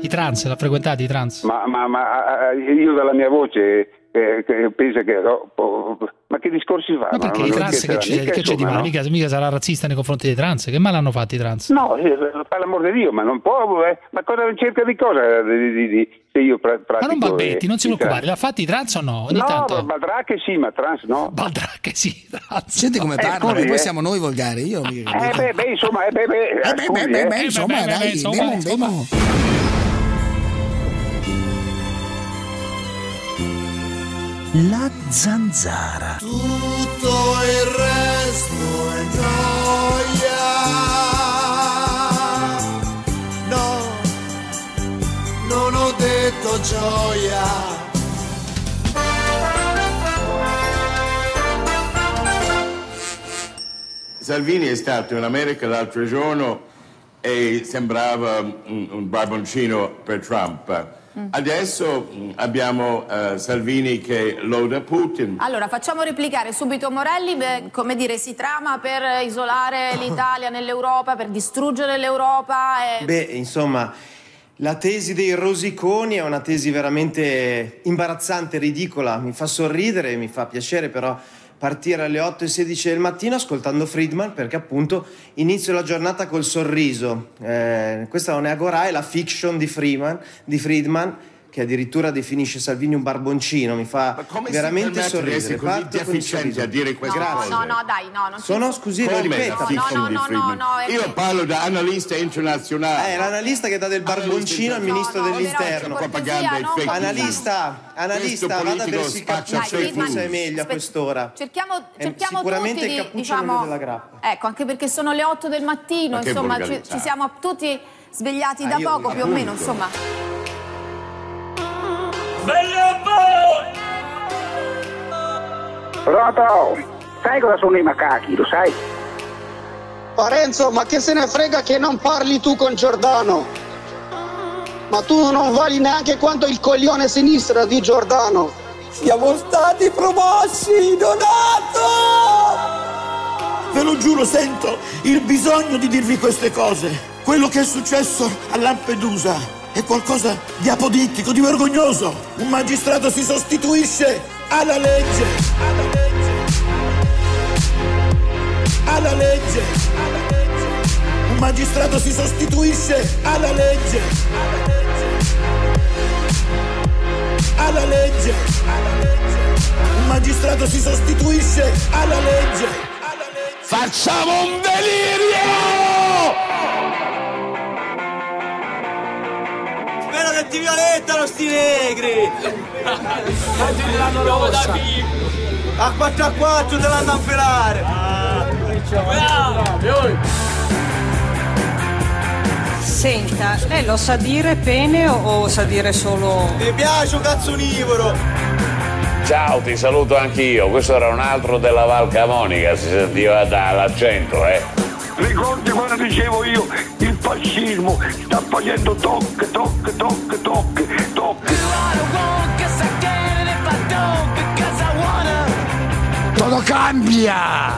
I trans, l'ha frequentato i trans? Ma, ma, ma eh, io dalla mia voce eh, che pensa che... oh, ma che discorsi fa? Ma perché i trans che c'è, mica, che c'è di male? no? Mica, mica sarà razzista nei confronti dei trans? Che male hanno fatto i trans? No, eh, per l'amor di Dio, ma non può, eh, ma cosa cerca di cosa di, di- di- se io pra- Ma non balbetti, eh, non si il preoccupare, l'ha fatti i trans o no? Ogni no, tanto. Baldracche sì, ma trans no. Baldracche sì, trans. Senti come Eh, parla, scusi, perché poi eh. siamo noi volgari. Io mica Eh beh, beh, insomma, eh, beh, beh, Eh, beh, scusi, beh, beh, eh. beh, insomma, dai, insomma, demo, insomma. demo. La zanzara. Tutto il resto è gioia. No, non ho detto gioia. Salvini è stato in America l'altro giorno e sembrava un, un barboncino per Trump. Adesso mm, abbiamo eh, Salvini che loda Putin. Allora, facciamo replicare subito Morelli, beh, come dire, si trama per isolare l'Italia nell'Europa, per distruggere l'Europa. E... Beh, insomma, la tesi dei rosiconi è una tesi veramente imbarazzante, ridicola. Mi fa sorridere, mi fa piacere però partire alle 8.16 del mattino ascoltando Friedman perché appunto inizio la giornata col sorriso. Eh, questa non è Agora, è la fiction di Friedman, di Friedman che addirittura definisce Salvini un barboncino. Mi fa Come veramente sorridere. con il deficiente sorriso. a dire queste no, cose? no, no, dai, no, non Sono, scusi, lo Come ripeta. No, no, no, no, no, Io parlo da analista internazionale. Eh, l'analista che dà del barboncino al ministro no, dell'interno. e. Analista, analista, vada a bersi fake e forse è meglio a quest'ora. Cerchiamo, cerchiamo sicuramente tutti il di, cappuccio diciamo, della grappa. ecco, anche perché sono le 8 del mattino, Ma insomma, ci, siamo tutti svegliati Ah, da io- poco più o meno, insomma. Pronto? Sai cosa sono i macachi, lo sai? Parenzo, ma che se ne frega che non parli tu con Giordano? Ma tu non vali neanche quanto il coglione sinistra di Giordano. Siamo stati promossi, Donato! Ve lo giuro, sento il bisogno di dirvi queste cose. Quello che è successo a Lampedusa è qualcosa di apodittico, di vergognoso. Un magistrato si sostituisce alla legge. Alla legge. Un magistrato si sostituisce alla legge. Alla legge. Un magistrato si sostituisce alla legge. Facciamo un delirio! Spero che ti violettano sti negri! A 4 a 4 te l'hanno a pelare! Senta, lei lo sa dire pene o, o sa dire solo... Mi piace un cazzonivoro! Ciao, ti saluto anch'io. Questo era un altro della Val Camonica, si sentiva dall'accento, eh. Ricordi quando dicevo io, fascismo sta facendo toc, toc, toc, toc, toc. Todo cambia!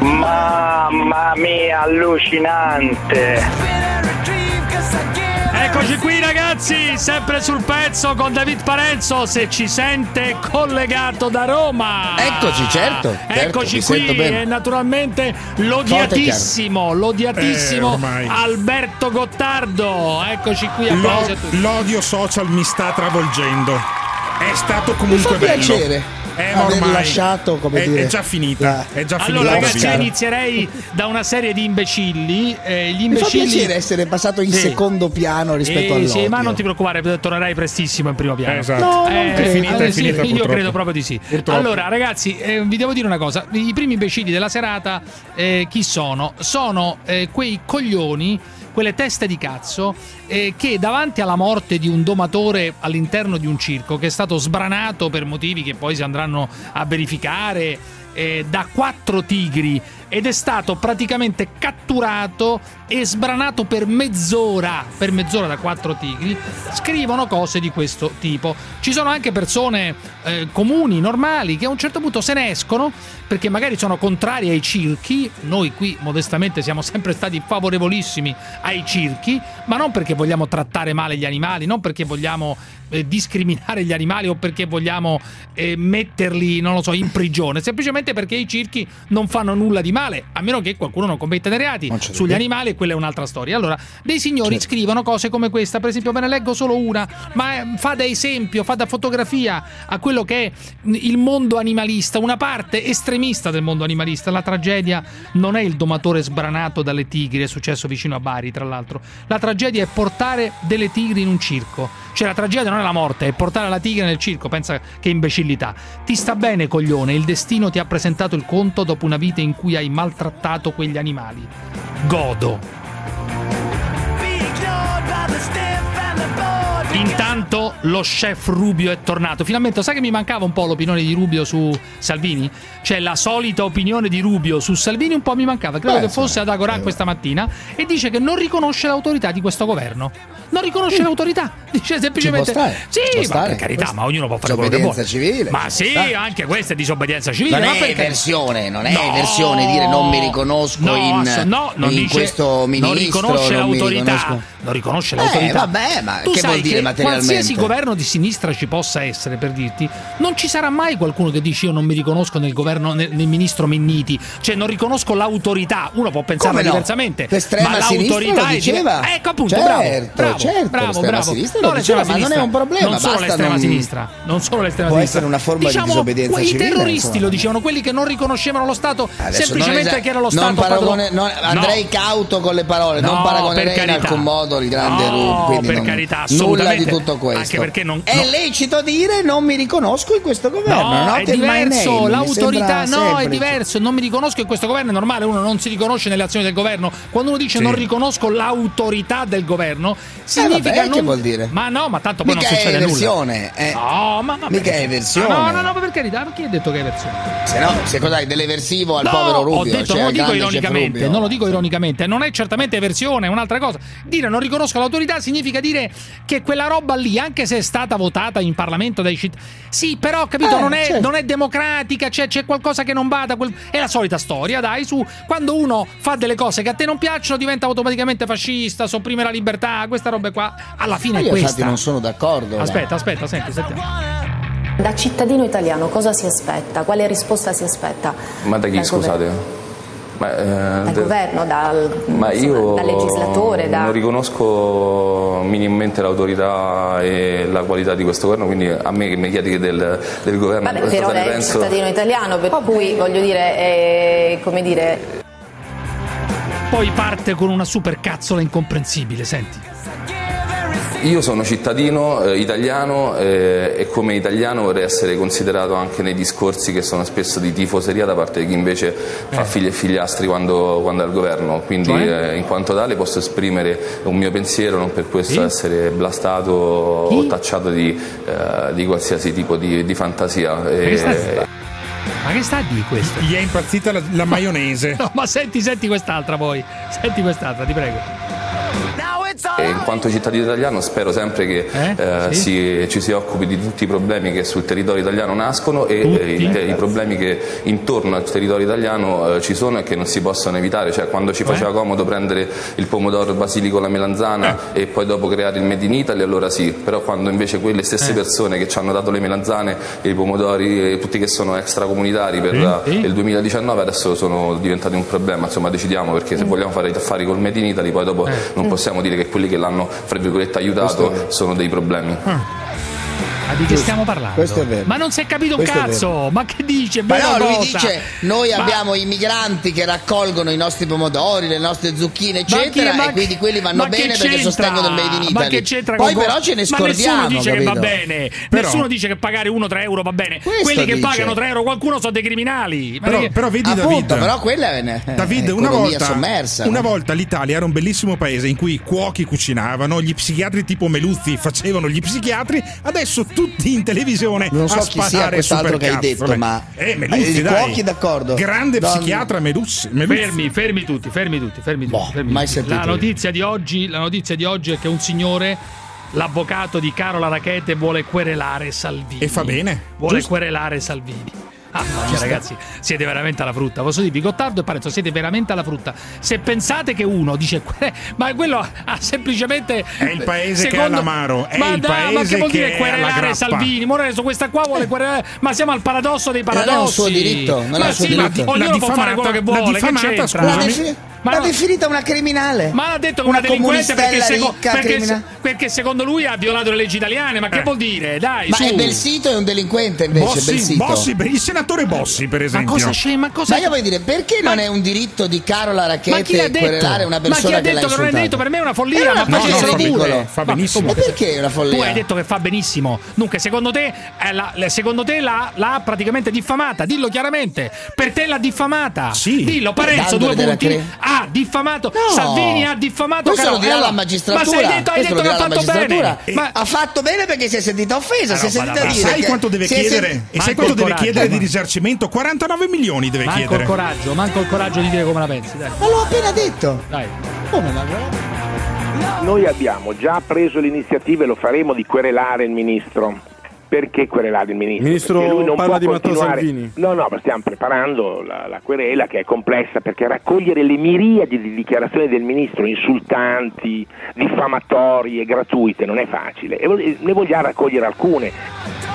Mamma mia, allucinante! Eccoci qui ragazzi, sempre sul pezzo con David Parenzo, se ci sente collegato da Roma. Eccoci, certo, certo, Eccoci qui e naturalmente l'odiatissimo, l'odiatissimo Eh. Alberto Gottardo. Eccoci qui, applausi a L'o- tutti. l'odio social mi sta travolgendo. È stato comunque Mi fa bello. piacere Eh, aver ormai lasciato, come è, dire, è già finita. È già finita. Allora la ragazzi, io inizierei da una serie di imbecilli. Eh, gli Mi fa imbecilli... piacere essere passato in Sì. secondo piano rispetto Eh, all'odio. sì, ma non ti preoccupare, tornerai prestissimo in primo piano. Esatto. No, non Eh, credo. È finita, è sì, finita, io purtroppo. credo proprio di sì. Purtroppo. Allora, ragazzi, eh, vi devo dire una cosa: i primi imbecilli della serata, eh, chi sono? Sono eh, quei coglioni. Quelle teste di cazzo eh, che davanti alla morte di un domatore all'interno di un circo che è stato sbranato per motivi che poi si andranno a verificare, eh, da quattro tigri ed è stato praticamente catturato e sbranato per mezz'ora, per mezz'ora da quattro tigri, scrivono cose di questo tipo. Ci sono anche persone eh, comuni, normali, che a un certo punto se ne escono perché magari sono contrari ai circhi, noi qui modestamente siamo sempre stati favorevolissimi ai circhi, ma non perché vogliamo trattare male gli animali, non perché vogliamo eh, discriminare gli animali o perché vogliamo eh, metterli, non lo so, in prigione, semplicemente perché i circhi non fanno nulla di male, a meno che qualcuno non commetta dei reati sugli animali e quella è un'altra storia. Allora, dei signori scrivono cose come questa, per esempio, ve ne leggo solo una, ma eh, fa da esempio, fa da fotografia a quello che è il mondo animalista, una parte estremista del mondo animalista. La tragedia non è il domatore sbranato dalle tigri, è successo vicino a Bari, tra l'altro. La tragedia è portare delle tigri in un circo. Cioè, la tragedia non è la morte, è portare la tigre nel circo. Pensa che imbecillità. Ti sta bene, coglione, il destino ti ha presentato il conto dopo una vita in cui hai maltrattato quegli animali. Godo. Intanto lo chef Rubio è tornato. Finalmente, sai che mi mancava un po' l'opinione di Rubio su Salvini? Cioè, la solita opinione di Rubio su Salvini un po' mi mancava. Credo Beh, che fosse ad Agorà questa mattina e dice che non riconosce l'autorità di questo governo. Non riconosce l'autorità. Dice semplicemente. Ci può stare, Sì, può ma stare. per carità, Questo- ma ognuno può fare quello che vuole. Disobbedienza civile, Ma sì, stare. anche questa è disobbedienza civile. Non ma è eversione, non è No, eversione dire non mi riconosco no, in, no, non in dice- questo ministro. non riconosce non l'autorità. Non riconosce Eh, l'autorità. vabbè, ma tu che sai vuol dire materialmente? Qualsiasi governo di sinistra ci possa essere, per dirti, non ci sarà mai qualcuno che dice io non mi riconosco nel governo, nel, nel ministro Minniti. Cioè, non riconosco l'autorità. Uno può pensarla Come no? diversamente. L'estrema ma l'autorità è diceva. Ecco appunto, Certo, bravo, bravo, certo, bravo, bravo. sinistra No, diceva, ma non è un problema, Non solo l'estrema non- sinistra, non solo l'estrema Può sinistra. essere una forma di diciamo, disobbedienza quei civile, terroristi insomma. lo dicevano, quelli che non riconoscevano lo Stato Adesso semplicemente non esa- che era lo non Stato paragone- non- andrei No. cauto con le parole, non No, paragonerei per in alcun modo il grande No, Rubi, per non- carità, nulla di tutto questo. Anche perché non- È no. lecito dire non mi riconosco in questo governo. No, è diverso, l'autorità no, è diverso, non mi riconosco in questo governo, è normale, uno non si riconosce nelle azioni del governo. Quando uno dice Sì. non riconosco l'autorità del governo, significa vabbè, che non vuol dire? Ma no, ma tanto poi Mica non succede è nulla. eversione, eh. No, ma vabbè. Mica è eversione. No, no, no, per carità, perché hai detto che è eversione? Se no, se cos'hai dell'eversivo al No, povero Rubio? ho detto, cioè non lo dico ironicamente, non lo dico ironicamente, non è certamente eversione, è un'altra cosa. Dire non riconosco l'autorità significa dire che quella roba lì, anche se è stata votata in Parlamento dai cittadini, sì, però capito, Eh, non, è, certo. non è democratica, c'è, c'è qualcosa che non va da quel... È la solita storia, dai, su quando uno fa delle cose che a te non piacciono diventa automaticamente fascista, sopprime la libertà, questa roba qua. Alla fine Ma è io infatti questa. non sono d'accordo. Aspetta, aspetta, senti, sentiamo. Da cittadino italiano cosa si aspetta? Quale risposta si aspetta? Ma da chi, scusate? Ma, eh, Dal da- governo, dal, ma insomma, io dal legislatore? Da... non riconosco minimamente l'autorità e la qualità di questo governo, quindi a me che mi chiedi del, del governo Vabbè, cosa però lei è un penso... cittadino italiano, per cui voglio dire, eh, come dire, Poi parte con una super cazzola incomprensibile, senti. Io sono cittadino eh, italiano eh, e come italiano vorrei essere considerato anche nei discorsi che sono spesso di tifoseria da parte di chi invece fa figli e figliastri quando, quando è al governo, quindi Cioè? eh, in quanto tale posso esprimere un mio pensiero, non per questo Sì? essere blastato o tacciato di, eh, di qualsiasi tipo di, di fantasia. Eh, Ma che sta di questo? Gli è impazzita la, la maionese. No, ma senti, senti quest'altra poi. Senti quest'altra, ti prego. E in quanto cittadino italiano spero sempre che eh, Sì. si- ci si occupi di tutti i problemi che sul territorio italiano nascono e eh, i, te- i problemi che intorno al territorio italiano eh, ci sono e che non si possono evitare. Cioè quando ci faceva comodo prendere il pomodoro, il basilico, la melanzana e poi dopo creare il Made in Italy, allora sì. Però quando invece quelle stesse Eh. persone che ci hanno dato le melanzane e i pomodori, e tutti che sono extracomunitari per la- il 2019 adesso sono diventati un problema. Insomma decidiamo perché se vogliamo fare i affari col Made in Italy poi dopo Eh. non possiamo dire che quelli che l'hanno fra virgolette aiutato sono dei problemi. Ma di che stiamo parlando? questo è vero. Ma non si è capito un Questo è cazzo! Ma che dice? Ma no, lui cosa? dice: Noi Ma- abbiamo i migranti che raccolgono i nostri pomodori, le nostre zucchine, eccetera, Ma chi- ma e quindi che- quelli vanno ma che bene perché sostengono il Made in Italy. Ma che c'entra Poi con- però ce ne Ma scordiamo. nessuno dice che va capito? bene. Però- Nessuno dice che pagare 1-3 euro va bene. Questo Quelli che dice. pagano 3 euro qualcuno sono dei criminali. Ma Però, che- però vedi Appunto, David, però quella è una- David, una volta, sommersa. una volta l'Italia era un bellissimo paese in cui i cuochi cucinavano, gli psichiatri tipo Meluzzi facevano gli psichiatri, adesso tutti in televisione Non so a chi sia sparare quest'altro che hai detto, ma- Eh, Meluzzi, i dai. cuochi, d'accordo. Grande Don- psichiatra Meluzzi. Meluzzi. Fermi, fermi tutti, fermi tutti, fermi tutti. fermi mai tutti. sentito La notizia, di oggi, la notizia di oggi è che un signore, l'avvocato di Carola Rackete, vuole querelare Salvini. E fa bene. Vuole Giusto. querelare Salvini. Ah, ma ragazzi, siete veramente alla frutta. Posso dirvi, Gottardo e Parenzo, siete veramente alla frutta. Se pensate che uno dice, "Que- ma quello ha semplicemente. È il paese che secondo- ha l'amaro, è ma il dai, ma paese che vuol che dire è querelare. Salvini? Moreso, questa qua vuole querelare. Ma siamo al paradosso dei non è un paradossi. suo diritto, non è ma un suo sì, ma diritto. ognuno La può fare quello che vuole. Che c'entra? Defi- Ma l'ha no- definita una criminale. Ma ha detto che una una delinquente perché, seco- ricca, perché, criminale. perché secondo lui ha violato le leggi italiane. Ma che vuol dire? Dai, Ma su. è Belsito è un delinquente invece, Bossi. Bossi, il senatore Bossi, per Ma esempio. cosa c'è? Ma cosa Ma io voglio dire, perché non è un diritto di Carola Ma l'ha detto? querelare una Ma chi persona ha che l'ha detto che non è insultato? detto? Per me è una Eh, follia. ma Ma perché facessero è ridicolo? pure. Fa Ma benissimo. E perché è una follia? Tu hai detto che fa benissimo. Dunque, secondo te, eh, secondo te l'ha, l'ha praticamente diffamata? Dillo chiaramente. Per te l'ha diffamata. Sì. Dillo, Parenzo, due punti. cre- Ha diffamato. No. Salvini ha diffamato Questo lo Carola. dirà la magistratura. Ma se hai detto, hai detto lo che ha la fatto bene. Ma Ha fatto bene perché si è sentita offesa, si è sentita dire Sai che- quanto deve chiedere? E sai quanto il deve chiedere di risarcimento? 49 milioni deve manco il chiedere. coraggio, manco il coraggio di dire come la pensi. Dai. Ma l'ho appena detto. Dai. Come ma Noi abbiamo già preso l'iniziativa e lo faremo di querelare il ministro. Perché querelare il ministro? Ministro Perché lui non parla di Matteo Salvini. No, no, ma stiamo preparando la, la querela che è complessa perché raccogliere le miriadi di dichiarazioni del ministro insultanti, diffamatorie, gratuite non è facile e ne vogliamo raccogliere alcune.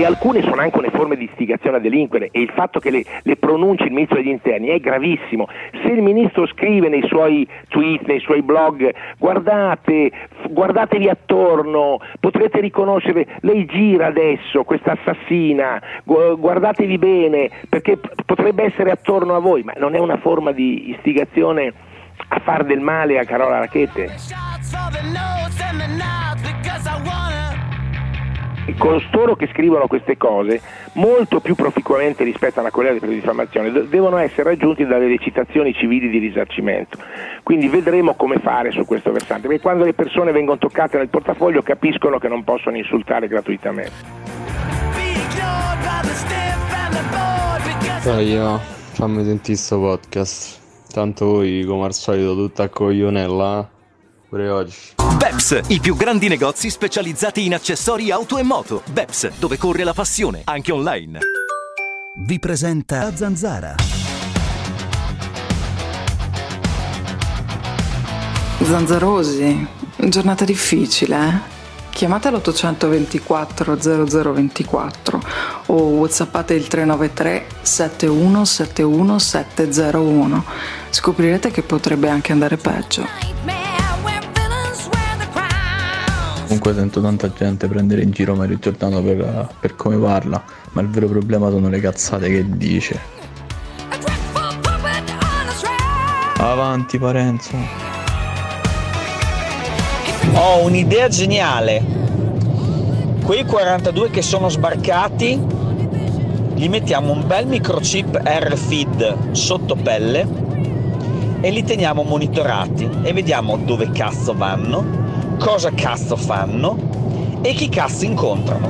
E alcune sono anche una forma di istigazione a delinquere e il fatto che le, le pronunci il ministro degli interni è gravissimo. Se il ministro scrive nei suoi tweet, nei suoi blog, guardate, guardatevi attorno, potrete riconoscere, lei gira adesso, questa assassina, gu- guardatevi bene perché potrebbe essere attorno a voi, ma non è una forma di istigazione a far del male a Carola Rachete? Costoro che scrivono queste cose molto più proficuamente rispetto alla querela per diffamazione de- devono essere raggiunti dalle recitazioni civili di risarcimento quindi vedremo come fare su questo versante perché quando le persone vengono toccate nel portafoglio capiscono che non possono insultare gratuitamente Io, fammi sentire sto podcast. Tanto voi, come al solito, tutta coglionella. Pure oggi. Beps, i più grandi negozi specializzati in accessori auto e moto. Beps, dove corre la passione, anche online. Vi presenta la zanzara. Zanzarosi, giornata difficile, eh? Chiamate l'824 0024 o whatsappate il 393 7171 701. Scoprirete che potrebbe anche andare peggio. Comunque sento tanta gente prendere in giro Mario Giordano per, per come parla, ma il vero problema sono le cazzate che dice. Avanti Parenzo. Ho un'idea geniale. Quei 42 che sono sbarcati, gli mettiamo un bel microchip RFID sotto pelle e li teniamo monitorati e vediamo dove cazzo vanno, cosa cazzo fanno e chi cazzo incontrano.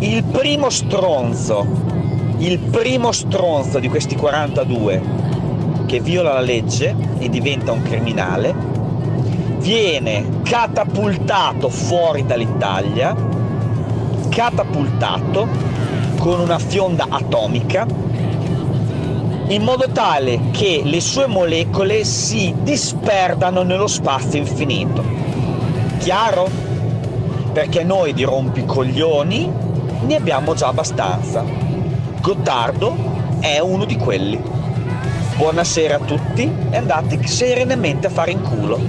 Il primo stronzo, il primo stronzo di questi 42 che viola la legge e diventa un criminale viene catapultato fuori dall'Italia, catapultato con una fionda atomica, in modo tale che le sue molecole si disperdano nello spazio infinito. Chiaro? Perché noi di rompicoglioni ne abbiamo già abbastanza. Gottardo è uno di quelli. Buonasera a tutti e andate serenamente a fare in culo.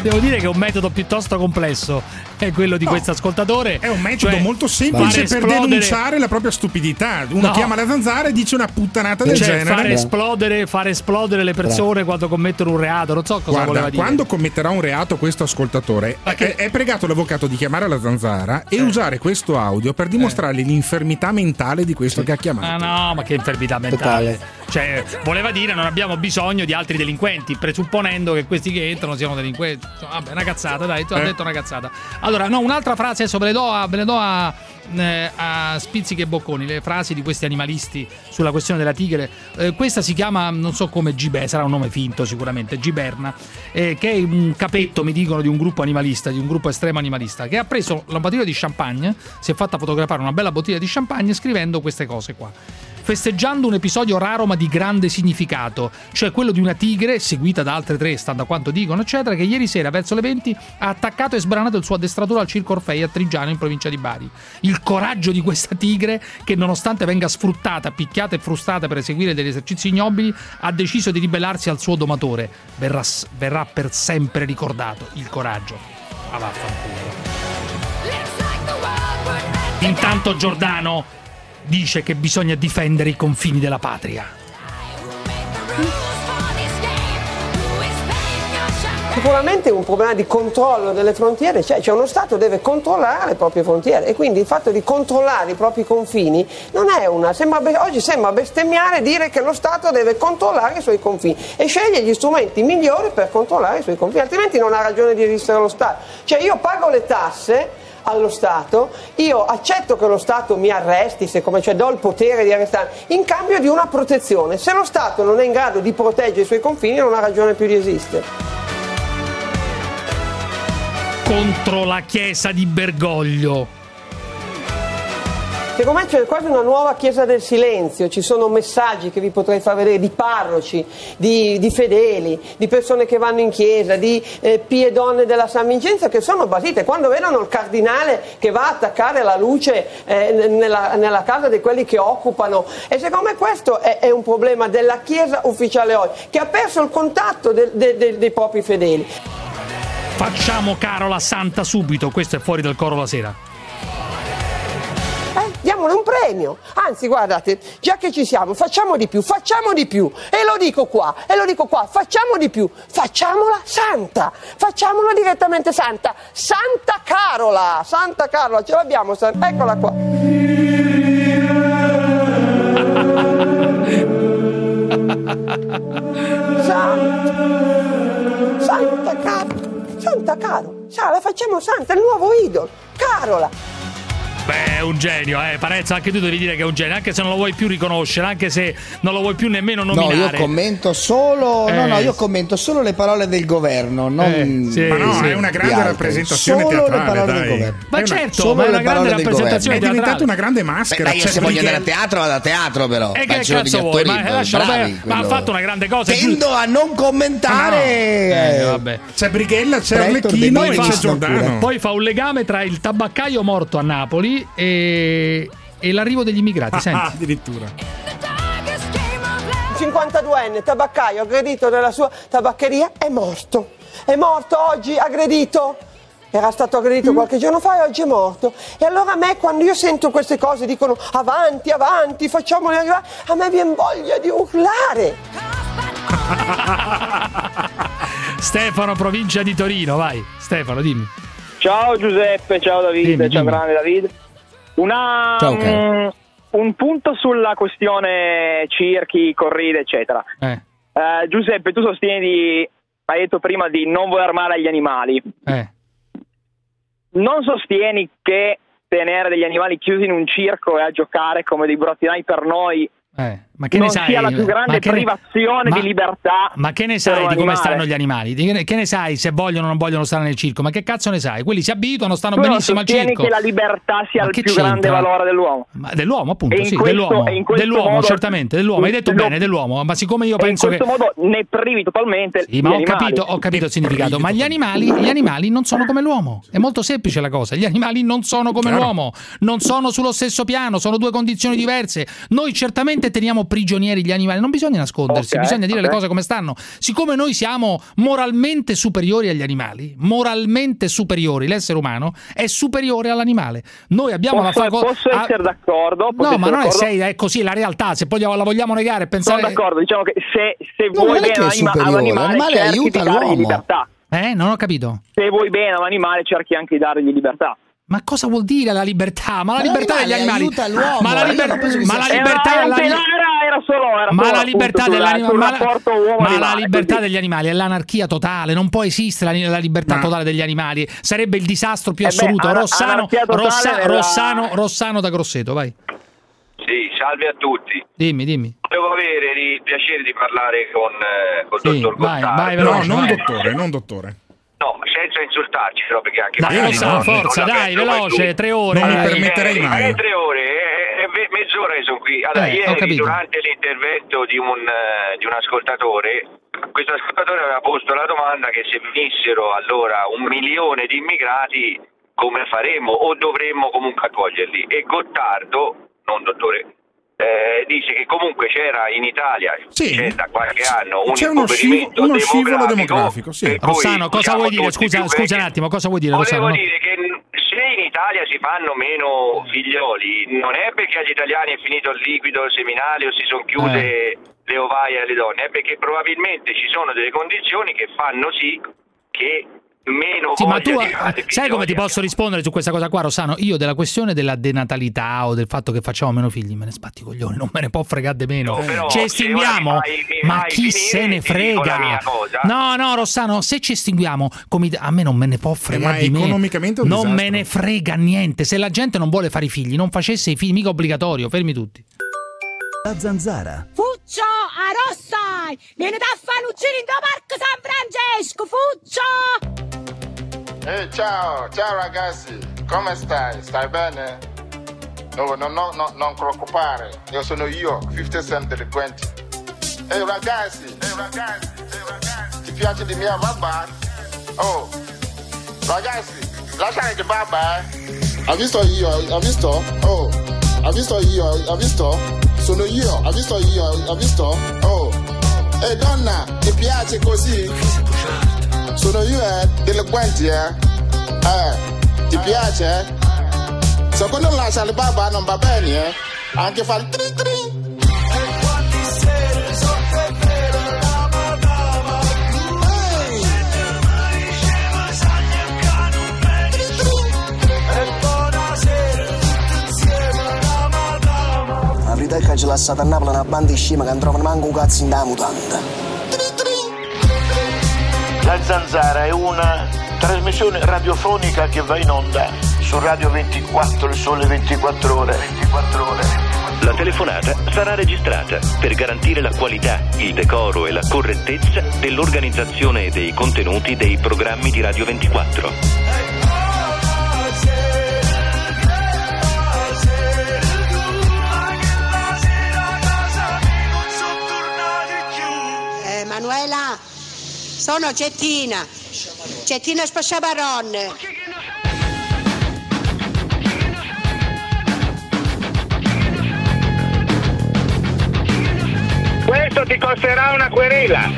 Devo dire che è un metodo piuttosto complesso. È quello di questo ascoltatore. È un metodo Cioè, molto semplice per esplodere- denunciare la propria stupidità. Uno No. chiama la zanzara e dice una puttanata del Cioè, genere. fare esplodere, fare esplodere le persone quando commettono un reato. Non so cosa Guarda, voleva dire. quando commetterà un reato questo ascoltatore, è, è pregato l'avvocato di chiamare la zanzara Eh. e usare questo audio per dimostrargli l'infermità mentale di questo che ha chiamato. Ah no, ma che infermità mentale. Cioè, voleva dire non abbiamo bisogno di altri delinquenti, presupponendo che questi che entrano siano delinquenti. Vabbè, una cazzata, dai, tu hai Eh. detto una cazzata. Allora, no, un'altra frase adesso ve le do a, ve le do a, eh, a spizzichi e bocconi, le frasi di questi animalisti sulla questione della tigre. Eh, questa si chiama, non so come, Gibe, sarà un nome finto sicuramente, Giberna, eh, che è un capetto, mi dicono, di un gruppo animalista, di un gruppo estremo animalista, che ha preso la bottiglia di champagne, si è fatta fotografare una bella bottiglia di champagne scrivendo queste cose qua festeggiando un episodio raro ma di grande significato, cioè quello di una tigre, seguita da altre tre, stando a quanto dicono, eccetera, che ieri sera verso le 20 ha attaccato e sbranato il suo addestratore al Circo Orfei a Trigiano in provincia di Bari. Il coraggio di questa tigre, che nonostante venga sfruttata, picchiata e frustata per eseguire degli esercizi ignobili, ha deciso di ribellarsi al suo domatore. Verrà, verrà per sempre ricordato il coraggio. Ah, vaffanculo. Intanto Giordano dice che bisogna difendere i confini della patria. Sicuramente un problema di controllo delle frontiere c'è, cioè uno Stato deve controllare le proprie frontiere e quindi il fatto di controllare i propri confini non è una, sembra, oggi sembra bestemmiare dire che lo Stato deve controllare i suoi confini e sceglie gli strumenti migliori per controllare i suoi confini, altrimenti non ha ragione di esistere lo Stato. Cioè io pago le tasse allo Stato, io accetto che lo Stato mi arresti, se come cioè do il potere di arrestare, in cambio di una protezione. Se lo Stato non è in grado di proteggere i suoi confini non ha ragione più di esistere. Contro la chiesa di Bergoglio. Secondo me c'è quasi una nuova chiesa del silenzio, ci sono messaggi che vi potrei far vedere di parroci, di, di fedeli, di persone che vanno in chiesa, di eh, pie donne della San Vincenzo che sono basite. Quando vedono il cardinale che va a attaccare la luce eh, nella, nella casa di quelli che occupano, e secondo me questo è, è un problema della chiesa ufficiale oggi, che ha perso il contatto de- de- de- dei propri fedeli. Facciamo Carola Santa subito, questo è fuori dal coro la sera. Diamole un premio. Anzi, guardate, già che ci siamo, facciamo di più, facciamo di più. E lo dico qua, e lo dico qua, facciamo di più. Facciamola santa, facciamola direttamente santa. Santa Carola, Santa Carola, ce l'abbiamo, San- eccola qua. Santa, Santa Carola, Santa Carola, la facciamo santa, il nuovo idolo, Carola. Beh, è un genio, eh. Parezza, anche tu devi dire che è un genio, anche se non lo vuoi più riconoscere, anche se non lo vuoi più nemmeno No, nominare. io commento solo. No, Eh, no, io commento solo le parole del governo. Non Eh, sì, Ma no, sì. è una grande rappresentazione Solo le teatrale, parole dai. del governo. Ma certo, solo ma è le una grande parole del rappresentazione È diventata teatrale. una grande Beh, maschera. dai, io c'è se voglio andare a teatro, vado a teatro, però. E che Faccio degli cazzo vuoi? attori Ma, lascialo bravi, ma ha fatto una grande cosa. Tendo a non commentare. Eh, eh, vabbè. C'è Brighella, c'è Arlecchino e c'è Giordano. Poi fa un legame tra il tabaccaio morto a Napoli e, e l'arrivo degli immigrati. Ah, Senti. addirittura. 52enne tabaccaio aggredito nella sua tabaccheria è morto. È morto oggi aggredito. Era stato aggredito qualche giorno fa e oggi è morto. E allora a me quando io sento queste cose dicono avanti, avanti, facciamoli arrivare, a me viene voglia di urlare. Stefano, provincia di Torino, vai. Stefano, dimmi. Ciao Giuseppe, ciao Davide, Dimmi, ciao dimmi. grande Davide. Una, Ciao, caro. mm, un punto sulla questione circhi, corride, eccetera. Eh, Eh, Giuseppe, tu sostieni, di, hai detto prima, di non voler male agli animali. eh. Non sostieni che tenere degli animali chiusi in un circo e a giocare come dei brottinai per noi Eh, ma che non ne sai? sia la più grande ma che ne- privazione ma- di libertà. Ma che ne sai di come stanno gli animali? Di Che ne, che sai se vogliono o non vogliono stare nel circo? Ma che cazzo ne sai? Quelli si abituano, stanno Tu benissimo al circo. che la libertà sia Ma il che più grande valore dell'uomo. Ma dell'uomo, appunto, E in sì, questo- dell'uomo. in Dell'uomo, modo- certamente, dell'uomo. Hai detto lo- bene, dell'uomo. Ma siccome io in penso che. questo modo ne privi totalmente Sì, ma ho animali. capito, ho capito il significato. Ma gli animali, gli animali non sono come l'uomo. È molto semplice la cosa. Gli animali non sono come l'uomo, non sono sullo stesso piano, sono due condizioni diverse. Noi certamente teniamo prigionieri gli animali, non bisogna nascondersi, Ok, bisogna dire le ok. cose come stanno. Siccome noi siamo moralmente superiori agli animali, moralmente superiori, l'essere umano è superiore all'animale. Noi abbiamo Posso, la facoltà. posso essere d'accordo? Posso No, ma essere non è, sei, è così, è la realtà. Se poi la vogliamo negare e Sono pensare. d'accordo, diciamo che se, se No, vuoi bene all'animale l'animale aiuta l'uomo. libertà. Eh, non ho capito. Se vuoi bene all'animale cerchi anche di dargli libertà. Ma cosa vuol dire la libertà? Ma la libertà degli animali. Ma la, io liber- ma la Era- libertà era, era, era solo, era ma solo, la libertà dell'animale ma, ma la libertà degli animali è l'anarchia totale non può esistere la, la libertà Ma- totale degli animali sarebbe il disastro più Eh beh, assoluto ana- Rossano, Rossa- nella- Rossano, Rossano da Grosseto vai Sì, salve a tutti. dimmi dimmi Devo avere il piacere di parlare con, eh, col Sì, dottor vai, Gottardo. vai, No, non vai. dottore, non dottore. No, senza insultarci, però perché anche Dai, magari Rossano, non- forza, dai, veloce, tu. tre ore. Non mi dai. permetterei Eh, mai. eh, tre ore, eh, eh, mezz'ora che sono qui. Allora, Eh, ieri durante l'intervento di un, di un ascoltatore, questo ascoltatore aveva posto la domanda che se venissero allora un milione di immigrati come faremo o dovremmo comunque accoglierli? E Gottardo, non dottore, eh, dice che comunque c'era in Italia, Sì. c'è da qualche anno, un C'è uno scivo- uno scivolo demografico, demografico, sì. Rossano cosa siamo vuoi dire scusa, scusa un attimo cosa vuoi dire Volevo Rossano no? dire che se in Italia si fanno meno figlioli, non è perché agli italiani è finito il liquido seminale o si sono chiuse Eh. le ovaie alle donne, è perché probabilmente ci sono delle condizioni che fanno sì che meno Sì, ma tu di fare sai come ti posso rispondere su questa cosa qua, Rossano? Io della questione della denatalità o del fatto che facciamo meno figli me ne spatti i coglioni, non me ne può fregare di meno. No, però ci estinguiamo, ma chi finire, se ne frega? No, no, Rossano, se ci estinguiamo, come a me non me ne può fregare ma di me. economicamente non disastro. me ne frega niente. Se la gente non vuole fare i figli, non facesse i figli, mica obbligatorio, fermi tutti. La zanzara. Fuccio a Rossai! Vieni da giro in Parco San Francesco, Fuccio! Ehi, ciao, ciao ragazzi, come stai? Stai bene? No, no, no, no, non preoccupare, io sono io, 50 Cent delinquenti. Ehi ragazzi, ehi ragazzi, ehi ragazzi, ti piace di mia babà? Oh, ragazzi, lasciare di babà, eh? Ha visto io, ha visto? Oh, ha visto io, ha visto? Sono io, ha visto io, ha visto? Oh, ehi donna, ti piace così? Sono io, eh, delinquenti, eh? Eh, ti piace? Secondo lascia le babà non va bene, eh? Anche fare tri tri. Verità è che ci lasciate a Napoli una banda di scema che non trovano manco un cazzo in da mutanda. La Zanzara è una trasmissione radiofonica che va in onda su Radio 24, il sole 24 ore. 24 ore. La telefonata sarà registrata per garantire la qualità, il decoro e la correttezza dell'organizzazione e dei contenuti dei programmi di Radio 24. Emanuela, sono Cettina. Cettina Spasciabaronne. Questo ti costerà una querela.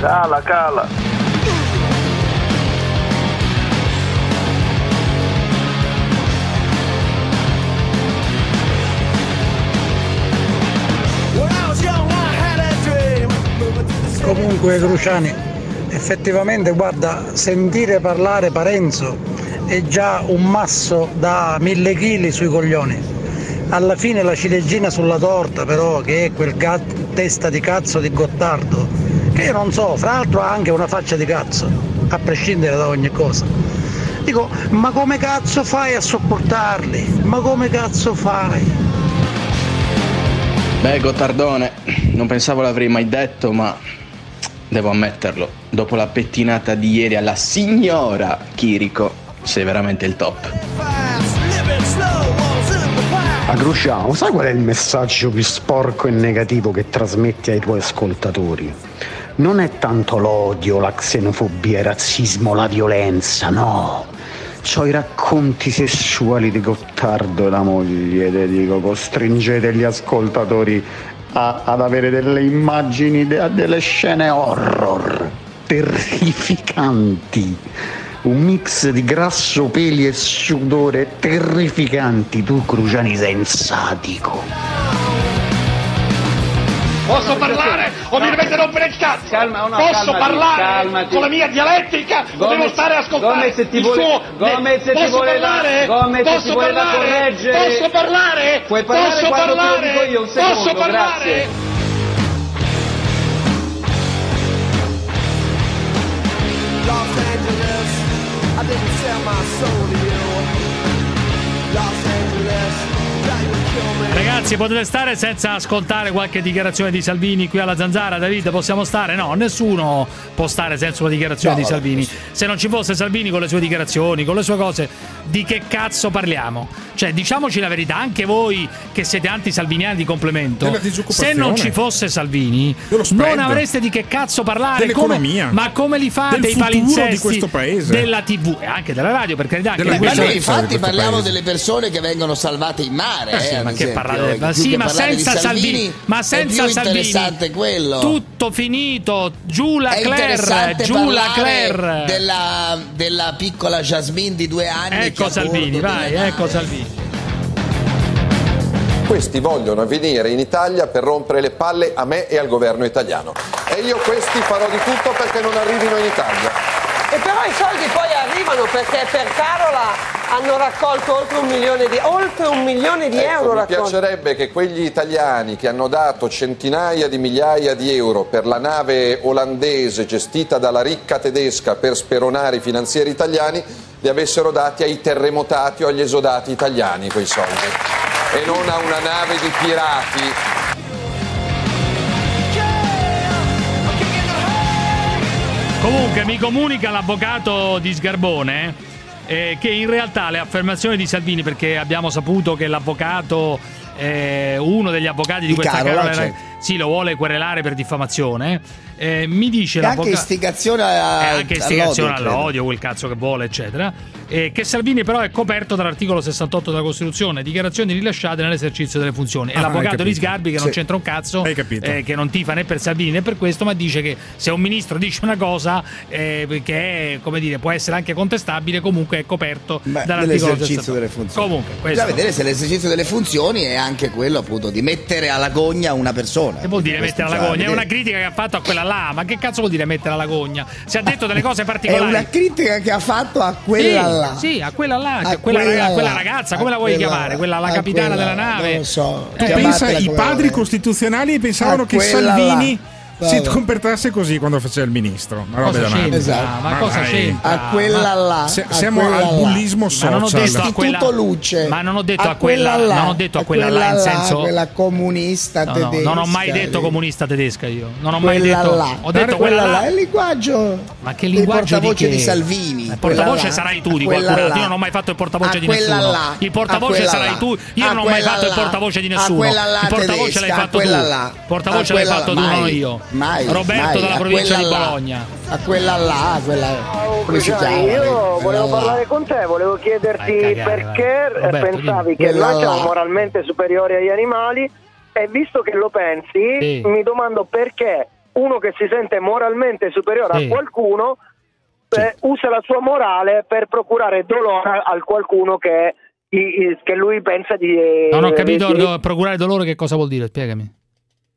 Cala, cala. Comunque Cruciani, effettivamente guarda, sentire parlare Parenzo è già un masso da mille chili sui coglioni. Alla fine la ciliegina sulla torta però, che è quel ga- testa di cazzo di Gottardo, che io non so, fra l'altro ha anche una faccia di cazzo, a prescindere da ogni cosa. Dico, ma come cazzo fai a sopportarli? Ma come cazzo fai? Beh, Gottardone, non pensavo l'avrei mai detto, ma devo ammetterlo. Dopo la pettinata di ieri alla signora Chirico, sei veramente il top. Agruciamo, sai qual è il messaggio più sporco e negativo che trasmetti ai tuoi ascoltatori? Non è tanto l'odio, la xenofobia, il razzismo, la violenza, no. C'ho i racconti sessuali di Gottardo e la moglie, te dico, costringete gli ascoltatori a- ad avere delle immagini, de- delle scene horror, terrificanti. Un mix di grasso, peli e sudore terrificanti. Tu, Cruciani, sei insatico. Posso parlare o mi rompere il cazzo? Calma, no, Posso calmati, parlare calmati. con la mia dialettica o devo Gomez- stare a ascoltare Gomez, se ti il vuole- suo... Gomez, se ti Posso vuole da- parlare? Gomez, se Posso ti vuole parlare? correggere. Posso parlare? Puoi parlare Posso te parlare? dico io, un Posso secondo, parlare? grazie. Los Angeles, I didn't sell my soul to you. Los Angeles, now you kill me. Ragazzi, potete stare senza ascoltare qualche dichiarazione di Salvini qui alla Zanzara? David, possiamo stare? No, nessuno può stare senza una dichiarazione No, di vabbè, Salvini. Se non ci fosse Salvini con le sue dichiarazioni, con le sue cose, di che cazzo parliamo? Cioè, diciamoci la verità, anche voi che siete anti-salviniani di complemento, Della se non ci fosse Salvini, non avreste di che cazzo parlare. Come- Dell'economia. ma come li fate Del i palinsesti di questo paese. della TV e anche della radio, per carità, anche Della di Ma questo- noi infatti parliamo paese. delle persone che vengono salvate in mare. Eh sì, eh, ad ma che esempio. Ma Più sì, ma senza Salvini, ma è senza Salvini. quello. Tutto finito, giù la è Claire, giù la Claire. Della, della piccola Jasmine di due anni. Ecco Salvini, vai, ecco Salvini. Questi vogliono venire in Italia per rompere le palle a me e al governo italiano. E io questi farò di tutto perché non arrivino in Italia. E però i soldi poi arrivano perché per Carola hanno raccolto oltre un milione di, oltre un milione di Ecco, euro mi raccolti. piacerebbe che quegli italiani che hanno dato centinaia di migliaia di euro per la nave olandese gestita dalla ricca tedesca per speronare i finanzieri italiani li avessero dati ai terremotati o agli esodati italiani quei soldi e non a una nave di pirati Comunque mi comunica l'avvocato di Sgarbone eh, che in realtà le affermazioni di Salvini, perché abbiamo saputo che l'avvocato, eh, uno degli avvocati di, Di questa Carola, Carola, certo. Sì, lo vuole querelare per diffamazione, eh, mi dice E anche istigazione a- Eh, anche istigazione all'odio, all'odio, quel cazzo che vuole, eccetera. Eh, che Salvini però è coperto dall'articolo 68 della Costituzione, dichiarazioni rilasciate nell'esercizio delle funzioni. E Ah, l'avvocato di. Sgarbi che non Sì. c'entra un cazzo, eh, che non tifa né per Salvini né per questo, ma dice che se un ministro dice una cosa eh, che è, come dire, può essere anche contestabile, comunque è coperto Beh, dall'articolo dell'esercizio 68. delle funzioni. Comunque, questo Bisogna vedere se l'esercizio delle funzioni è anche quello appunto di mettere alla gogna una persona. Che vuol dire mettere alla bisogna gogna? È una critica che ha fatto a quella là, ma che cazzo vuol dire mettere alla gogna? Si ha detto delle cose È particolari. una critica che ha fatto a quella sì, là. Sì, a quella là, A quella, quella raga- quella là, ragazza, a come la vuoi quella chiamare? là, Quella la capitana quella della là, nave? non lo so. Tu Eh, pensa i padri costituzionali pensavano che Salvini là. Si comportasse così quando faceva il ministro. Ma roba Cosa da? Esatto. Ma cosa dai. c'entra? A quella là. Se- a siamo quella al là. bullismo Ma non ho social. detto a quella Luce. Ma non ho detto a, quella, là, non ho detto a quella, là in senso quella comunista No, no, tedesca. non ho mai detto lì. comunista tedesca io. Non ho mai Quella detto là. Ho detto quella, là. è il linguaggio. Ma che linguaggio portavoce di, che? di Salvini. Il portavoce sarai tu di qualcun altro. Io non ho mai fatto il portavoce di nessuno. Il portavoce sarai tu. Io non ho mai fatto il portavoce di nessuno. Il portavoce l'hai fatto tu. Il portavoce l'hai fatto tu, non io. Mai, Roberto mai. dalla A provincia di là. Bologna. A quella là, quella come si chiama? Io volevo là. parlare con te, volevo chiederti a cagare, perché vai. Roberto, pensavi dimmi. che Quella noi siamo là. moralmente superiori agli animali e visto che lo pensi, Sì. mi domando perché uno che si sente moralmente superiore Sì. a qualcuno eh, usa la sua morale per procurare dolore al qualcuno che, che lui pensa di... Non ho capito di- procurare dolore che cosa vuol dire, spiegami.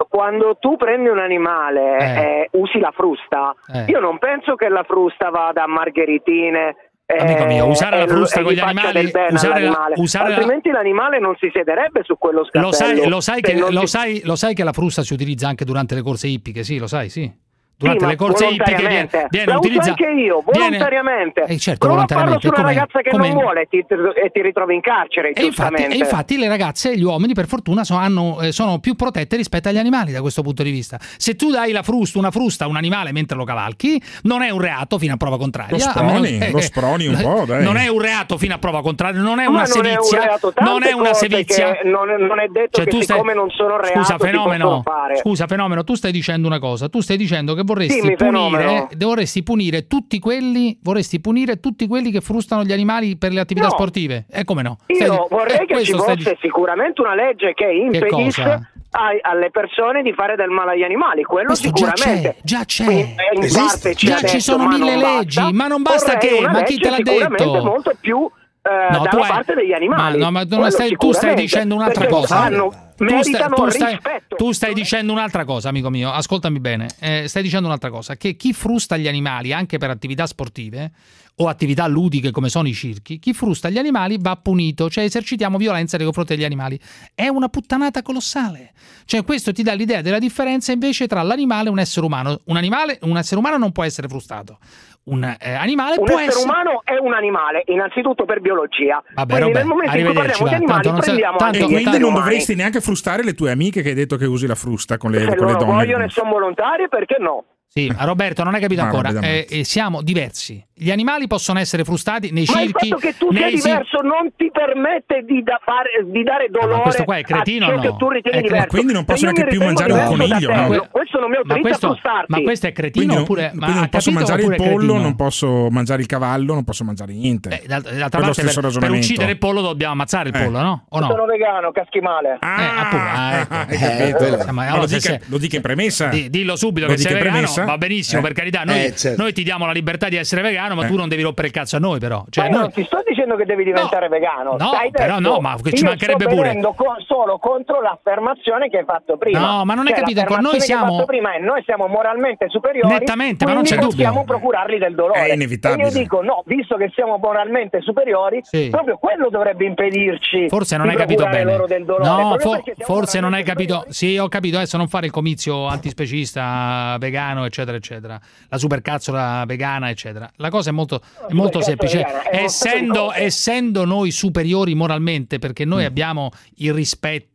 Quando tu prendi un animale Eh. e usi la frusta, Eh. io non penso che la frusta vada a margheritine. eh, Amico mio, usare la frusta con gli animali, usare la- usare la- altrimenti l'animale non si siederebbe su quello scattello. Lo sai, lo, sai che, lo, si- sai, lo sai che la frusta si utilizza anche durante le corse ippiche, sì, lo sai, sì. Durante Sì, le ma corse ippiche viene, volontariamente. viene la utilizzato. anche io, volontariamente. Eh, certo, Prova volontariamente. su una ragazza che non vuole e ti, e ti ritrovi in carcere, E infatti, e infatti le ragazze e gli uomini per fortuna so- hanno, eh, sono più protette rispetto agli animali da questo punto di vista. Se tu dai la frusta, una frusta a un animale mentre lo cavalchi, non è un reato fino a prova contraria. Lo sproni, meno- lo sproni un po', dai. Non è un reato fino a prova contraria, non è Ma una non è un sevizia. non è una sevizia. non, non è detto Cioè, che tu stai- siccome non sono reato Scusa, fenomeno. Scusa, fenomeno, tu stai dicendo una cosa. Tu stai dicendo che vorresti Dimmi, punire, vorresti punire tutti quelli, vorresti punire tutti quelli che frustano gli animali per le attività No. sportive. E come no? Stai Io vorrei eh, che ci stai fosse di- sicuramente una legge che impedisse ai- alle persone di fare del male agli animali, quello Questo già sicuramente. c'è, già c'è. Eh, Esiste. parte c'è Già ci adesso, sono ma mille non leggi, basta. ma non basta Vorrei che, ma chi te l'ha sicuramente detto? molto più eh, No, dalla hai- parte degli animali. Ma no, ma stai- tu stai dicendo un'altra cosa. Hanno, tu stai, meritano tu stai- tu stai dicendo un'altra cosa, amico mio, ascoltami bene. Eh, stai dicendo un'altra cosa, che chi frusta gli animali anche per attività sportive o attività ludiche come sono i circhi, chi frusta gli animali va punito, cioè esercitiamo violenza nei confronti degli animali. È una puttanata colossale. Cioè questo ti dà l'idea della differenza invece tra l'animale e un essere umano. Un animale, un essere umano non può essere frustato. Un eh, animale Un può essere essere umano è un animale, innanzitutto per biologia. Vabbè, Quindi Robè, nel momento in cui parliamo di va. animali Tanto prendiamo tanto- anche E gli quindi non umani. dovresti neanche frustare le tue amiche che hai detto che usi la frusta con le, Se con le loro donne. vogliono e sono volontari, perché no? Sì, Roberto non hai capito ancora. Eh, eh, siamo diversi. Gli animali possono essere frustati nei Ma il circhi. fatto che tu sia cir- diverso non ti permette di, da fare, di dare dolore Ah, questo qua è cretino a ciò o che no? tu ritieni diverso. quindi non posso neanche più mangiare un coniglio, no? no, Questo non mi Ma autorizza questo, a frustarti. ma questo è cretino Quindi oppure ma quindi non ha posso mangiare il pollo, cretino? non posso mangiare il cavallo, non posso mangiare niente. Eh, d'altra parte per, per uccidere il pollo dobbiamo ammazzare il Eh. pollo, no? O no? Sono vegano, caschi male. Eh, appunto, ah, ecco. Eh, Ma lo, dica, sei- in premessa. Di- dillo subito che sei vegano, va benissimo, Eh. per carità. Noi, Eh, certo. noi ti diamo la libertà di essere vegano, ma Eh. tu non devi rompere il cazzo a noi, però. Ma Cioè, io noi- non ti sto dicendo che devi diventare vegano. no, Stai però detto, no, ma ci io mancherebbe sto pure. venendo co- solo contro l'affermazione che hai fatto prima. No, ma non hai Cioè, capito noi siamo- fatto prima è noi siamo moralmente superiori. Nettamente, ma non c'è dubbio. possiamo procurarli del dolore. È inevitabile. E io dico no, visto che siamo moralmente superiori, Sì. proprio quello dovrebbe impedirci. Forse non di hai capito bene. loro del dolore. No, fo- forse non hai capito. Sì, ho capito. Adesso non fare il comizio antispecista, vegano, eccetera, eccetera. La supercazzola vegana, eccetera. La cosa è molto, è molto semplice. è Essendo, essendo noi superiori moralmente, perché noi abbiamo il rispetto,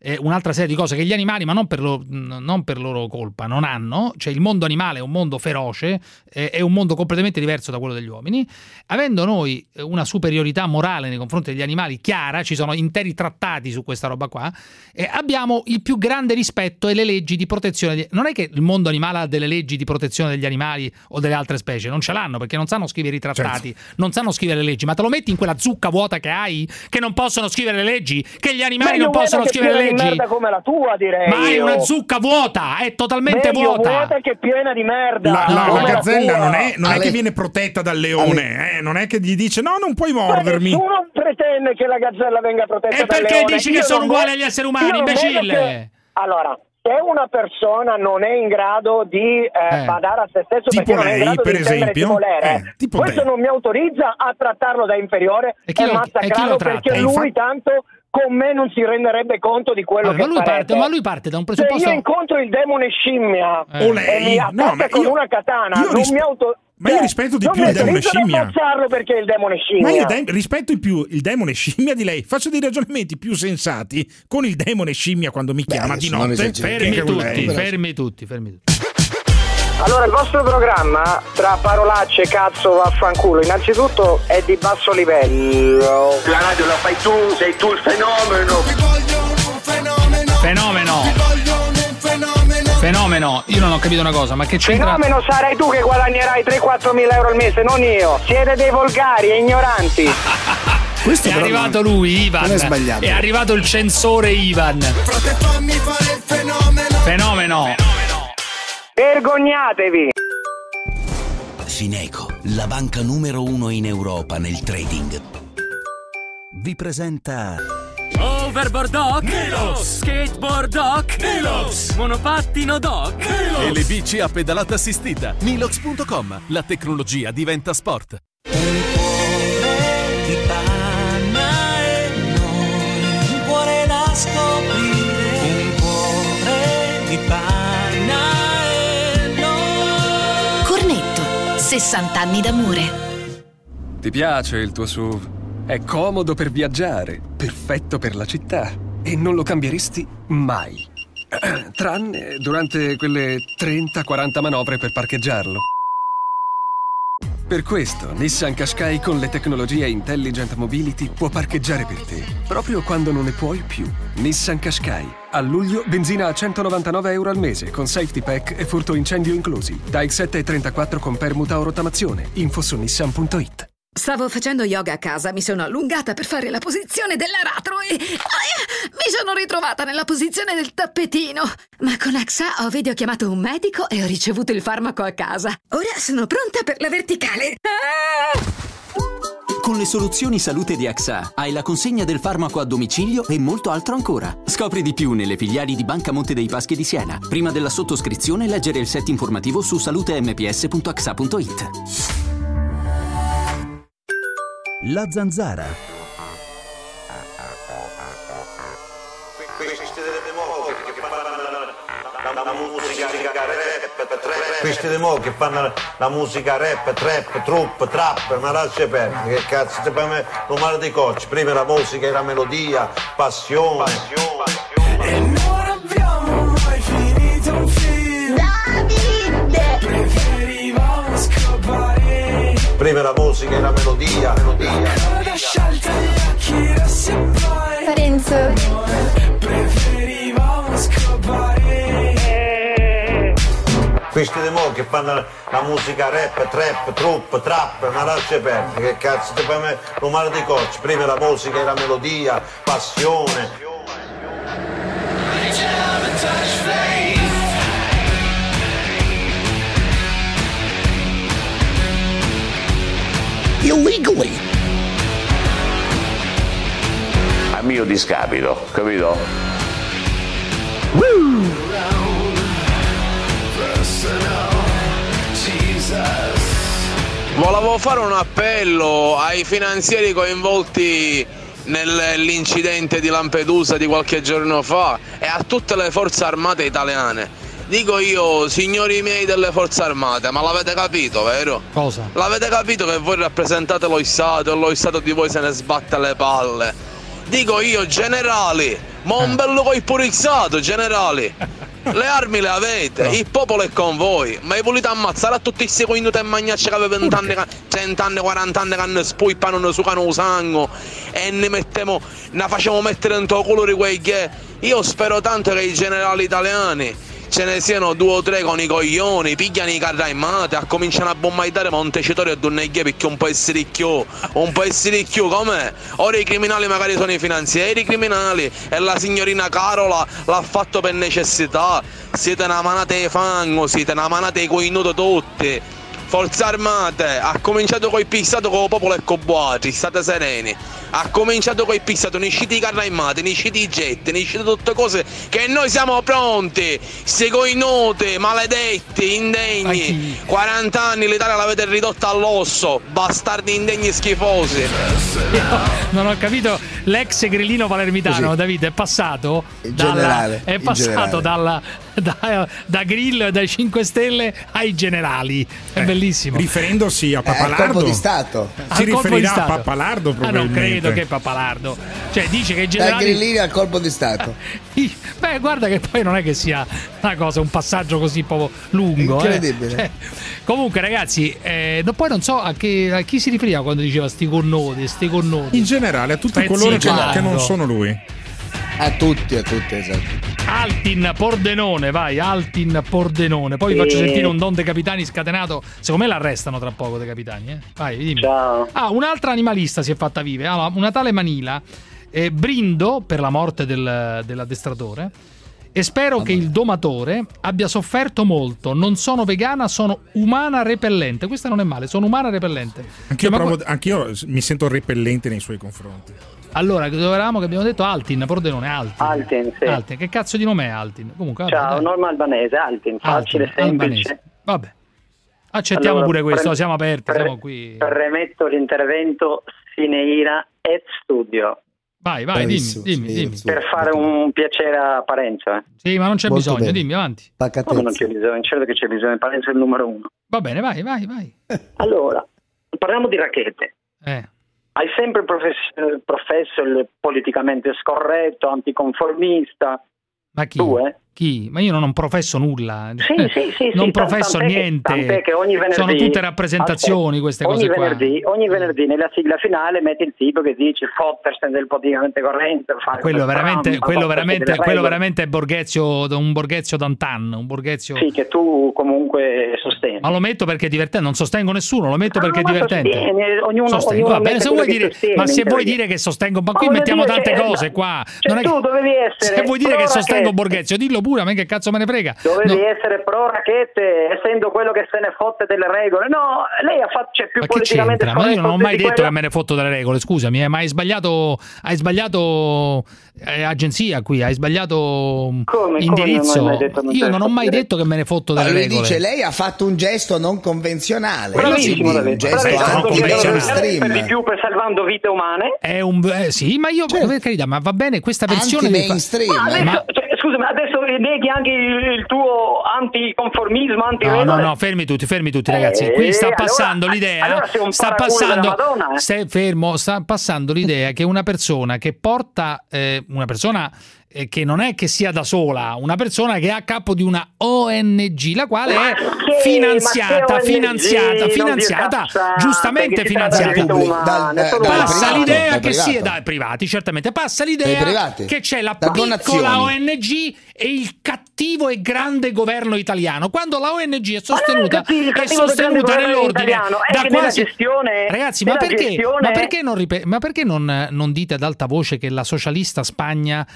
eh, un'altra serie di cose che gli animali, ma non per, lo- non per loro colpa, non hanno. Cioè, il mondo animale è un mondo feroce, eh, è un mondo completamente diverso da quello degli uomini. Avendo noi eh, una superiorità morale nei confronti degli animali chiara, ci sono interi trattati su questa roba qua, eh, abbiamo il più grande rispetto e le leggi di protezione. di- Non è che il mondo animale ha delle leggi di protezione degli animali o delle altre specie, non ce l'hanno perché non sanno scrivere i trattati, non sanno scrivere le leggi, ma te lo metti in quella zucca vuota che hai, che non possono scrivere le leggi, che gli animali Meglio non possono che scrivere leggi. merda come la tua, direi. Ma è una zucca vuota, è totalmente Meglio vuota. vuota che piena di merda. La, la- la gazzella non è, non è che viene protetta dal leone, eh, non è che gli dice no, non puoi mordermi. Ma nessuno pretende che la gazzella venga protetta E dal perché leone. dici che Io sono non uguali agli esseri umani, imbecille? che- Allora, se una persona non è in grado di eh, Eh. badare a se stesso Tipo perché non è in lei, grado per di esempio? volere, Eh, questo te. non mi autorizza a trattarlo da inferiore E chi e, lo- e chi lo perché Eh, lui tanto con me non si renderebbe conto di quello Vabbè, che ma, parte, ma lui parte da un Se presupposto. io incontro il demone scimmia Eh. O e lei. mi attacca No, con io- una katana, io non rispe- mi auto... ma io cioè, rispetto di non più il demone scimmia. ammazzarlo perché è il demone scimmia. Ma io de- rispetto in più il demone scimmia di lei, faccio dei ragionamenti più sensati con il demone scimmia quando mi chiama di non notte. Fermi tutti, fermi tutti, fermi tutti. Allora, il vostro programma, tra parolacce, cazzo, vaffanculo, innanzitutto è di basso livello. La radio la fai tu, sei tu il fenomeno. Fenomeno. Fenomeno. Io non ho capito una cosa, ma che c'entra? Fenomeno sarai tu che guadagnerai 3-4 mila euro al mese, non io. Siete dei volgari e ignoranti. Questo È però arrivato non- lui, Ivan. non è sbagliato. È arrivato il censore Ivan. Fenomeno. Vergognatevi. Fineco, la banca numero uno in Europa nel trading. Vi presenta Overboard Doc Milos Skateboard Doc Milos Monopattino Doc E le bici a pedalata assistita. Milox.com. La tecnologia diventa sport. 60 anni d'amore. Ti piace il tuo SUV? È comodo per viaggiare, perfetto per la città e non lo cambieresti mai. Tranne durante quelle 30-40 manovre per parcheggiarlo. Per questo Nissan Qashqai con le tecnologie Intelligent Mobility può parcheggiare per te, proprio quando non ne puoi più. Nissan Qashqai. A luglio benzina a 199 euro al mese con safety pack e furto incendio inclusi. Da X7 con permuta o rottamazione. Info su nissan.it. Stavo facendo yoga a casa, mi sono allungata per fare la posizione dell'aratro e mi sono ritrovata nella posizione del tappetino. Ma con AXA ho videochiamato un medico e ho ricevuto il farmaco a casa. Ora sono pronta per la verticale. Ah! Con le soluzioni salute di AXA hai la consegna del farmaco a domicilio e molto altro ancora. Scopri di più nelle filiali di Banca Monte dei Paschi di Siena. Prima della sottoscrizione leggere il set informativo su salutemps.axa.it. La zanzara. la musica rap, trap. Questi di mo che fanno la musica rap, trap, trupp, trap, ma lascia perdere, che cazzo, ti fai me- lo male dei cocci, prima la musica era melodia, passione. E non Prima la musica era melodia, melodia. E poi Parenzo Preferivamo scappare Questi di mo che fanno la musica rap, trap, trupp, trap, ma lascia perdere, che cazzo, ti fai me- lo male dei cocci, prima la musica era melodia, passione. Illegally. A mio discapito, capito? Volevo fare un appello ai finanzieri coinvolti nell'incidente di Lampedusa di qualche giorno fa e a tutte le forze armate italiane. Dico io, signori miei delle forze armate, ma l'avete capito, vero? Cosa? L'avete capito che voi rappresentate lo Stato e lo Stato di voi se ne sbatte le palle? Dico io, generali, ma un bello coipurizzato, generali. Le armi le avete, il popolo è con voi, ma hai voluto ammazzare a tutti questi coinuti e magnacci che avevano 20 anni, 100 anni, 40 anni che ne spuipano, ne sucano il sangue e ne mettiamo, ne facciamo mettere in tuo culo di quei che. Io spero tanto che i generali italiani ce ne siano due o tre con i coglioni, pigliano i carri armati, a cominciare a bommaitare Montecitorio e Dunneghe perché un po' essere ricchio, un po' essere ricchio com'è? Ora i criminali magari sono i finanzieri criminali e la signorina Carola l'ha fatto per necessità. Siete una manata di fango, siete una manata di coinuti tutti. Forze armate, ha cominciato coi pissato con il popolo e con boati, state sereni. Ha cominciato coi pissato, ne usciti i carri armati, ne usciti i jet, ne usciti tutte cose che noi siamo pronti. Se coinuti, maledetti, indegni. 40 anni l'Italia l'avete ridotta all'osso, bastardi indegni e schifosi. Non ho capito l'ex grillino palermitano, Così. Davide, è passato In dalla- generale, è passato generale. dalla, da, da grill dai 5 Stelle ai generali. È bellissimo. Riferendosi a al Papalardo. colpo di Stato. Si Al colpo di riferirà a Stato. Papalardo Ah, non probabilmente. credo che Papalardo. Cioè, dice che i Dai generali. grillini al colpo di Stato. Beh, guarda che poi non è che sia una cosa, un passaggio così proprio lungo. eh. Incredibile. Cioè, comunque, ragazzi, eh, no, poi non so a, che- a chi si riferiva quando diceva sti connoti, sti connoti. In generale, a tutti Pezzi coloro che non sono lui. A tutti, a tutti, esatto. Altin Pordenone, vai, Altin Pordenone. Poi vi faccio sentire un Don De Capitani scatenato. Secondo me l'arrestano tra poco De Capitani, eh. Vai, dimmi. Ciao. Ah, un'altra animalista si è fatta vive. Allora, una tale Manila. eh, brindo per la morte del- dell'addestratore. E spero che il domatore abbia sofferto molto. Non sono vegana, sono umana repellente. Questa non è male, sono umana repellente. Anch'io, Cioè, ma provo- qua- anch'io mi sento repellente nei suoi confronti. Allora, dove eravamo che abbiamo detto Altin, Pordenone, Altin. Altin, sì. Altin, che cazzo di nome è Altin? Comunque, vabbè, Ciao, dai. norma albanese, Altin, facile, Altin, semplice. albanese. Vabbè. Accettiamo Allora, pure questo, pre- siamo aperti, pre- siamo qui. Premetto l'intervento sine ira et studio. Vai, vai, Bravissimo, dimmi, dimmi, dimmi. Per fare un piacere a Parenzo. Eh. Sì, ma non c'è Molto bisogno, bene. dimmi, avanti. Come non c'è bisogno? Certo che c'è bisogno, Parenzo è il numero uno. Va bene, vai, vai, vai. Allora, parliamo di racchette. Eh. Hai sempre profess- eh, professo il politicamente scorretto, anticonformista. Ma chi? Tu, eh? Chi? Ma io non professo nulla. Sì, sì, sì, non professo tant'è che- niente. tant'è che venerdì, Sono tutte rappresentazioni queste ogni cose qua. venerdì, Ogni venerdì nella sigla finale metti il tipo che dice fottersene del politicamente corrente. Quello quel veramente, Trump, quello veramente, quello veramente è Borghezio, un Borghezio d'antan, un Borghezio... Sì, che tu comunque sostieni. Ma lo metto perché è divertente, non sostengo nessuno, lo metto perché è divertente. ognuno- Sostengo, ognuno va bene, se vuoi che dire, sostiene, ma se vuoi dire che sostengo, ma Ma qui mettiamo tante che- cose qua. Cioè, Non è tu che- dovevi essere se vuoi dire che sostengo. Borghezio, dillo pure, a me che cazzo me ne frega. Dovevi No. essere pro racchette, essendo quello che se ne fotte delle regole. No, lei ha fatto c'è più Ma politicamente? Ma io non ho mai detto quella- che me ne fotto delle regole, scusami, eh, ma hai sbagliato, hai sbagliato eh, agenzia qui, hai sbagliato mm, come indirizzo. non detto non io non ho mai detto che me ne fotto delle lui regole. dice lei ha fatto un gesto non convenzionale. Bravissimo, un gesto non convenzionale. per di mainstream. più per salvando vite umane. È un eh, sì, ma io per carità, ma va bene questa versione di fa- Ma adesso, cioè, scusami, adesso neghi anche il, tuo anticonformismo, No, antiregole. no, no, fermi tutti, fermi tutti ragazzi. Eh, Qui sta allora- passando l'idea, allora sei un sta passando Madonna, eh. fermo, sta passando l'idea che una persona che porta eh, una persona eh, che non è che sia da sola, una persona che è a capo di una ONG, la quale Ma è che- finanziata, finanziata, finanziata, giustamente finanziata. Dal- dal. Passa privato, l'idea che sia dai privati, certamente. Passa l'idea che c'è la Da piccola donazioni. ONG e il cattivo e grande governo italiano. Quando la ONG è sostenuta, è sostenuta nell'ordine è da quasi gestione- Ragazzi, ma perché, gestione- ma perché non ripe- ma perché non, non dite ad alta voce che la socialista Spagna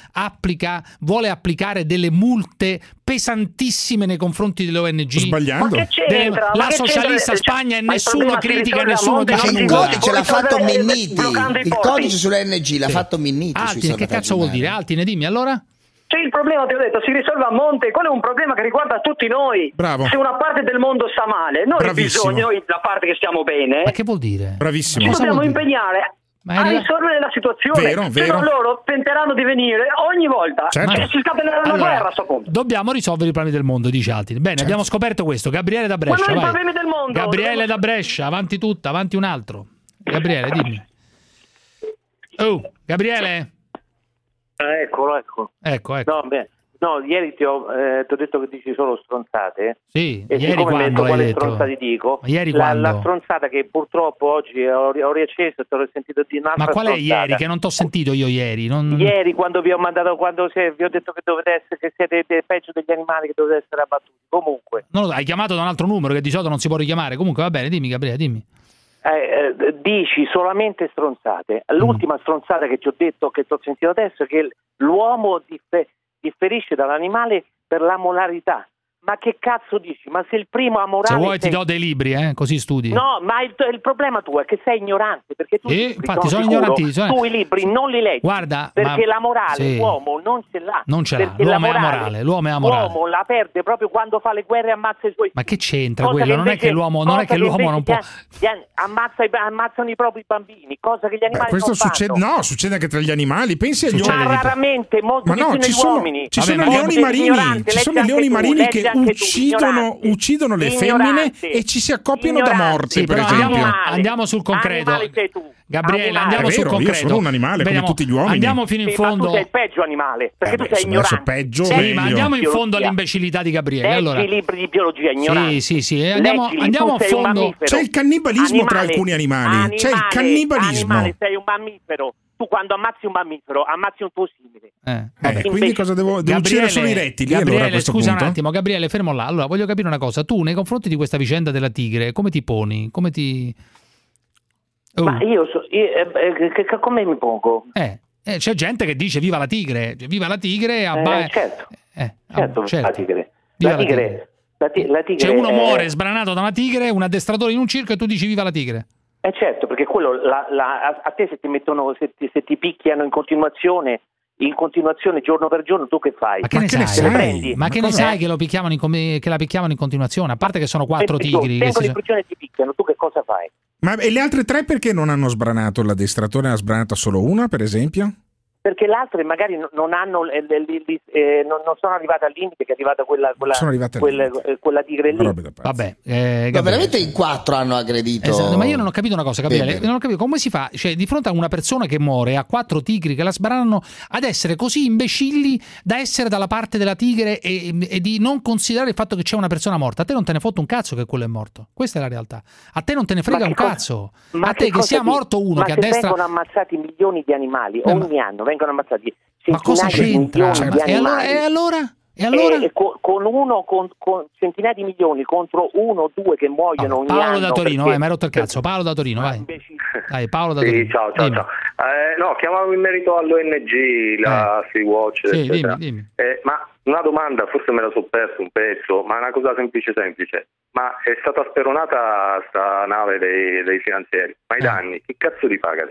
applica vuole applicare delle multe pesantissime nei confronti delle ONG? Sbagliando. Ma che c'entra? Ma la che socialista c'entra? Spagna e nessuno critica nessuno dice si Il codice l'ha fatto Minniti. Il codice sull'NG l'ha fatto Minniti. Altine, che cazzo vuol dire? Altine, dimmi allora? Cioè il problema, ti ho detto, si risolve a monte, quello è un problema che riguarda tutti noi. Bravo. Se una parte del mondo sta male, noi Bravissimo. bisogna, noi la parte che stiamo bene, Ma che vuol dire? ci Bravissimo. Cosa dobbiamo impegnare Ma a risolvere la situazione. Vero, Se vero. loro tenteranno di venire ogni volta. Certo. Cioè, si scatenerà una Allora, guerra a sto punto. Dobbiamo risolvere i problemi del mondo, dice Altine. Bene, abbiamo scoperto questo. Gabriele da Ma Brescia, non i problemi del mondo. Gabriele da Brescia, avanti tutta, avanti un altro. Gabriele, dimmi. Oh, Gabriele? Eh, Eccolo, eccolo. Ecco, ecco. No, beh, no, ieri ti ho, eh, ti ho detto che dici solo stronzate. Sì, E ieri quando detto quale detto? stronzate dico, ieri la, quando? la stronzata che purtroppo oggi ho, ho riacceso e te l'ho sentito di un'altra Ma qual è stronzata. ieri? Che non t'ho sentito io ieri. Non... Ieri quando vi ho mandato, quando se- vi ho detto che dovete essere, che siete de- peggio degli animali che dovete essere abbattuti. Comunque, so, hai chiamato da un altro numero che di solito non si può richiamare. Comunque va bene, dimmi Gabriele, dimmi. eh, eh, dici solamente stronzate. Mm. L'ultima stronzata che ti ho detto, che ti ho sentito adesso, è che l'uomo diffe- differisce dall'animale per la moralità. Ma che cazzo dici? Ma se il primo amorale... Se vuoi ti sei- do dei libri, eh, così studi. No, ma il, il problema tuo è che sei ignorante, perché tu, Eh, i libri, infatti, sono sicuro, ignorantissimo, eh. tu i libri non li leggi, Guarda, perché ma- la morale sì. l'uomo non ce l'ha. Non ce l'ha, l'uomo la è amorale, l'uomo è amorale. L'uomo la perde proprio quando fa le guerre e ammazza i suoi Ma che c'entra Cosa quello? Non è invece- che l'uomo, non è che l'uomo non può. invece gli- ammazza i- ammazzano i propri bambini, cosa che gli Beh, animali questo non succede, fanno. no, succede anche tra gli animali. Pensi agli Ma uomini. raramente, molto Ma no, più ci negli sono, uomini. ci sono ma leoni marini, ci sono leggi leoni marini che tu, uccidono, uccidono le femmine e ci si accoppiano da Ignorante. morte, Sì, per esempio. andiamo, andiamo sul concreto. Animale. Gabriele, Animale. andiamo È sul vero, io concreto. sono un animale, come Vediamo- tutti gli uomini. Andiamo fino in Sì, ma fondo. tu sei il peggio animale, perché Eh tu sei ignorante. peggio, Sì, meglio. ma andiamo in fondo all'imbecillità di Gabriele. Leggi Allora, i libri di biologia, ignorante. sì, sì, sì. Andiamo, andiamo a fondo. C'è il cannibalismo tra alcuni animali. C'è il Animale, cannibalismo. Animale, sei un mammifero. Tu quando ammazzi un mammifero, ammazzi un tuo simile. Eh, Eh, vabbè. quindi cosa devo, devo uccidere solo i rettili? allora, a Gabriele, questo scusa punto? un attimo, Gabriele, fermo là. Allora, voglio capire una cosa. Tu, nei confronti di questa vicenda della tigre, come ti poni? Come ti. Oh, Ma io, so, io eh, eh, che- che- come mi pongo? eh, eh, c'è gente che dice viva la tigre, viva la tigre, a Eh, ba- certo, eh, certo, ah, certo. la tigre. Viva La la tigre, tigre. la ti- la tigre Cioè uno è- muore sbranato da una tigre, un addestratore in un circo e tu dici viva la tigre. Eh certo, perché quello la- la- a, te se ti mettono, se ti, se ti picchiano in continuazione, in continuazione giorno per giorno, tu che fai? Ma che ne Te le sai? prendi? Ma che ne sai che, lo picchiavano in che la picchiavano in continuazione? A parte che sono quattro Senti tu, tigri. Che Vengono si in prigione e ti picchiano, tu che cosa fai? Ma e le altre tre perché non hanno sbranato l'addestratore? Ne ha sbranata solo una, per esempio? Perché le altre magari non- hanno, eh, eh, non, non sono arrivate al limite che è arrivata quella, quella, al quella, eh, quella tigre lì. Vabbè, eh, Ma veramente in quattro hanno aggredito. Esatto, ma io non ho capito una cosa, Gabriele. Non ho capito come si fa, cioè, di fronte a una persona che muore, a quattro tigri che la sbranano, ad essere così imbecilli da essere dalla parte della tigre e, e di non considerare il fatto che c'è una persona morta. A te non te ne fotte un cazzo che quello è morto. Questa è la realtà. A te non te ne frega un cosa- cazzo. A te che, sia morto uno ma che a destra. vengono ammazzati milioni di animali Eh, ma- ogni anno, vengono ammazzati Ma cosa c'entra? Cioè, e allora, e allora? E allora? E co- con, uno, con, con centinaia di milioni contro uno o due che muoiono ogni Paolo anno. da Torino, perché- vai, mi hai rotto il cazzo. Paolo da Torino, vai. Dai, Paolo da Torino. Sì, ciao, ciao, Dimmi. ciao. Eh, no, chiamavo in merito all'ONG, la Sea-Watch, Eh. Sì, eccetera. dimmi, dimmi. Eh, ma una domanda, forse me la so perso un pezzo, ma una cosa semplice semplice. Ma è stata speronata sta nave dei, dei finanzieri, Eh. ma i danni, chi cazzo li paga?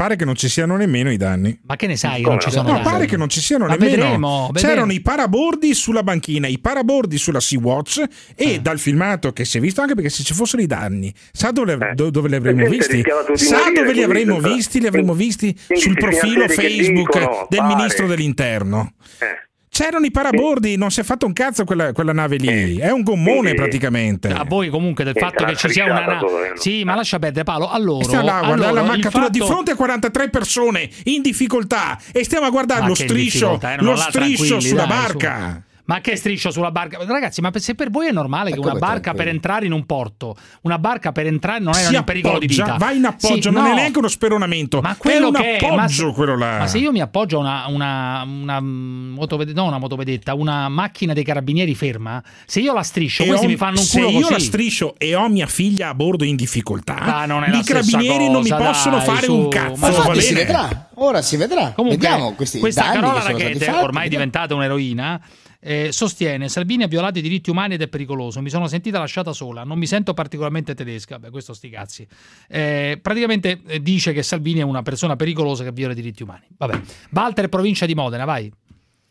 Pare che non ci siano nemmeno i danni. Ma che ne sai Come non ci no? sono No, danni? pare che non ci siano Ma nemmeno. vedremo, vedremo. C'erano i parabordi sulla banchina, i parabordi sulla Sea-Watch e Eh. dal filmato che si è visto anche perché se ci fossero i danni, sa dove, do- dove li avremmo visti? Sa morire, dove li avremmo senza- visti? Li avremmo visti quindi sul profilo Facebook dicono, del pare. ministro dell'interno. Eh. C'erano i parabordi, non si è fatto un cazzo quella, quella nave lì. È un gommone Quindi- praticamente. A voi comunque del Sì, fatto che ci sia una nave. eh. Sì, ma lascia perdere Paolo. Allora, Stiamo là allora, la il maccatura di fatto- fronte a 43 persone in difficoltà e stiamo a guardare Ma lo striscio, difficoltà, erano lo là striscio sulla dai, barca. su. Ma che striscio sulla barca? Ragazzi, ma se per voi è normale che una barca per entrare in un porto, una barca per entrare non è si in pericolo di appoggia, vita. va in appoggio, Sì, non no. è neanche uno speronamento, Ma è quello un che è, appoggio ma, quello là. ma se io mi appoggio a una, una, una motovedetta, no, una motovedetta, una macchina dei carabinieri ferma, se io la striscio, E questi ho- mi fanno un se culo io così. la striscio e ho mia figlia a bordo in difficoltà, Ma non è la i carabinieri non mi cosa, possono dai, fare su. un cazzo. Ma infatti si vedrà, ora si vedrà. Comunque, Vediamo questi questa danni Carola che ormai vediamo. diventata un'eroina, eh, sostiene Salvini ha violato i diritti umani ed è pericoloso. Mi sono sentita lasciata sola, non mi sento particolarmente tedesca. Beh, questo sti cazzi. Eh, praticamente eh, dice che Salvini è una persona pericolosa che viola i diritti umani. Vabbè. Walter, provincia di Modena, vai.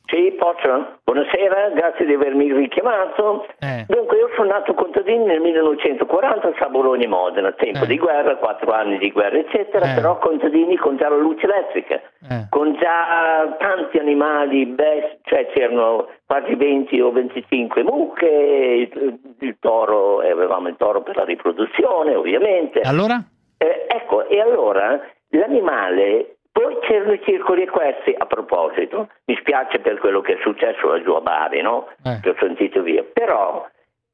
Sì, posso? Buonasera, grazie di avermi richiamato. Eh. Dunque, io sono nato contadino nel 1940 a Bologna Modena, tempo Eh. di guerra, quattro anni di guerra, eccetera, Eh. però contadini con già la luce elettrica, Eh. con già tanti animali, best, cioè c'erano quasi 20 o 25 mucche, il, il toro, e avevamo il toro per la riproduzione, ovviamente. Allora? Eh, ecco, e allora l'animale, poi c'erano i circoli equestri, a proposito, mi spiace per quello che è successo laggiù a Bari, no? Eh. Che ho sentito via, però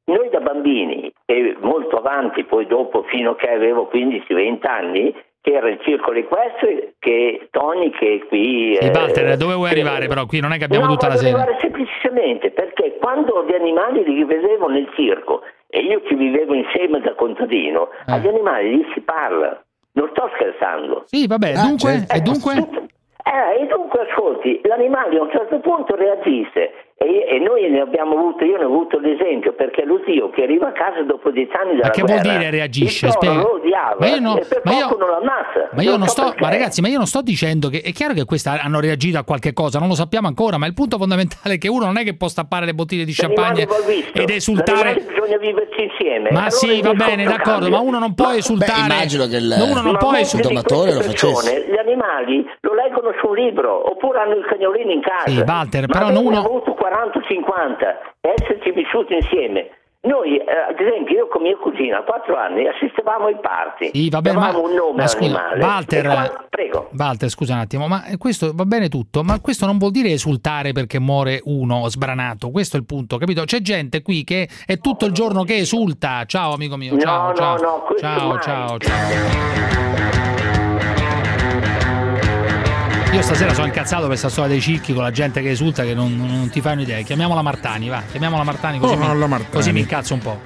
noi da bambini e molto avanti, poi dopo fino a che avevo 15-20 anni, che era il circolo equestre, che Tony che qui... Sì, eh, Walter, dove vuoi che- arrivare però? Qui non è che abbiamo no, tutta la sera. arrivare semplicemente perché quando gli animali li vedevo nel circo e io ci vivevo insieme da contadino, Eh. agli animali lì si parla. Non sto scherzando. Sì, vabbè, Ah, dunque, certo. e dunque? Eh, e dunque ascolti, l'animale a un certo punto reagisce e, e noi ne abbiamo avuto, io ne ho avuto l'esempio perché lo zio che arriva a casa dopo dieci anni dalla Ma che vuol dire reagisce? Spiega. lo odiava Ma io no- e per ma io- poco non l'ammazza. Ma io non so sto, perché. ma ragazzi, ma io non sto dicendo che è chiaro che queste hanno reagito a qualche cosa, non lo sappiamo ancora, ma il punto fondamentale è che uno non è che può stappare le bottiglie di champagne ed esultare. Bisogna viverci insieme. Ma Allora sì, va bene, d'accordo, ma uno non può esultare. immagino che il- No, uno non Ma può esultare. lo persone, Gli animali lo leggono su un libro oppure hanno il cagnolino in casa. Sì, Walter, Ma però uno- abbiamo avuto 40-50 e esserci vissuti insieme. Noi, eh, ad esempio, io con mia cugina a 4 anni assistevamo ai parti. Sì, va bene, ma, un nome ma scusa. Walter, E qua- prego. Walter, scusa un attimo, ma questo va bene tutto, ma questo non vuol dire esultare perché muore uno sbranato, questo è il punto, capito? C'è gente qui che è tutto il giorno che esulta. Ciao amico mio, No, ciao, no, ciao. no, questo ciao, mai. ciao, ciao. Io stasera sono incazzato per questa storia dei cicchi con la gente che esulta che non, non ti fai un'idea. Chiamiamola Martani, va, chiamiamola Martani così, Oh, mi, la Martani. così mi incazzo un po'.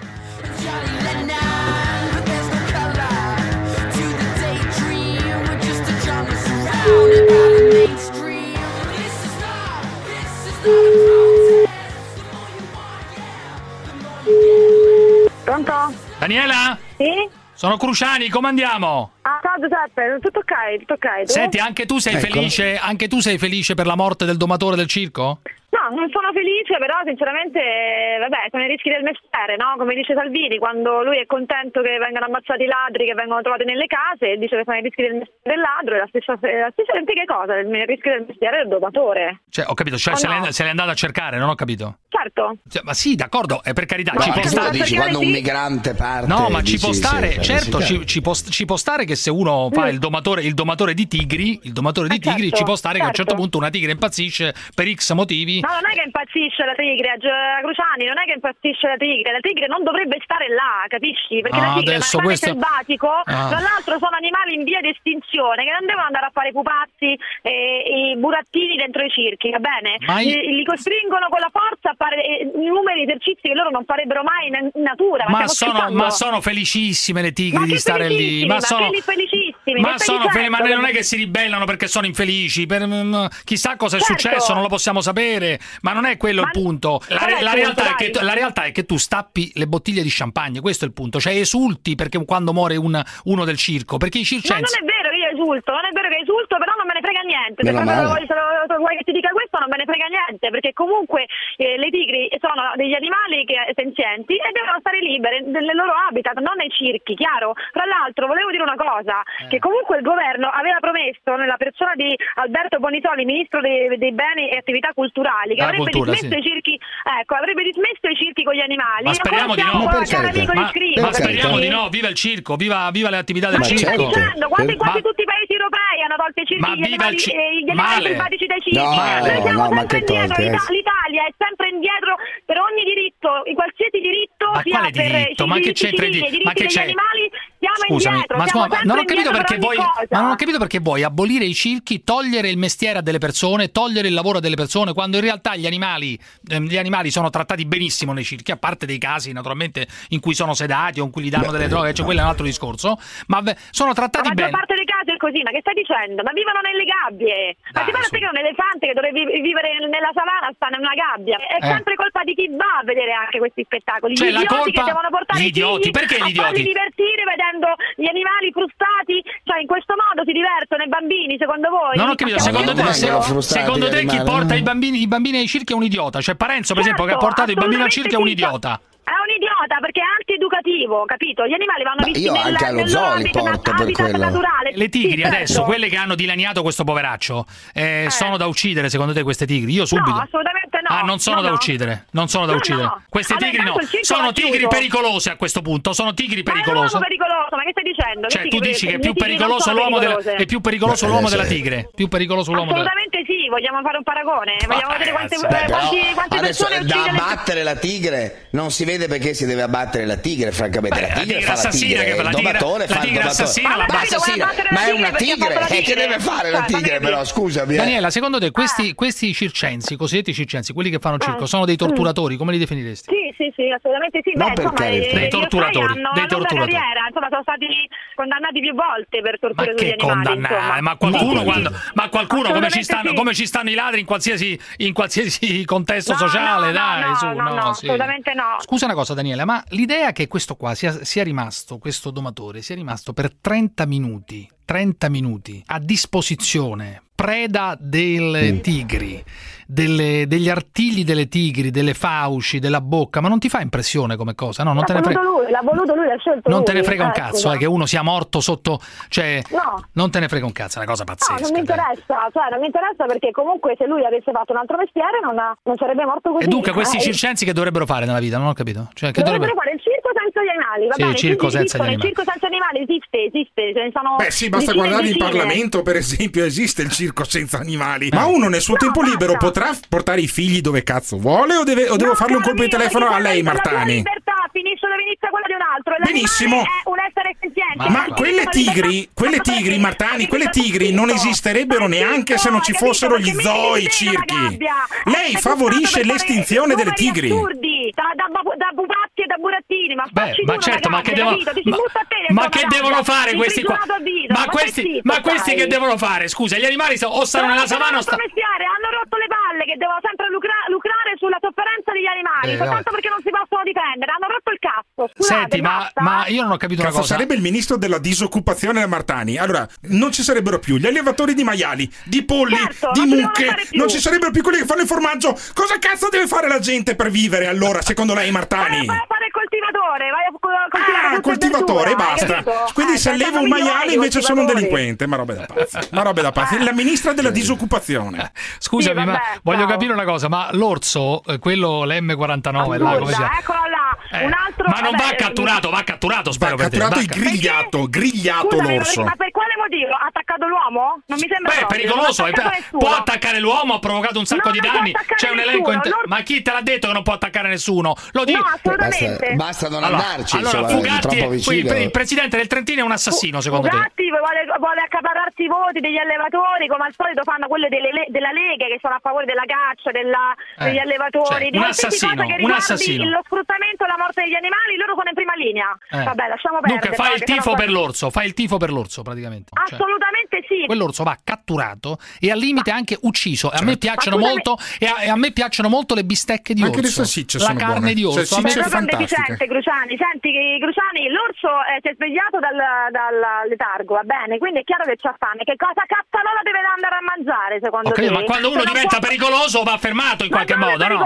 Pronto? Daniela? Sì? Sono Cruciani, come andiamo? Ah, Giuseppe, tutto ok, tutto ok. Senti, anche tu sei Ecco. felice, anche tu sei felice per la morte del domatore del circo? No, non sono felice, però sinceramente, eh, vabbè, sono i rischi del mestiere, no? Come dice Salvini, quando lui è contento che vengano ammazzati i ladri che vengono trovati nelle case, dice che sono i rischi del mestiere del ladro, e la stessa, la stessa identica cosa, il rischio del mestiere del domatore. Cioè, ho capito, cioè Oh, se, no. l'è, se l'è andato a cercare, non ho capito. Certo. Cioè, ma sì, d'accordo, è per carità, No, ci può stare. dici quando un migrante parte. No, ma ci dici, può sì, stare, sì, certo, ci, ci può, ci può stare che se uno fa il domatore, il domatore di tigri, il domatore di Eh, tigri, certo, ci può stare che a un certo certo. punto una tigre impazzisce per X motivi tigri. No, non è che impazzisce la tigre, Gio- a Cruciani, non è che impazzisce la tigre, la tigre non dovrebbe stare là, capisci? Perché Ah, la tigre è un animale questo- selvatico, Ah. tra l'altro sono animali in via di estinzione che non devono andare a fare pupazzi e i burattini dentro i circhi, va bene? Ma i- Li, li costringono con la forza a fare eh, numeri di esercizi che loro non farebbero mai in, natura. Ma, Ma sono, ma sono felicissime le tigri di stare lì. Ma ma sono, quelli felicissimi, ma sono fel- ma dicendo? non è che si ribellano perché sono infelici. per- mm, chissà cosa è Certo. successo, non lo possiamo sapere. Ma non è quello il punto. La, la punto, realtà è che, la realtà è che tu stappi le bottiglie di champagne. Questo è il punto. Cioè, esulti perché quando muore un- uno del circo. Perché i Ma circensi. non è vero che esulto, non è vero che esulto, però non me ne frega niente. Se Meno male. vuoi, se lo- se vuoi che ti dica questo, non me ne frega niente, perché comunque eh, le tigri sono degli animali che, senzienti e devono stare libere nel loro habitat, non nei circhi, chiaro? Tra l'altro, volevo dire una cosa, Eh. che comunque il governo aveva promesso nella persona di Alberto Bonitoli, ministro dei, dei beni e attività culturali, che avrebbe cultura, dismesso sì. i circhi, ecco, avrebbe dismesso i circhi con gli animali. Ma speriamo di no. Ma amico Ma, di Scrivo, ma speriamo di no. Viva il circo, viva, viva le attività del Ma circo. dicendo? Quasi, quasi Ma- tutti i paesi europei hanno tolto i circhi Ma gli viva animali, il ci- eh, gli animali selvatici dai circhi. No, Noi siamo no, ma sempre che indietro, tolti, eh? l'Ita- l'Italia è sempre indietro per ogni diritto, in qualsiasi diritto Ma sia quale per diritto? i Ma che diritti c'entra i civili, di- i ma diritti che degli c'è? animali, siamo Scusami, indietro, ma, siamo scusa, ma non ho capito perché per vuoi, cosa. ma non ho capito perché vuoi abolire i circhi, togliere il mestiere a delle persone, togliere il lavoro a delle persone, quando in realtà gli animali, ehm, gli animali sono trattati benissimo nei circhi, a parte dei casi naturalmente in cui sono sedati o in cui gli danno delle droghe, cioè quello è un altro discorso, ma sono La trattati maggior bene. parte dei casi è così, ma che stai dicendo? Ma vivono nelle gabbie! Ma ti pare che un elefante che dovrebbe vi- vivere nella savana sta in una gabbia? È Eh. sempre colpa di chi va a vedere anche questi spettacoli. Cioè, gli la idioti colpa- che devono portare gli i idioti, perché gli idioti? divertire vedendo gli animali frustati. Cioè, in questo modo si divertono i bambini, secondo voi? Non ho capito, secondo te, se- secondo te chi porta i bambini, i bambini ai circhi è un idiota? Cioè Parenzo, per esempio, che ha Certo, portato i bambini al circo è un idiota. È un idiota perché è antieducativo, capito? Gli animali vanno Ma visti io nel, anche allo zoo li porto per quello. naturale. Le tigri Sì, adesso, certo. quelle che hanno dilaniato questo poveraccio, eh, sono da uccidere secondo te queste tigri? Io subito. No, assolutamente. Ah, non sono No, da no. uccidere, non sono da No, uccidere. no. Queste Vabbè, tigri no, sono tigri chiuso. pericolose a questo punto, sono tigri Ma è pericolose. l'uomo pericoloso, ma che stai dicendo? Cioè, tu tigri- dici che è più pericoloso l'uomo della, è più pericoloso l'uomo della tigre, più pericoloso l'uomo della Assolutamente sì, vogliamo fare un paragone, vogliamo vedere quante, Beh, eh, quanti- quante adesso persone da abbattere la tigre non si vede perché si deve abbattere la tigre francamente la tigre fa la tigre che il domatore fa il domatore assassina ma, ma ma è una tigre eh, che deve fare la tigre però scusami. Daniela, secondo te questi, questi circensi, cosiddetti circensi, quelli che fanno circo, Ah. sono dei torturatori, come li definiresti? Sì, sì, sì, assolutamente sì. Non Beh, insomma, eh, Dei torturatori, hanno dei torturatori. carriera, insomma, sono stati condannati più volte per Ma torture sugli che animali. condannare? insomma. Ma qualcuno, quando, ma qualcuno come, ci stanno, sì. come ci stanno i ladri in qualsiasi, in qualsiasi contesto No, sociale? no, dai, no, su, no, no, no, sì. assolutamente no. Scusa una cosa, Daniela, ma l'idea che questo qua sia, sia rimasto, questo domatore, sia rimasto per 30 minuti, 30 minuti a disposizione, preda delle tigri, delle- degli artigli delle tigri, delle fauci, della bocca, ma non ti fa impressione come cosa? No, non L'ha te ne frega. voluto lui, l'ha voluto lui, l'ha scelto Non lui. te ne frega un Eh, cazzo, eh, che uno sia morto sotto. Cioè, No. non te ne frega un cazzo, è una cosa No, pazzesca. non mi interessa, cioè non mi interessa perché comunque se lui avesse fatto un altro mestiere non, ha- non sarebbe morto così. E dunque questi Eh, circensi che dovrebbero fare nella vita? Non ho capito. Cioè, che Dovrebbero dovrebbero... fare il circo senza gli animali, va Sì, bene? il circo senza esistono, gli animali. Il circo senza animali esiste, esiste, ce ne sono Beh sì, basta guardare in. Parlamento, per esempio, esiste il circo senza animali. Ma uno nel suo tempo libero potrà portare i figli dove cazzo vuole o, deve- o devo farle un colpo di telefono a lei, Martani? libertà finisce dove inizia quella di un altro. l'animale Benissimo. È un essere senziente. Ma Quindi quelle tigri, quelle tigri, Martani, quelle tigri non esisterebbero neanche se non ci fossero gli zoo e i circhi. Lei favorisce l'estinzione delle tigri. da, da, da burattini ma Beh, facci ma tu una certo, ma che? Ti si ma, butta a te dentro ma una che devono fare questi qua? a vita, Ma stai questi, zitto, ma questi che devono fare? Scusa, gli animali sto- o stanno nella savana o stanno hanno rotto le palle che devono sempre lucra- lucrare sulla sofferenza degli animali Eh, soltanto vabbè. perché non si possono difendere hanno rotto il cazzo Scusate, Senti, ma, ma io non ho capito una Cazzo, cosa. sarebbe il ministro della disoccupazione Martani. Allora, non ci sarebbero più gli allevatori di maiali, di polli, Certo, di non mucche, non ci sarebbero più quelli che fanno il formaggio. Cosa cazzo deve fare la gente per vivere allora, secondo lei, Martani? a il coltivatore vai a co- coltivare Ah, e coltivatore, hai basta. capito? Quindi Eh, se sono alleva un maiale invece sono un delinquente. Ma roba da pazzi. Ma roba da pazzi. La ministra della disoccupazione. Scusami, Sì, ma vabbè, voglio ciao. capire una cosa, ma l'orso, eh, quello l'M49, là, come si eccolo là Eh, un altro ma non vabbè, va catturato, va catturato, spero Va catturato va e grigliato, grigliato Scusami, l'orso. ma per quale motivo? Ha attaccato l'uomo? Non mi sembra Beh, pericoloso, è ha attaccato per- nessuno. può attaccare l'uomo, ha provocato un sacco No, di danni. C'è un elenco nessuno, inte- loro- Ma chi te l'ha detto che non può attaccare nessuno? Lo dico. No, assolutamente. Basta, basta non Allora, andarci, allora insomma, Fugatti, è- il, il presidente del Trentino è un assassino, secondo te? Fugatti vuole, vuole accaparrarsi i voti degli allevatori, come al solito fanno quelle delle le- della Lega che sono a favore della caccia, della- Eh, degli allevatori, cioè, di un assassino, cosa che un assassino. lo sfruttamento e la morte degli animali, loro sono in prima linea. Eh. Vabbè, lasciamo perdere. Dunque, fai il tifo per l'orso, fai il tifo per l'orso praticamente. Cioè, Assolutamente sì. Quell'orso va catturato e al limite anche ucciso. E a me piacciono Ma molto e a, e a me piacciono molto le bistecche di Anche le orso. salsicce la sono carne buone. di orso. Me- Salsicce Proprio deficiente, Cruciani. Senti, Cruciani, l'orso eh, si è svegliato dal, dal letargo, va bene? Quindi è chiaro che c'ha fame. Che cosa cazzanola deve andare a mangiare, secondo capito, te? ma quando uno Se non diventa può- pericoloso va fermato in Ma qualche è modo, no?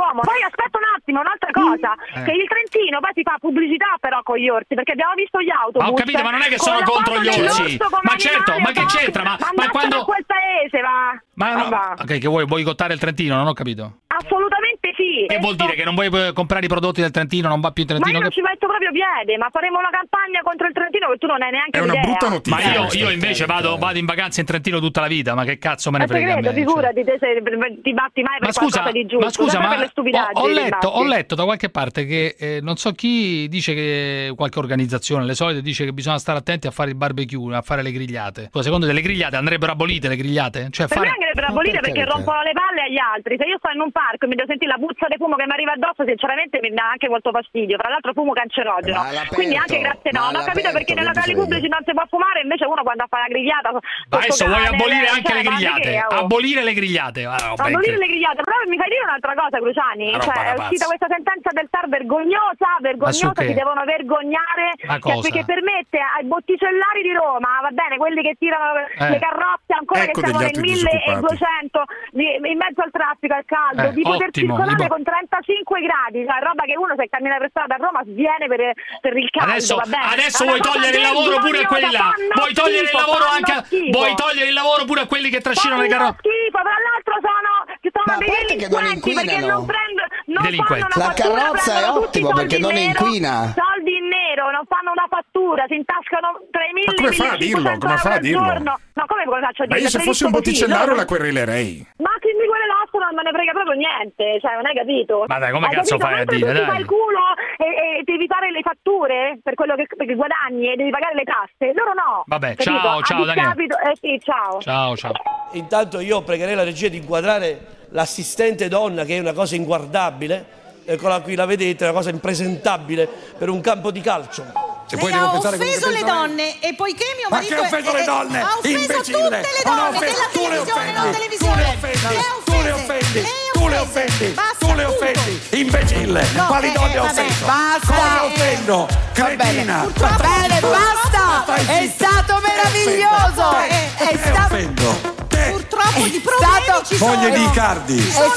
L'uomo. Poi aspetta un attimo, un'altra cosa, Eh. che il Trentino poi si fa pubblicità però con gli orsi, perché abbiamo visto gli autobus. Ma ho capito, ma non è che sono contro gli orsi. Ma certo, ma che c'entra? Ma- ma quando- quel paese, va. Ma no, Va. ok, che vuoi boicottare il Trentino? Non ho capito. Assolutamente sì. Che vuol dire che non vuoi eh, comprare i prodotti del Trentino, non va più in Ma io Trentino? non ci metto proprio piede, ma faremo una campagna contro il Trentino che tu non hai neanche idea. Ma io, io invece vado, vado in vacanza in Trentino tutta la vita, ma che cazzo me ne Ma frega credo, me? cioè. figurati, te sei- ti batti mai per Ma scusa, qualcosa di giusto. ma scusa, ma per le ho, stupidaggini ho letto, ho letto da qualche parte che eh, non so chi dice che qualche organizzazione, le solite, dice che bisogna stare attenti a fare il barbecue, a fare le grigliate. Scusa, secondo te le grigliate andrebbero abolite le grigliate? Cioè Per fare... me andrebbero abolite perché rompono le palle agli altri. Se io sto in un parco e mi devo sentire la puzza di fumo che mi arriva addosso, sinceramente mi dà anche molto fastidio. Fra l'altro fumo cancerogeno. Quindi anche grazie no. ma Non ho capito perché nei che locali pubblici non si può fumare, invece uno quando fa la grigliata. Ma adesso vuoi abolire anche le grigliate? grigliate Abolire le grigliate. Ah, Abolire le grigliate, però mi fai dire un'altra cosa, Cruciani. Cioè, è uscita questa sentenza del TAR vergognosa, vergognosa, si devono vergognare Ma cioè, perché permette ai botticellari di Roma, va bene, quelli che tirano Eh. le carrozze ancora Ecco che siamo degli nel altri 1200 di- in mezzo al traffico, al caldo, Eh, di poter ottimo, circolare con 35 gradi, cioè roba che uno se cammina per strada a Roma sviene per, per il caldo, Adesso, va bene. adesso vuoi togliere il lavoro pure a quelli là. Vuoi togliere il lavoro anche a... Vuoi togliere il lavoro pure a quelli che trascinano le carrozze? schifo, tra l'altro sono, sono Ma a dei parte che non delinquenti perché inquinano. non prendo non Delinquenti. fanno una La fattura, carrozza è prendono ottimo perché non nero, inquina. Soldi in nero, non fanno una fattura, si intascano tra i 1000 Ma come fa a dirlo? Come fa a dirlo? giorno. No, come faccio a Ma dirlo? io se fossi un botticellaro la querelerei. ma chi di quelle là non me ne frega proprio niente, cioè non hai capito? Ma dai, come Hai cazzo capito? fai a dire, tu ti dai? fai il culo e, e devi fare le fatture per quello che, che guadagni e devi pagare le tasse, loro no. Vabbè, Capito? ciao, ciao, Daniele. Eh sì, ciao. Ciao, ciao. Intanto io pregherei la regia di inquadrare l'assistente donna, che è una cosa inguardabile. Eccola qui, la vedete, una cosa impresentabile per un campo di calcio. Se Lei ha offeso le donne e poiché mio Ma marito che ha offeso è- le donne? ha offeso Imbecille! tutte le donne offeso- della tu le televisione, non televisione. tu le offendi, tu le offendi, tu le offendi, tu le offendi, imbecille! No, Quali eh, donne eh, ho vabbè, offeso? basta. Come offendo? Cretina! Bene, basta! È stato meraviglioso! È, è Purtroppo di problemi ci sono. Moglie di sono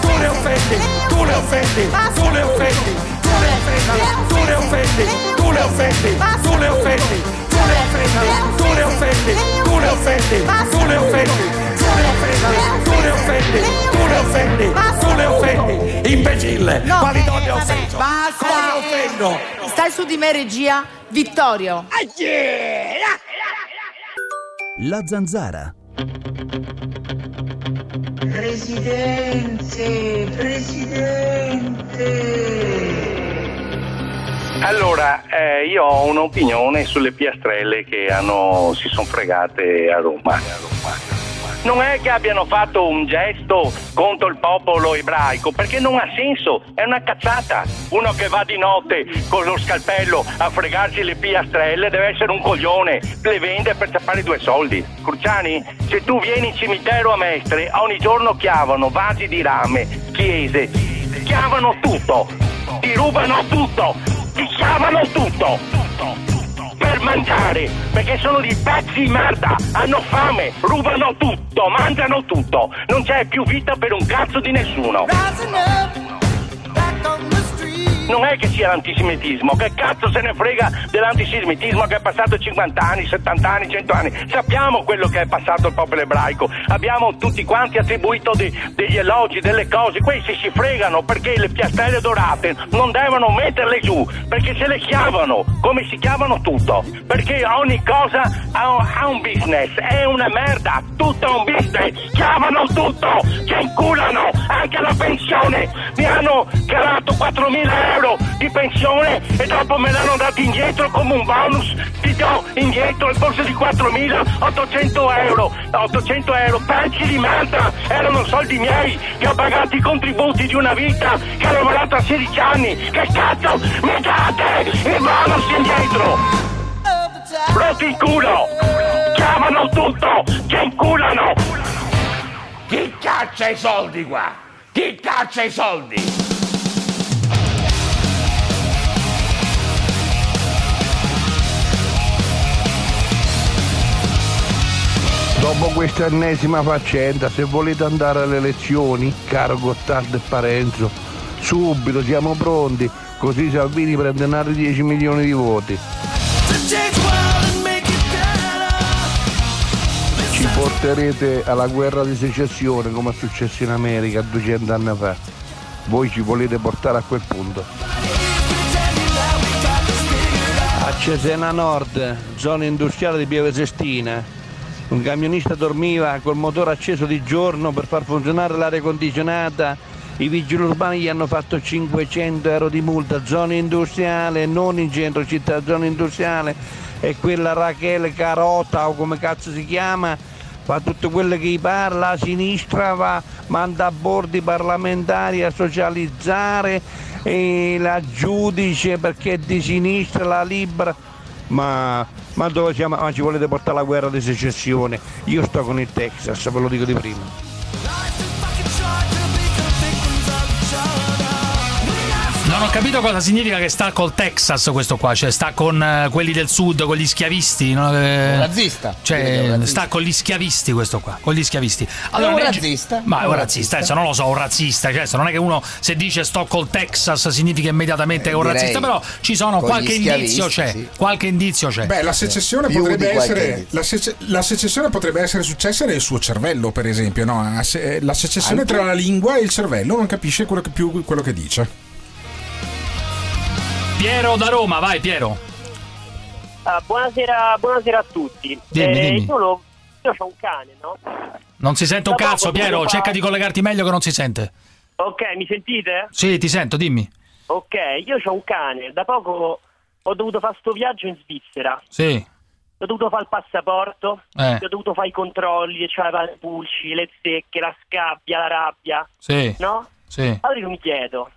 Tu le offendi, tu le offendi, tu le offendi, tu le offendi, tu le offendi, tu le offendi, tu le offendi, tu le offendi, tu le offendi, tu le offendi, tu le offendi, tu le offendi, tu le offendi, imbecille! Quali eh, donne basta. Come offendo? Stai su di me, regia. Vittorio. La zanzara. Presidente, presidente. Allora, eh, io ho un'opinione sulle piastrelle che hanno, si sono fregate a Roma. Non è che abbiano fatto un gesto contro il popolo ebraico, perché non ha senso, è una cazzata. Uno che va di notte con lo scalpello a fregarsi le piastrelle deve essere un coglione, le vende per tappare due soldi. Cruciani, se tu vieni in cimitero a Mestre, ogni giorno chiavano vasi di rame, chiese, chiavano tutto, ti rubano tutto, ti chiavano tutto per mangiare, perché sono dei pezzi di merda, hanno fame, rubano tutto, mangiano tutto, non c'è più vita per un cazzo di nessuno. Non è che sia l'antisemitismo, che cazzo se ne frega dell'antisemitismo che è passato 50 anni, 70 anni, 100 anni. Sappiamo quello che è passato il popolo ebraico, abbiamo tutti quanti attribuito dei- degli elogi, delle cose, questi si fregano perché le piastrelle dorate non devono metterle giù, perché se le chiamano, come si chiamano tutto, perché ogni cosa ha, ha un business, è una merda, tutto è un business, chiamano tutto, ci inculano anche la pensione, mi hanno calato 4.000 euro di pensione e dopo me l'hanno dato indietro come un bonus, ti do indietro il borso di 4.800 euro, 800 euro, pezzi di merda, erano soldi miei che ho pagato i contributi di una vita che ho lavorato a 16 anni, che cazzo mi date il bonus indietro? Rotti il culo! Chiamano tutto! Ci inculano! Chi caccia i soldi qua? Chi caccia i soldi? Dopo questa ennesima faccenda, se volete andare alle elezioni, caro Gottardo e Parenzo, subito siamo pronti, così Salvini prende altri 10 milioni di voti. Ci porterete alla guerra di secessione come è successo in America 200 anni fa. Voi ci volete portare a quel punto. A Cesena Nord, zona industriale di Pieve Sestina, un camionista dormiva col motore acceso di giorno per far funzionare l'aria condizionata. I vigili urbani gli hanno fatto 500 euro di multa, zona industriale, non in centro città, zona industriale. E quella Rachele Carota o come cazzo si chiama, fa tutto quello che gli parla, a sinistra va, manda a bordi parlamentari a socializzare e la giudice perché è di sinistra la libera. Ma, ma dove siamo? Ma ci volete portare alla guerra di secessione? Io sto con il Texas, ve lo dico di prima. Ho capito cosa significa che sta col Texas questo qua, cioè sta con eh, quelli del sud, con gli schiavisti. No? Eh, Un razzista. Cioè, è un razzista. sta con gli schiavisti questo qua, con gli schiavisti. un leggi- razzista. Ma è un Un razzista, adesso non lo so, un razzista, cioè, adesso non è che uno se dice sto col Texas significa immediatamente che è un Eh, direi razzista, però ci sono qualche indizio c'è, sì. qualche indizio c'è. Beh, la secessione, Più potrebbe essere, la, sece- la secessione potrebbe essere successa nel suo cervello, per esempio. No? Se- La secessione Anche- tra la lingua e il cervello non capisce quello che- più quello che dice. Piero da Roma, vai Piero. Ah, buonasera, buonasera a tutti. Dimmi, Eh, dimmi. Io, lo- io ho un cane, no? Non si sente un Da cazzo, Piero, fa- cerca di collegarti meglio che non si sente. Ok, mi sentite? Sì, ti sento, dimmi. Ok, io ho un cane. Da poco ho dovuto fare sto viaggio in Svizzera. Sì. Ho dovuto fare il passaporto, Eh. ho dovuto fare i controlli, cioè le pulci, le zecche, la scabbia, la rabbia. Sì. No? Sì. Allora io mi chiedo,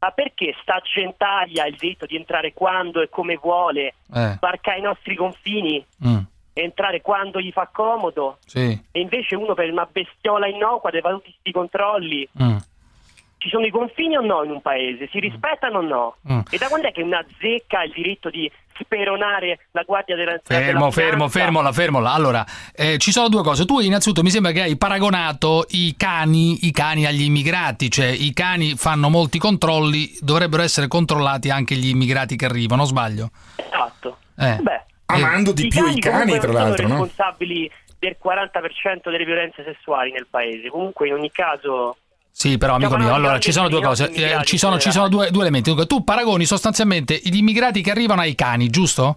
ma perché sta Gentaglia ha il diritto di entrare quando e come vuole, Eh. sbarcare i nostri confini, Mm, entrare quando gli fa comodo? sì. E invece uno per una bestiola innocua deve fare tutti questi controlli. Mm. Ci sono i confini o no in un paese? Si rispettano o no? Mm. E da quando è che una zecca ha il diritto di speronare la guardia della Fermo, della fermo, fermola, fermola. Allora, eh, ci sono due cose. Tu innanzitutto mi sembra che hai paragonato i cani, i cani agli immigrati, cioè i cani fanno molti controlli, dovrebbero essere controllati anche gli immigrati che arrivano, sbaglio? Esatto. Eh. Beh, Amando di i più i cani, tra l'altro, sono no? responsabili del 40% delle violenze sessuali nel paese. Comunque in ogni caso Sì, però amico mio, allora ci sono due cose, Eh, ci sono, ci sono due, due elementi. Dunque, tu paragoni sostanzialmente gli immigrati che arrivano ai cani, giusto?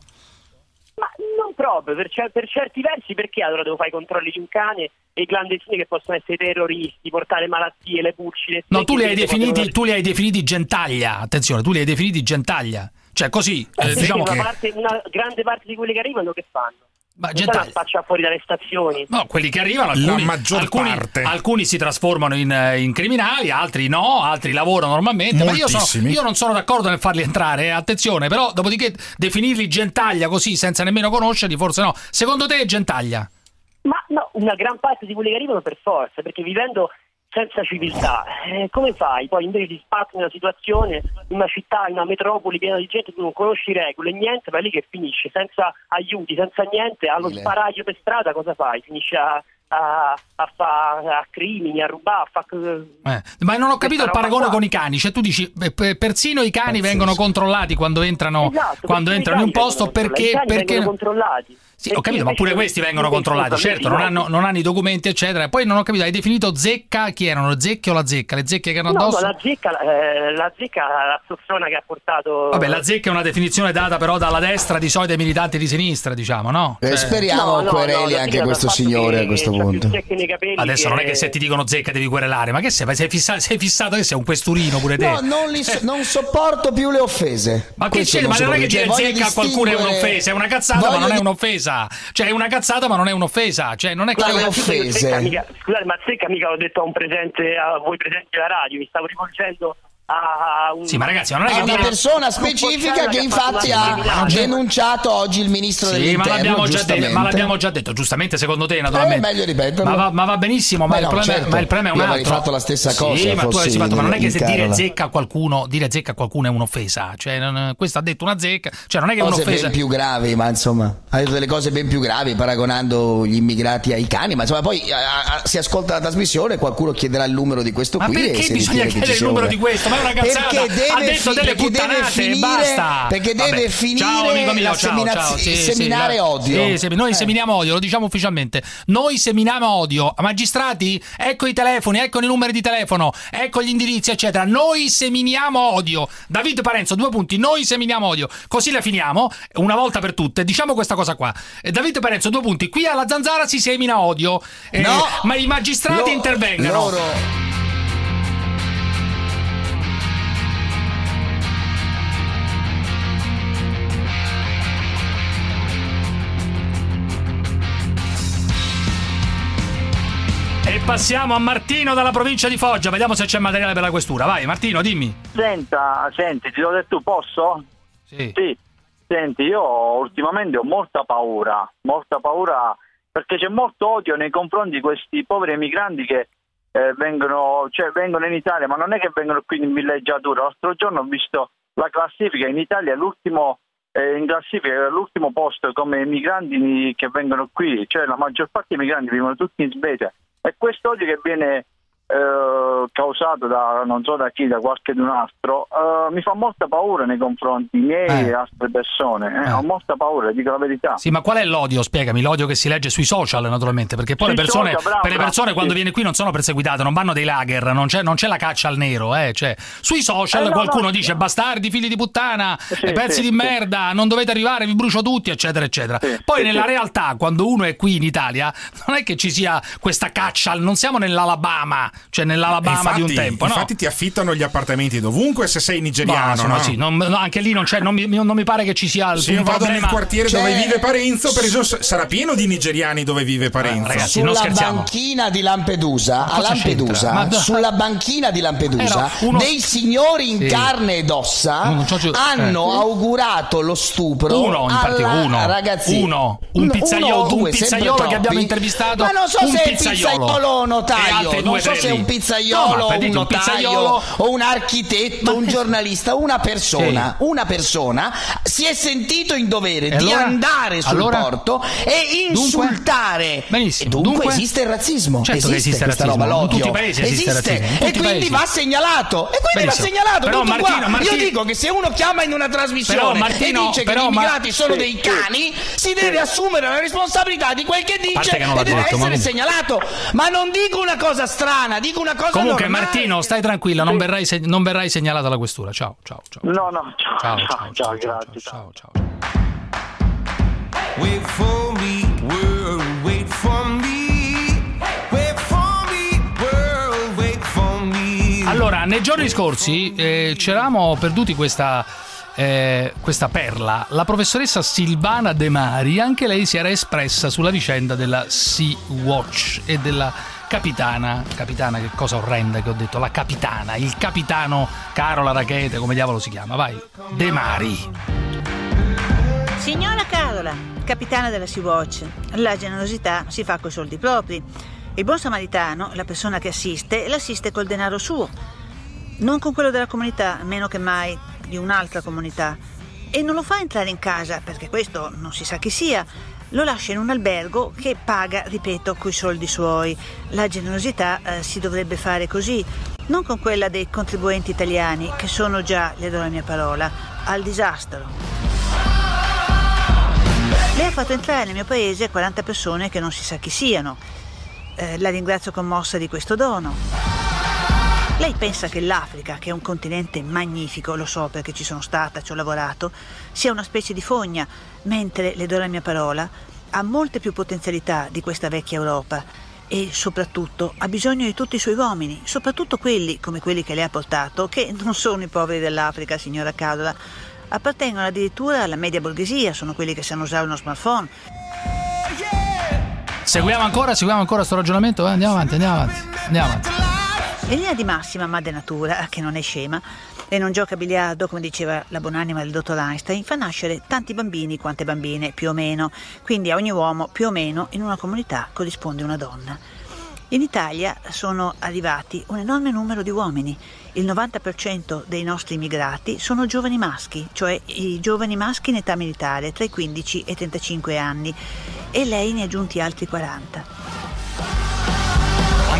Ma non proprio, per, cer- per certi versi perché allora devo fare i controlli di un cane e i clandestini che possono essere terroristi, portare malattie, le pulci, le No, tu li hai definiti, potevano- tu li hai definiti gentaglia, attenzione, tu li hai definiti gentaglia. Cioè così, eh, Perché diciamo una, che... parte- una grande parte di quelli che arrivano che fanno? Ma Non gentaglia- stanno a spacciare fuori dalle stazioni. No, quelli che arrivano, La alcuni, maggior alcuni, parte. alcuni si trasformano in, eh, in criminali, altri no, altri lavorano normalmente. Ma io, sono- Moltissimi. io non sono d'accordo nel farli entrare, eh, attenzione, però dopodiché definirli gentaglia così senza nemmeno conoscerli, forse no. Secondo te è gentaglia? Ma no, una gran parte di quelli che arrivano per forza, perché vivendo senza civiltà, eh, come fai? Poi invece ti spazzi nella situazione, in una città, in una metropoli piena di gente, tu non conosci regole, niente, vai lì che finisce, senza aiuti, senza niente, allo sparaglio per strada cosa fai? Finisci a, a, a fare a crimini, a rubare, a fare... Eh, ma non ho capito il paragone con i cani. Cioè, tu dici, eh, pe- persino i cani vengono controllati quando entrano, Esatto, quando entrano in un posto perché. perché... vengono controllati. Sì, ho capito, ma pure questi vengono controllati, certo, non hanno, non hanno i documenti, eccetera. Poi non ho capito, hai definito zecca, chi erano? Zecche o la zecca? Le zecche che erano No, no, addosso? la zecca, eh, la zecca è la persona che ha portato... Vabbè, la zecca è una definizione data però dalla destra di solito ai militanti di sinistra, diciamo, no? Eh, Cioè- speriamo No, no, quereli no, anche questo signore a questo che punto. Adesso non è che- che se ti dicono zecca devi querelare, ma che sei? Sei fissato, sei fissato che sei un questurino pure te? No, non, li so- non sopporto più le offese. Ma che Questo c'è? Ma non è che. Cioè, dire zecca a qualcuno è un'offesa, è una cazzata, ma non è di- un'offesa. Cioè, è una cazzata, ma non è un'offesa. Cioè, non è Quale quello offese? Scusate, ma zecca mica l'ho detto a un presente, a voi presenti della radio, mi stavo rivolgendo a un... Sì, ma ragazzi, ma non è che una persona specifica che infatti ha denunciato oggi il ministro Sì, ma dell'interno l'abbiamo, già detto, giustamente. ma l'abbiamo già detto, giustamente secondo te, naturalmente. Eh, meglio ripeterlo. Ma va, ma va benissimo, ma, Beh, il no, problema, certo. ma il problema è un Io avrei altro. fatto la stessa Sì, cosa, ma tu avresti fatto, ma non è che se dire zecca a qualcuno, dire zecca a qualcuno è un'offesa. Cioè, non- questo ha detto una zecca, cioè non è che è cose un'offesa. ben più gravi, ma insomma, ha detto delle cose ben più gravi paragonando gli immigrati ai cani, ma insomma poi a- a- si ascolta la trasmissione, qualcuno chiederà il numero di questo Ma qui e perché si bisogna chiedere il numero di questo? Ma è una cazzata. Perché deve ha detto fi- delle perché deve puttanate, finire- basta. perché deve Vabbè. finire ciao, amico mio, ciao, ciao. Sì, sì, seminare la- odio. Sì, sì, noi Eh. seminiamo odio, lo diciamo ufficialmente. Noi seminiamo odio. Magistrati, ecco i telefoni, ecco i numeri di telefono, ecco gli indirizzi, eccetera. Noi seminiamo odio. David Parenzo, due punti. Noi seminiamo odio. Così la finiamo, una volta per tutte. Diciamo questa cosa qua. Eh, David Parenzo, due punti. Qui alla zanzara si semina odio. Eh, No. ma i magistrati Lo- intervengano. loro- passiamo a Martino dalla provincia di Foggia. Vediamo se c'è materiale per la questura. Vai, Martino, dimmi. Senta, senti, ti ho detto posso? Sì. Senti, io ultimamente ho molta paura, molta paura perché c'è molto odio nei confronti di questi poveri emigranti che eh, vengono, cioè, vengono in Italia, ma non è che vengono qui in villeggiatura. L'altro giorno ho visto la classifica in Italia, è l'ultimo eh, in classifica è l'ultimo posto come emigranti che vengono qui, cioè la maggior parte dei migranti vivono tutti in Svezia e questo odio che viene eh, causato da non so da chi, da qualche un altro, eh, mi fa molta paura nei confronti miei Eh. e altre persone. eh, Ho molta paura, dico la verità. Sì, ma qual è l'odio? Spiegami, l'odio che si legge sui social, naturalmente, perché poi Sui le persone, social, bravo, per le persone bravo, quando sì. viene qui non sono perseguitate, non vanno dei lager, non c'è, non c'è la caccia al nero, eh, cioè, sui social Eh, no, qualcuno no. dice bastardi, figli di puttana, Sì, eh, pezzi sì, di merda, non dovete arrivare, vi brucio tutti, eccetera, eccetera. Poi nella realtà, quando uno è qui in Italia, non è che ci sia questa caccia, non siamo nell'Alabama, cioè nell'Alabama infatti, di un tempo, no? infatti ti affittano gli appartamenti dovunque se sei No, nigeriano, insomma, no? sì, non- no, anche lì non, c'è, non, mi, non mi pare che ci sia Se un io vado problema. nel quartiere Cioè- dove vive Parenzo, per esempio, sarà pieno di nigeriani dove vive Parenzo. ragazzi, non sulla banchina di Lampedusa, a Lampedusa? Ma- sulla banchina di Lampedusa, Era uno- dei signori in Sì. carne ed ossa giù- hanno eh. augurato lo stupro Uno in alla particolare, uno. Uno. Un pizzaiolo- o un due, pizzaiolo sempre che abbiamo intervistato, Ma non so un se è pizzaiolo. pizzaiolo o notaio, non so se un No, pizzaiolo ma o per un dire, un notaio pizzaiolo- o un architetto, un giornalista, una persona, Sì. una persona si è sentito in dovere E di allora? andare sul Allora? porto e insultare. Benissimo. E dunque, Dunque? esiste il razzismo. Certo che esiste il questa razzismo. roba, In l'odio. tutti i paesi esiste il razzismo, in E quindi va segnalato. E quindi Benissimo. va segnalato. Però Martino- qua. Martino- Io dico che se uno chiama in una trasmissione Però, Martino, e dice che però, gli ma- immigrati sono sì, dei sì. cani, si deve assumere la responsabilità di quel che dice che e deve detto, ma essere segnalato. Ma non dico una cosa strana, dico una cosa Comunque, normale. Martino, stai tranquilla, non, verrai, se- non verrai segnalato alla questura. Ciao, ciao, ciao. No, no, ciao, Ciao, ciao, ciao, ciao, grazie. ciao, ciao. Wait for me, world, wait for me. Wait for me, world, wait for me. Allora, nei giorni scorsi eh, ci eravamo perduti questa, eh, questa perla. La professoressa Silvana De Mari, anche lei si era espressa sulla vicenda della Sea Watch e della capitana. Capitana, che cosa orrenda che ho detto? La capitana, il capitano Carola Rachete, come diavolo si chiama? Vai, De Mari. Signora Carola, capitana della Sea-Watch, la generosità si fa coi soldi propri. Il buon samaritano, la persona che assiste, l'assiste col denaro suo, non con quello della comunità, meno che mai di un'altra comunità. E non lo fa entrare in casa, perché questo non si sa chi sia, lo lascia in un albergo che paga, ripeto, coi soldi suoi. La generosità eh, si dovrebbe fare così, non con quella dei contribuenti italiani, che sono già, le do la mia parola, al disastro. Lei ha fatto entrare nel mio paese 40 persone che non si sa chi siano. Eh, la ringrazio commossa di questo dono. Lei pensa che l'Africa, che è un continente magnifico, lo so perché ci sono stata, ci ho lavorato, sia una specie di fogna, mentre, le do la mia parola, ha molte più potenzialità di questa vecchia Europa e soprattutto ha bisogno di tutti i suoi uomini, soprattutto quelli, come quelli che lei ha portato, che non sono i poveri dell'Africa, signora Cadola, appartengono addirittura alla media borghesia, sono quelli che sanno usare uno smartphone. Seguiamo ancora, seguiamo ancora sto ragionamento? Eh? Andiamo avanti, andiamo avanti. Andiamo avanti. In linea di massima, madre natura, che non è scema, e non gioca a biliardo, come diceva la buonanima del dottor Einstein, fa nascere tanti bambini quante bambine, più o meno. Quindi a ogni uomo, più o meno, in una comunità corrisponde una donna. In Italia sono arrivati un enorme numero di uomini. Il 90% dei nostri immigrati sono giovani maschi, cioè i giovani maschi in età militare, tra i 15 e i 35 anni, e lei ne ha aggiunti altri 40.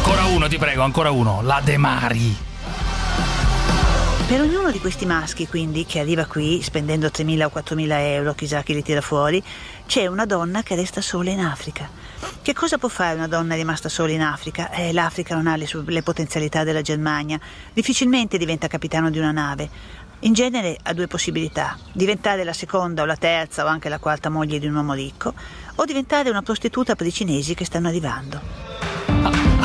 Ancora uno, ti prego, ancora uno. La De Mari. Per ognuno di questi maschi, quindi, che arriva qui spendendo 3.000 o 4.000 euro, chissà chi li tira fuori, c'è una donna che resta sola in Africa. Che cosa può fare una donna rimasta sola in Africa? Eh, l'Africa non ha le, le potenzialità della Germania. Difficilmente diventa capitano di una nave. In genere ha due possibilità: diventare la seconda o la terza o anche la quarta moglie di un uomo ricco, o diventare una prostituta per i cinesi che stanno arrivando.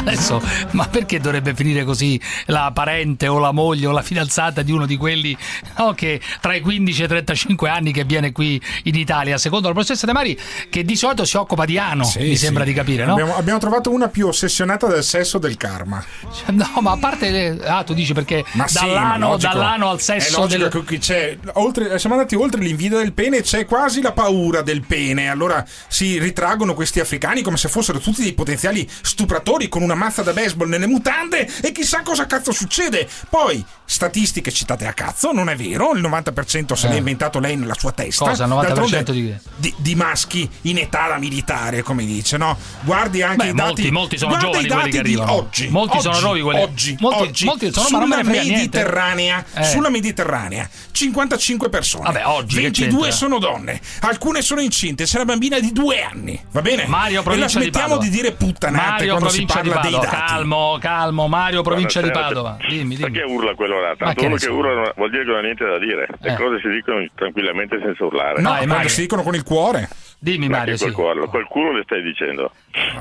Adesso, ma perché dovrebbe finire così la parente o la moglie o la fidanzata di uno di quelli no, che tra i 15 e i 35 anni che viene qui in Italia? Secondo la professoressa De Mari, che di solito si occupa di ano, Sì, mi sì. sembra di capire, no? Abbiamo, abbiamo trovato una più ossessionata del sesso del karma. No, ma a parte. le- Ah, tu dici perché Ma sì, dall'ano, logico. dall'ano al È sesso logico del. che c'è, oltre, siamo andati oltre l'invidia del pene, c'è quasi la paura del pene. Allora si ritraggono questi africani come se fossero tutti dei potenziali stupratori con una mazza da baseball nelle mutande e chissà cosa cazzo succede. Poi, statistiche citate a cazzo, non è vero, il 90% se l'ha Eh. inventato lei nella sua testa. Cosa? Il 90% D'altronde, di di, di maschi in età da militare, come dice, no? Guardi anche Beh, i dati. molti, molti sono giovani quelli che di arrivano. Oggi, Molti oggi, sono nuovi quelli- Oggi, molti- oggi, molti sono, sulla. Mediterranea, Eh. sulla Mediterranea, 55 persone. Vabbè, oggi, che 22 c'entra? sono donne, alcune sono incinte, c'è una bambina di due anni, va bene? Mario, e la provincia di smettiamo Padova. di dire puttanate Mario, quando si provincia dei dati. Calmo, calmo, Mario, provincia di. Padova. Dimmi, dimmi. Perché urla quello là? Tanto che uno che so. urla non- vuol dire che non ha niente da dire. Le Eh. cose si dicono tranquillamente senza urlare. No, quando si dicono con il cuore. Dimmi Ma Mario, che sì. quel cuore, qualcuno le stai dicendo.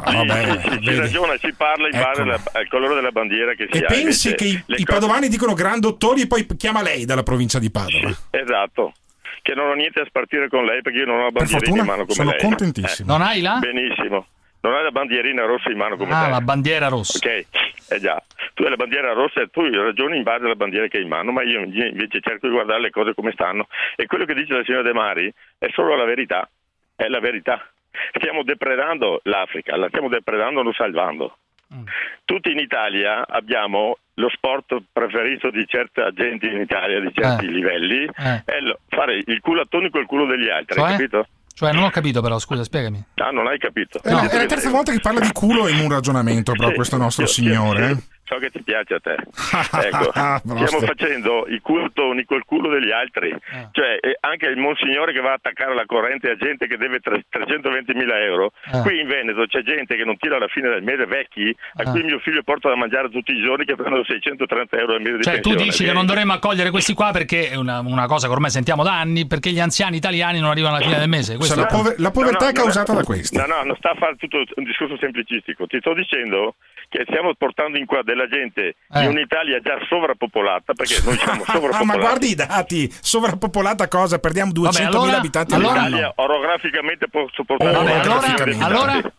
Ah, vabbè, si, si vedi. ragiona, si parla in base alla- al colore della bandiera che si E ha. pensi invece che i, le i cose- padovani dicono gran dottori e poi chiama lei dalla provincia di Padova. Esatto. Che non ho niente a spartire con lei perché io non ho la Per bandierina fortuna in mano come sono lei. contentissimo. Non hai là? Benissimo. Non hai la bandierina rossa in mano come Ah, te. la bandiera rossa. Ok, eh già. Tu hai la bandiera rossa e tu ragioni in base alla bandiera che hai in mano, ma io invece cerco di guardare le cose come stanno. E quello che dice la signora De Mari è solo la verità. È la verità. Stiamo depredando l'Africa, la stiamo depredando, non salvando. Mm. Tutti in Italia abbiamo lo sport preferito di certa gente in Italia, di certi Eh. livelli, Eh. è fare il culo a toni col culo degli altri, Cioè? hai capito? Cioè, non ho capito però, scusa, spiegami. Ah, non hai capito. È, la, è la terza volta che parla di culo in un ragionamento, però, questo nostro signore. So che ti piace a te. ecco, Basta. stiamo facendo i cultoni col culo degli altri. Eh. Cioè, eh, anche il monsignore che va a attaccare la corrente a gente che deve tre- 320 mila euro. Eh. Qui in Veneto c'è gente che non tira alla fine del mese, vecchi, a Eh. cui mio figlio porta da mangiare tutti i giorni che prendono 630 euro al mese di Cioè, tu pensione. dici che non dovremmo accogliere questi qua perché è una, una cosa che ormai sentiamo da anni, perché gli anziani italiani non arrivano alla fine del mese. Cioè, la, il pover- la povertà No, no, è causata no, da questo. No, no, non sta a fare tutto un discorso semplicistico. Ti sto dicendo che stiamo portando in qua della gente Eh. in un'Italia già sovrappopolata, perché noi siamo Ah, sovrappopolati. ma guardi i dati, sovrappopolata cosa? Perdiamo 200.000 allora- abitanti allora- all'anno. L'Italia orograficamente può sopportare Vabbè, una allora- allora-.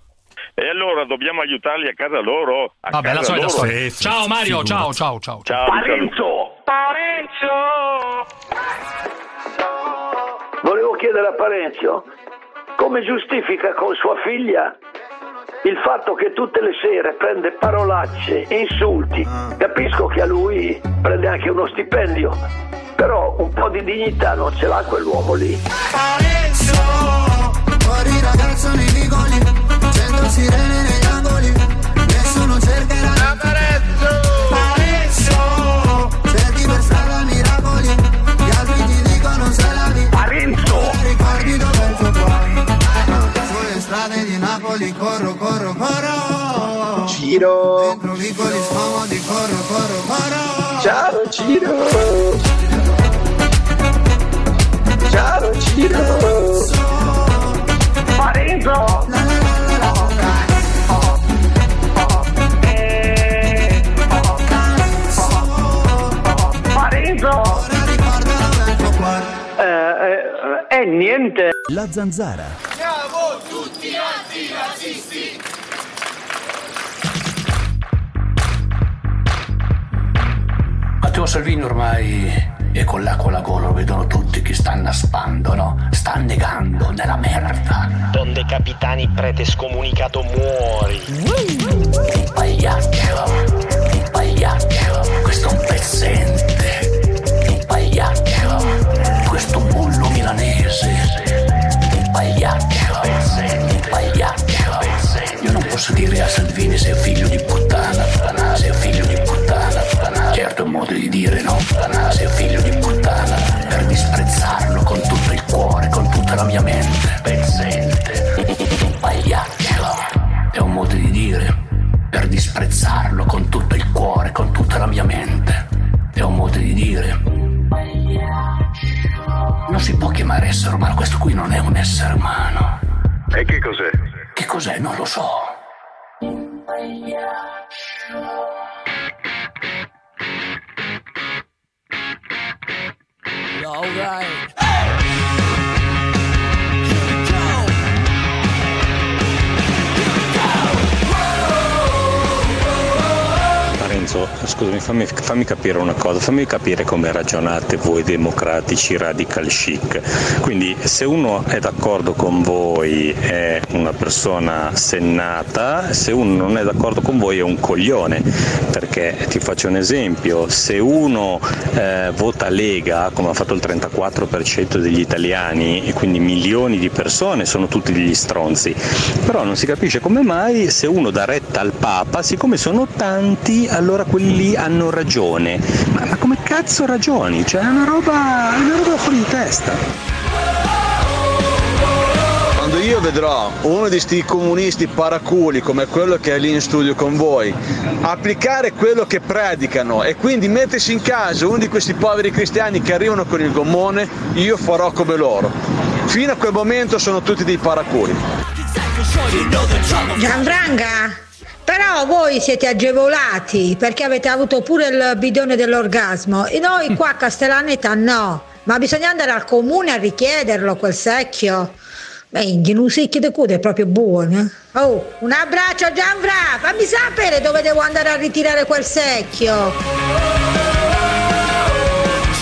E allora dobbiamo aiutarli a casa loro. A Vabbè, la casa solita loro. Ciao Mario, ciao, ciao, ciao. Ciao, Parenzo! Volevo chiedere a Parenzo come giustifica con sua figlia il fatto che tutte le sere prende parolacce, insulti. Capisco che a lui prende anche uno stipendio, però un po' di dignità non ce l'ha quell'uomo lì. Parenzo, Fuori ragazzo nei vicoli, cento sirene negli angoli, nessuno cercherà Parenzo! Cerchi per strada miracoli, strade di Napoli corro, corro, corro Ciro! Dentro vicoli scomodi corro, corro, corro Ciao Ciro! Ciao Ciro! Parenzo! Parenzo! Eh, eh, eh, niente. La zanzara. Matteo Salvini ormai è con l'acqua alla gola, lo vedono tutti che sta annaspando, no? Sta annegando nella merda. Don De Capitani prete scomunicato muori. Il pagliaccio, il pagliaccio, questo è un pezzente. Il pagliaccio, questo bullo milanese. Il pagliaccio, il pagliaccio. Io non posso dire a Salvini sei figlio di mia mente. Pezzente. Il pagliaccio. È un modo di dire per disprezzarlo con tutto il cuore, con tutta la mia mente. È un modo di dire. Non si può chiamare essere umano, questo qui non è un essere umano. E che cos'è? Che cos'è? Non lo so. Alright. Parenzo, scusami, fammi, fammi capire una cosa, fammi capire come ragionate voi democratici radical chic. Quindi se uno è d'accordo con voi è una persona sennata, se uno non è d'accordo con voi è un coglione. Perché ti faccio un esempio, se uno eh, vota Lega, come ha fatto il 34% degli italiani, e quindi milioni di persone, sono tutti degli stronzi. Però non si capisce come mai se uno dà retta al Papa, siccome sono tanti, allora quelli lì hanno ragione. Ma, ma come cazzo ragioni? Cioè è una roba, è una roba fuori di testa. Quando io vedrò uno di sti comunisti paraculi come quello che è lì in studio con voi applicare quello che predicano e quindi mettersi in casa uno di questi poveri cristiani che arrivano con il gommone, io farò come loro. Fino a quel momento sono tutti dei paraculi. Gianfranca, però voi siete agevolati perché avete avuto pure il bidone dell'orgasmo e noi qua a Castellaneta no, ma bisogna andare al comune a richiederlo quel secchio. Beh, un secchio di culo è proprio buono. eh. Oh, un abbraccio Gianfra, fammi sapere dove devo andare a ritirare quel secchio.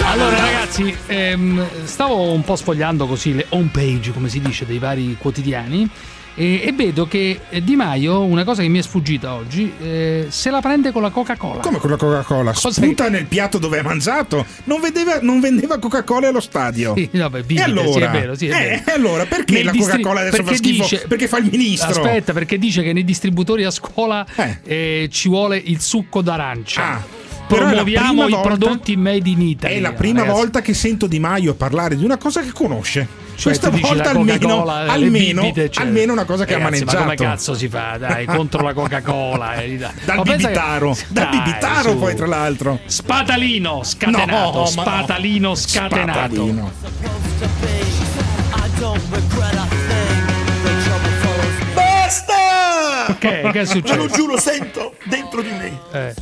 Allora ragazzi, ehm, stavo un po' sfogliando così le home page, come si dice, dei vari quotidiani e, e vedo che eh, Di Maio, una cosa che mi è sfuggita oggi, eh, se la prende con la Coca-Cola. Come con la Coca-Cola? Sputa nel piatto dove ha mangiato? Non, vedeva- non vendeva Coca-Cola allo stadio. Sì, vabbè, bibite, e allora? sì, è vero, sì, è Eh, vero. e allora perché Nel la Coca-Cola adesso fa schifo? dice- perché fa il ministro? Aspetta, perché dice che nei distributori a scuola eh, ci vuole il succo d'arancia. Ah, Promuoviamo i prodotti made in Italy. È la prima ragazzi. volta che sento Di Maio parlare di una cosa che conosce. Cioè, Questa volta almeno, le almeno, bibite, eccetera. almeno una cosa che ha Ragazzi, maneggiato. Ma come cazzo si fa? Dai, contro la Coca-Cola. eh, dai. Dal Ma pensa che- bibitaro, dal bibitaro su. poi tra l'altro. Spatalino scatenato. No, spatalino scatenato. Spatalino. Basta! Che- che è successo? Te lo giuro, sento dentro di me Eh,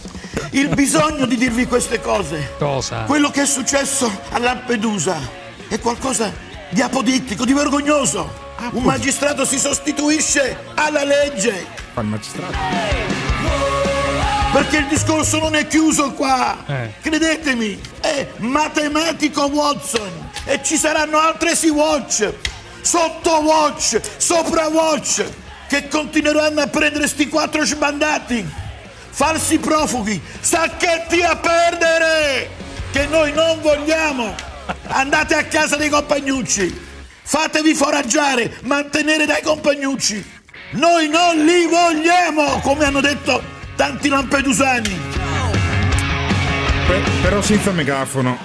il bisogno di dirvi queste cose. cosa? Quello che è successo a Lampedusa è qualcosa di apodittico, di vergognoso. Un magistrato si sostituisce alla legge. Fa il magistrato. Perché il discorso non è chiuso qua. Eh. Credetemi, è matematico Watson. E ci saranno altre Sea-Watch, sotto-Watch, sopra-Watch, che continueranno a prendere sti quattro sbandati. Falsi profughi, sacchetti a perdere, che noi non vogliamo. Andate a casa dei compagnucci. Fatevi foraggiare, mantenere dai compagnucci. Noi non li vogliamo, come hanno detto tanti lampedusani. Per- però senza megafono.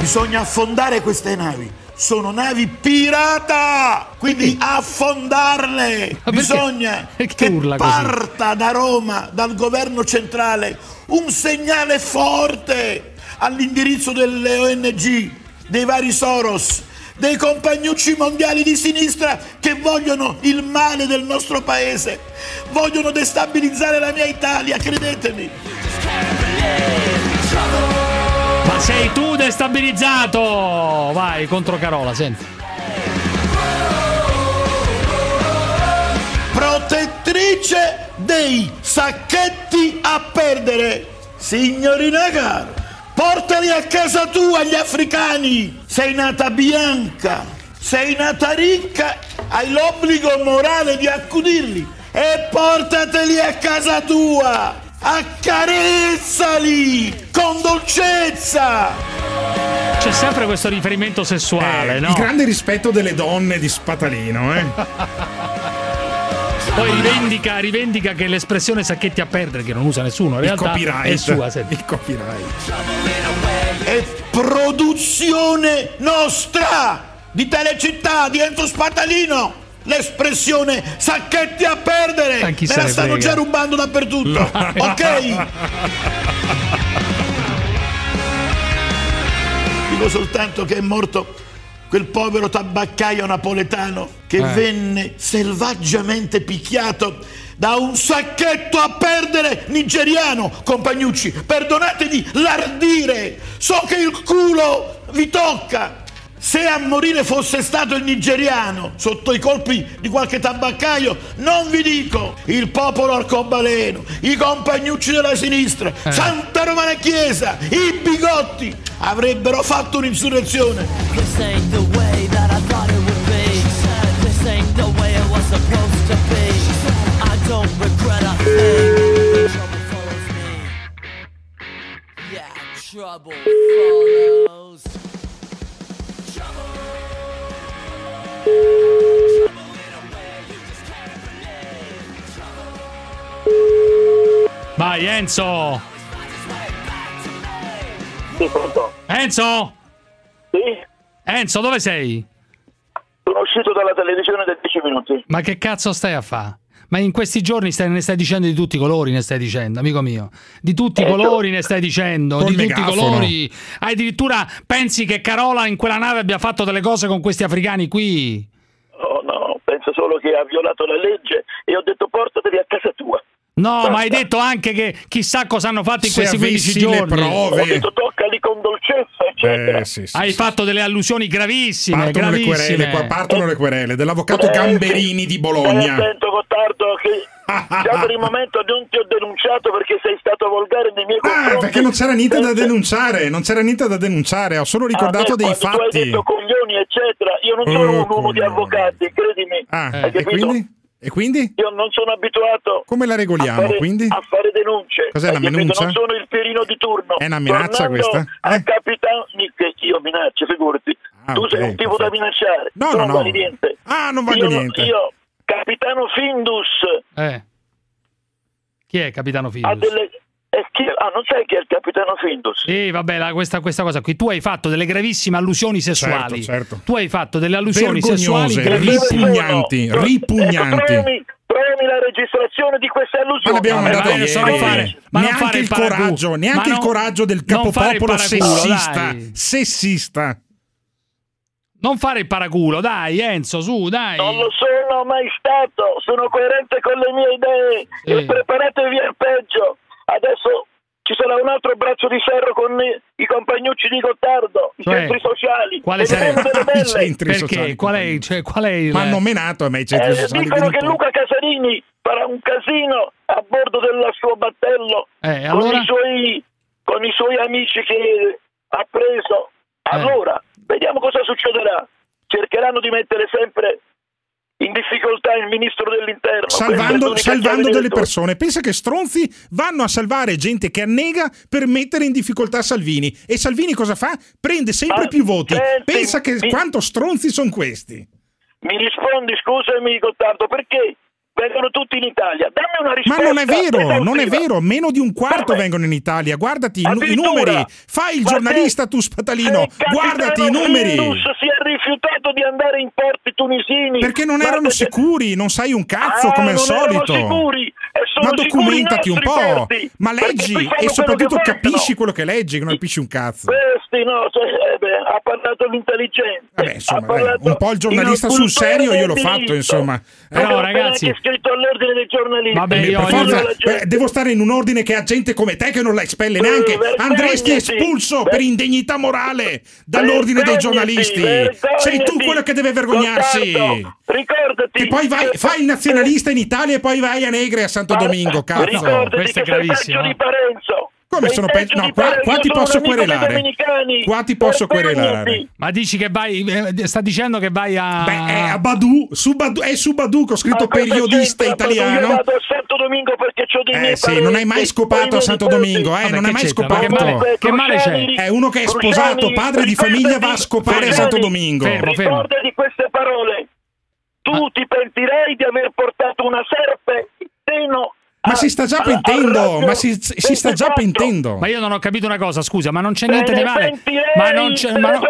Bisogna affondare queste navi. Sono navi pirata! Quindi affondarle! Bisogna perché che urla così? parta da Roma, dal governo centrale, un segnale forte all'indirizzo delle ONG, dei vari Soros, dei compagnucci mondiali di sinistra che vogliono il male del nostro paese, vogliono destabilizzare la mia Italia, credetemi. Sei tu destabilizzato! Vai contro Carola, senti. protettrice dei sacchetti a perdere. Signorina cara, portali a casa tua gli africani. Sei nata bianca, sei nata ricca, hai l'obbligo morale di accudirli e portateli a casa tua. Accarezzali con dolcezza. C'è sempre questo riferimento sessuale, Eh, no? Il grande rispetto delle donne di Spatalino, eh. Poi rivendica, rivendica che l'espressione sacchetti a perdere, che non usa nessuno, in Il realtà copyright. è sua. senti. Il copyright. È produzione nostra di Telecittà, di Enzo Spatalino. L'espressione sacchetti a perdere me la stanno frega? già rubando dappertutto. ok? Dico soltanto che è morto quel povero tabaccaio napoletano che Eh. venne selvaggiamente picchiato da un sacchetto a perdere nigeriano. Compagnucci, perdonatemi l'ardire, so che il culo vi tocca. Se a morire fosse stato il nigeriano sotto i colpi di qualche tabaccaio, non vi dico il popolo arcobaleno, i compagnucci della sinistra, Eh. Santa Romana Chiesa, i bigotti avrebbero fatto un'insurrezione. This ain't the Vai Enzo! Enzo! Sì, Enzo, dove sei? sono uscito dalla televisione da 10 minuti. Ma che cazzo stai a fare? Ma in questi giorni stai- ne stai dicendo di tutti i colori, ne stai dicendo, amico mio. Di tutti i Ecco. colori ne stai dicendo, Col di tutti i megafono. colori. Addirittura pensi che Carola in quella nave abbia fatto delle cose con questi africani qui? Oh no, penso solo che ha violato la legge e ho detto portateli a casa tua. No, ma hai detto anche che chissà cosa hanno fatto in Se questi 15 avessi le giorni. prove. Ho detto toccali con dolcezza, eccetera. Eh, sì, sì, Hai sì. fatto delle allusioni gravissime, Partono le gravissime. querele, qua partono le querele dell'avvocato Gamberini di Bologna. attento, Gottardo, che già per il momento non ti ho denunciato perché sei stato volgare nei miei Ah, confronti. perché non c'era niente da Senza- denunciare, non c'era niente da denunciare, ho solo A me, ricordato dei quando Tu hai fatti. detto coglioni, eccetera. Io non sono Oh, un uomo di coglioni. avvocati, credimi. Ah, Hai e capito? quindi? E quindi? Io non sono abituato Come la a regoliamo, fare, quindi? a fare denunce. Cos'è, una capito? minuncia? Non sono il pirino di turno. È una minaccia Tornando questa? A Eh? capitano che io minaccio, figurati. Ah, tu ok, sei un tipo da minacciare. No, tu no, non no. vali niente. Ah, non valgo io, niente. Io, capitano Findus, Eh. Chi è Capitano ha Findus? delle... chi- Ah, non sai chi è il capitano Findus? Sì, vabbè, la- questa, questa cosa qui. Tu hai fatto delle gravissime allusioni sessuali. Certo, certo. Tu hai fatto delle allusioni sessuali ripugnanti, Ecco, ripugnanti. Trovami, trovami la registrazione di queste Ma allusioni. ma adesso ieri. non fare- ma non neanche fare il coraggio, neanche Ma il non- coraggio del non capopopolo sessista. dai. Sessista. Non fare il paraculo, dai, Enzo, su, dai. Non lo sono mai stato, sono coerente con le mie idee Sì. e preparatevi al peggio. Adesso ci sarà un altro braccio di ferro con i, compagnucci di Gottardo, i Cioè, centri sociali. Quale sarebbe? I belle. centri Perché? sociali. Qual è, cioè, qual è il... Ma hanno menato a me i centri Eh, sociali. dicono che. Luca Casarini farà un casino a bordo del suo battello Eh, con, allora? i suoi, con i suoi amici che ha preso. Eh. Allora, vediamo cosa succederà. Cercheranno di mettere sempre in difficoltà il ministro dell'interno. Salvando, salvando delle persone. Pensa che stronzi vanno a salvare gente che annega per mettere in difficoltà Salvini. E Salvini cosa fa? Prende sempre Ma più voti. senti, Pensa che mi- quanto stronzi sono questi. Mi rispondi, scusami Gottardo, perché vengono tutti in Italia? Dammi una Ma risposta. non è vero, non è vero, meno di un quarto Vabbè. vengono in Italia. Guardati i, numeri. Fai il Ma giornalista tu spatalino. Guardati i numeri. Findus si è rifiutato di andare in porti tunisini. Perché non Ma erano perché- sicuri, non sai un cazzo Ah, come al solito. sicuri, e sono Ma documentati un po'. porti, Ma leggi e soprattutto capisci quello che leggi, che non capisci un cazzo. Questi no, cioè, eh, beh, ha parlato l'intelligente. Vabbè, insomma, dai, parlato un po' il giornalista sul serio io l'ho fatto, diritto. insomma. Eh, Però, Però ragazzi- anche scritto all'ordine dei giornalisti. Vabbè, Eh, io per forza, La gente- eh, devo stare in un ordine che ha gente come te che non la espelle Eh, neanche. vergognati. Andresti espulso per indegnità morale dall'ordine dei giornalisti. Sei tu quello che deve vergognarsi. Ricordati Che poi vai, fai il nazionalista in Italia e poi vai a Negre a Santo Domingo, cazzo. Questo è gravissimo, eh. di Parenzo. Come sono peggio? No, qua, qua ti posso querelare. Qua ti posso querelare. Ma dici che vai. eh, sta dicendo che vai a. Beh, è a Badu, su Badu, è su Badu che ho scritto periodista c'entra? Io italiano. vado a Santo Domingo perché ho dei miei Eh sì, non hai mai scopato a Santo mi Domingo, eh? Vabbè, non hai mai? Ma che scopato. male- che male c'è? È uno che è sposato, padre di famiglia, va a scopare a Santo Domingo. Fermo, fermo. Ricorda di queste parole. Tu ti pentirei di aver portato una serpe in seno Ma a- si sta già a- pentendo, a Radio ma si, si sta già 24. pentendo. Ma io non ho capito una cosa, scusa, ma non c'è Te niente di male. pentirei, Ma non c'è. Ma, no-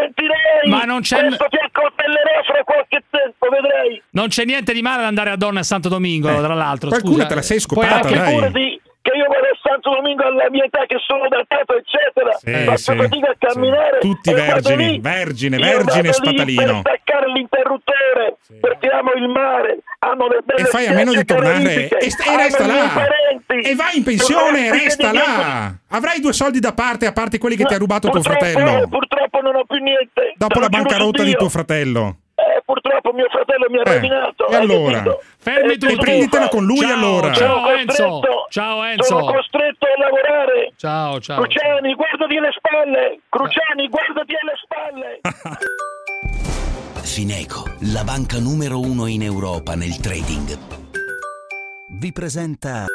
ma non c'è. Questo ti accoltellerò fra qualche tempo, vedrai. Non c'è niente di male ad andare a Donna a Santo Domingo, Eh, tra l'altro. qualcuna scusa. te la sei scopata, dai. Figurati che io vado a Santo Domingo alla mia età che sono datato, eccetera. Sì, Faccio sì, fatica a sì. camminare. Tutti e vado vergini, lì. vergine, vergine spatalino. Per staccare l'interruttore, perché amo il mare, amo le belle E fai a meno di tornare e, st- e resta là. parenti. E vai in pensione, Sono resta là. Avrai due soldi da parte a parte quelli che ti ha rubato tuo fratello. Purtroppo non ho più niente. Dopo la bancarotta di tuo fratello. Eh, purtroppo mio fratello mi ha Eh, rovinato. e allora? capito? Fermi Eh, che Prenditela con lui Ciao, allora. ciao. Sono Enzo. costretto- Ciao, Enzo. Sono costretto a lavorare. Ciao, ciao. Cruciani, guardati alle spalle. Cruciani, guardati alle spalle. Fineco, la banca numero uno in Europa nel trading, vi presenta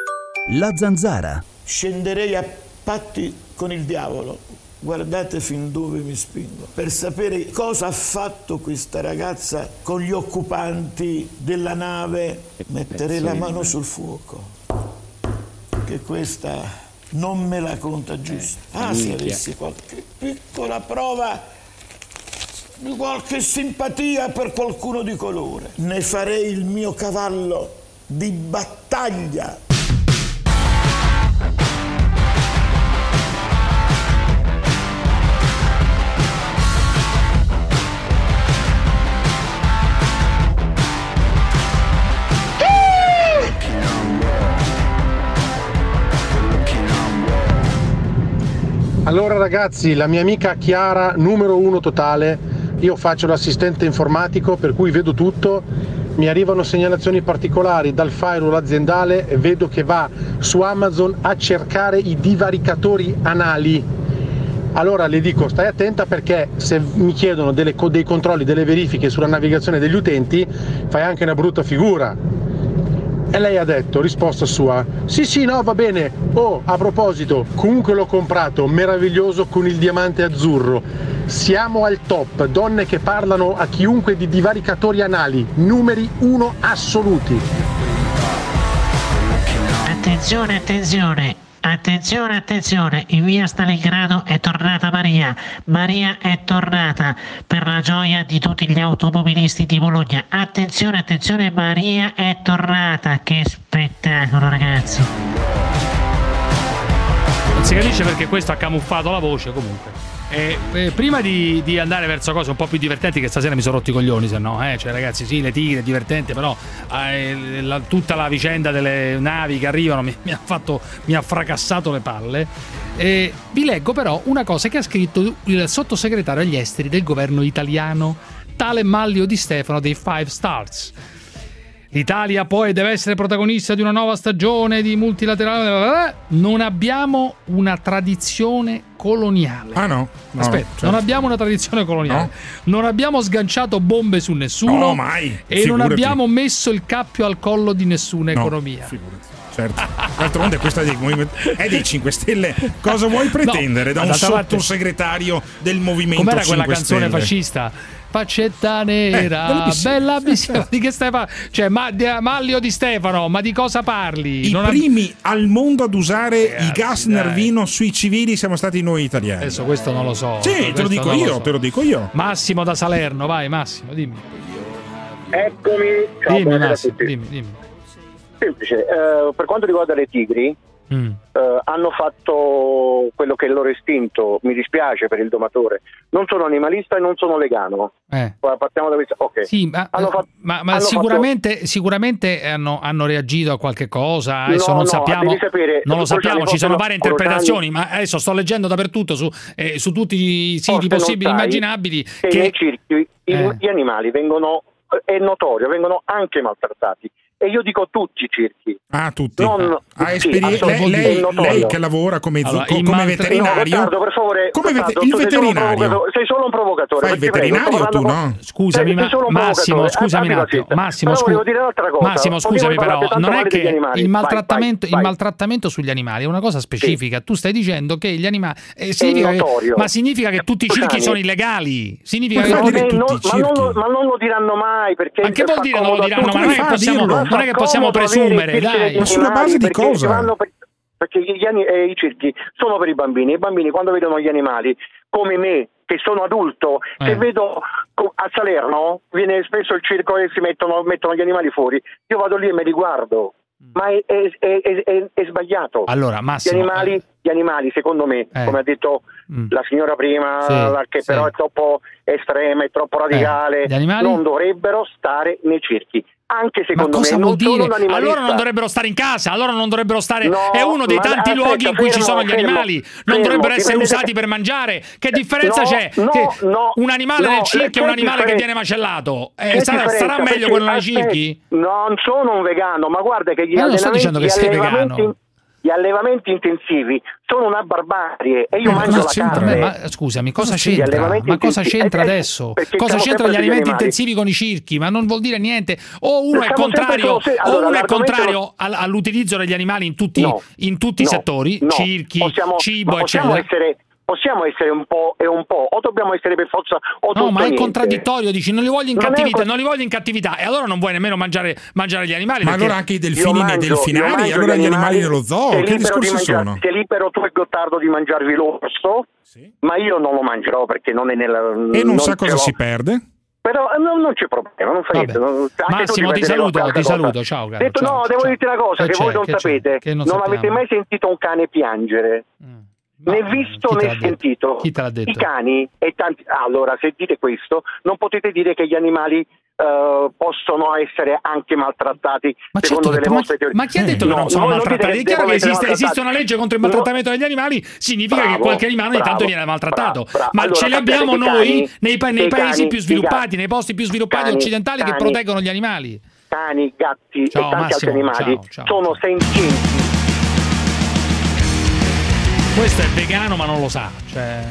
la zanzara. Scenderei a patti con il diavolo. Guardate fin dove mi spingo. Per sapere cosa ha fatto questa ragazza con gli occupanti della nave, metterei la mano sul fuoco. Che questa non me la conta giusta. Ah, se avessi qualche piccola prova di qualche simpatia per qualcuno di colore, ne farei il mio cavallo di battaglia. Allora ragazzi, la mia amica Chiara, numero uno totale, io faccio l'assistente informatico per cui vedo tutto, mi arrivano segnalazioni particolari dal firewall aziendale vedo che va su Amazon a cercare i divaricatori anali. Allora le dico stai attenta perché se mi chiedono delle dei controlli, delle verifiche sulla navigazione degli utenti, fai anche una brutta figura. E lei ha detto, risposta sua, sì sì no va bene, oh a proposito, comunque l'ho comprato, meraviglioso con il diamante azzurro, siamo al top, donne che parlano a chiunque di divaricatori anali, numeri uno assoluti. Attenzione, attenzione. Attenzione, attenzione, in via Stalingrado è tornata Maria. Maria è tornata per la gioia di tutti gli automobilisti di Bologna. Attenzione, attenzione, Maria è tornata. Che spettacolo, ragazzi. Non si capisce perché questo ha camuffato la voce comunque. E, eh, prima di, di andare verso cose un po' più divertenti, che stasera mi sono rotti i coglioni, se no, eh? Cioè, ragazzi, sì, le tigre è divertente, però eh, la- tutta la vicenda delle navi che arrivano mi, mi ha fatto, mi ha fracassato le palle. Vi leggo però una cosa che ha scritto il sottosegretario agli esteri del governo italiano, tale Mallio Di Stefano dei Five Stars. L'Italia poi deve essere protagonista di una nuova stagione di multilaterale. Non abbiamo una tradizione coloniale. Ah no? no Aspetta, certo. non abbiamo una tradizione coloniale. No. Non abbiamo sganciato bombe su nessuno. No, mai. E figurati. non abbiamo messo il cappio al collo di nessuna no, economia. Figurati certo. D'altronde questa dei, è dei 5 Stelle. Cosa vuoi pretendere no, da un sottosegretario del Movimento Com'era 5 Stelle? Com'era quella canzone fascista? faccetta nera, eh, bella bellissima. di che stai parlando? Cioè, ma, di, Maglio di Stefano, ma di cosa parli? I non primi ha... al mondo ad usare Ragazzi, i gas dai. nervino sui civili siamo stati noi italiani. Adesso questo non lo so. Sì, te lo dico io, lo so. te lo dico io. Massimo da Salerno, vai Massimo, dimmi. Eccomi, ciao dimmi, Massimo, dimmi, dimmi. Semplice, uh, per quanto riguarda le tigri, Mm. eh, hanno fatto quello che è il loro istinto, mi dispiace per il domatore, non sono animalista e non sono legano. Eh. Partiamo da questo. Okay. Sì, ma, eh, fatto, ma, ma hanno sicuramente, fatto... sicuramente hanno, hanno, reagito a qualche cosa, adesso no, non no, sappiamo, sapere, non lo sappiamo, ci sono varie interpretazioni, ma adesso sto leggendo dappertutto su, eh, su tutti i siti possibili e immaginabili che, che... nei circhi eh. gli animali vengono, è notorio, vengono anche maltrattati e io dico tutti i circhi. Ah, tutti. Non, ah, sì, esperi- lei, lei, lei, che lavora come, allora, come veterinario. No, per favore, come vete- il veterinario. Sei solo un provocatore. Fai il veterinario prego, tu, no? Scusami, ma- Massimo, scusami un attimo. Massimo, scu- Massimo, scusami, però non è che il maltrattamento, vai, vai. il maltrattamento, sugli animali è una cosa specifica. Sì. Tu stai dicendo che gli animali. Eh, significa che, ma significa che tutti i circhi sono illegali. Significa che tutti i circhi. Ma non lo diranno mai perché. Ma che vuol dire non lo diranno mai? non è che possiamo presumere, dai. Ma sulla base di cosa? perché gli, eh, i circhi sono per i bambini. I bambini quando vedono gli animali, come me, che sono adulto, eh. se vedo a Salerno, viene spesso il circo e si mettono, mettono gli animali fuori, io vado lì e mi riguardo. Mm. Ma è, è, è, è sbagliato. Allora, Massimo, gli, animali, eh. gli, animali, secondo me, eh. come ha detto mm. la signora prima, sì, che sì. però è troppo estrema, è troppo eh, radicale, animali... non dovrebbero stare nei circhi anche secondo ma cosa me. Vuol dire? allora non dovrebbero stare in casa, allora non dovrebbero stare. No, è uno dei tanti aspetta, luoghi in cui fermo, ci sono gli animali, fermo, non dovrebbero fermo, essere usati che... per mangiare. Che eh, differenza no, c'è? No, che un animale nel eh, circhio è un animale che viene macellato. Eh, sarà, sarà meglio quello nei circhi? Non sono un vegano, ma guarda che gli, eh, non sto dicendo che sei vegano gli allevamenti intensivi sono una barbarie e io ma mangio la carne. Ma, scusami, cosa c'entra? Ma intensivi? c'entra eh, eh, adesso? Perché cosa c'entrano gli alimenti animali. intensivi con i circhi? Ma non vuol dire niente. O uno siamo è contrario, se... allora, uno è contrario lo... all'utilizzo degli animali in tutti, no, in tutti no, i settori, no, circhi, possiamo, cibo, eccetera. Possiamo essere possiamo essere un po' e un po', o dobbiamo essere per forza o No, ma è niente. contraddittorio, dici non li voglio in non cattività, non li voglio in cattività e allora non vuoi nemmeno mangiare, mangiare gli animali. Ma allora anche i delfini mangio, nei delfinari, e allora gli animali, animali dello zoo, che discorsi di sono? Sei libero tu e Gottardo di mangiarvi l'orso, sì. ma io non lo mangerò perché non è nella... E non, non sa cosa si perde? Però eh, no, non c'è problema, non fa Vabbè. niente. Anche Massimo, ti, saluto, ti saluto, ciao caro. Detto, ciao, no, ciao, devo ciao. dirti una cosa che, che voi non sapete, non, non avete mai sentito un cane piangere. Mm. Ma né visto né sentito. Chi te l'ha detto? I cani e tanti. Allora, se dite questo, non potete dire che gli animali Uh, possono essere anche maltrattati ma secondo delle come... vostre teorie. Ma chi ha detto eh. che non sono no, maltrattati? È chiaro che esiste, esiste, una legge contro il maltrattamento no. degli animali, significa bravo, che qualche animale bravo, ogni tanto viene maltrattato. Bravo, ma allora, ce abbiamo noi cani, nei, pa- nei paesi cani, più sviluppati, nei posti più sviluppati cani, occidentali che proteggono gli animali. Cani, gatti ciao, e tanti Massimo, altri animali ciao, ciao, sono senzienti questo è vegano ma non lo sa, cioè...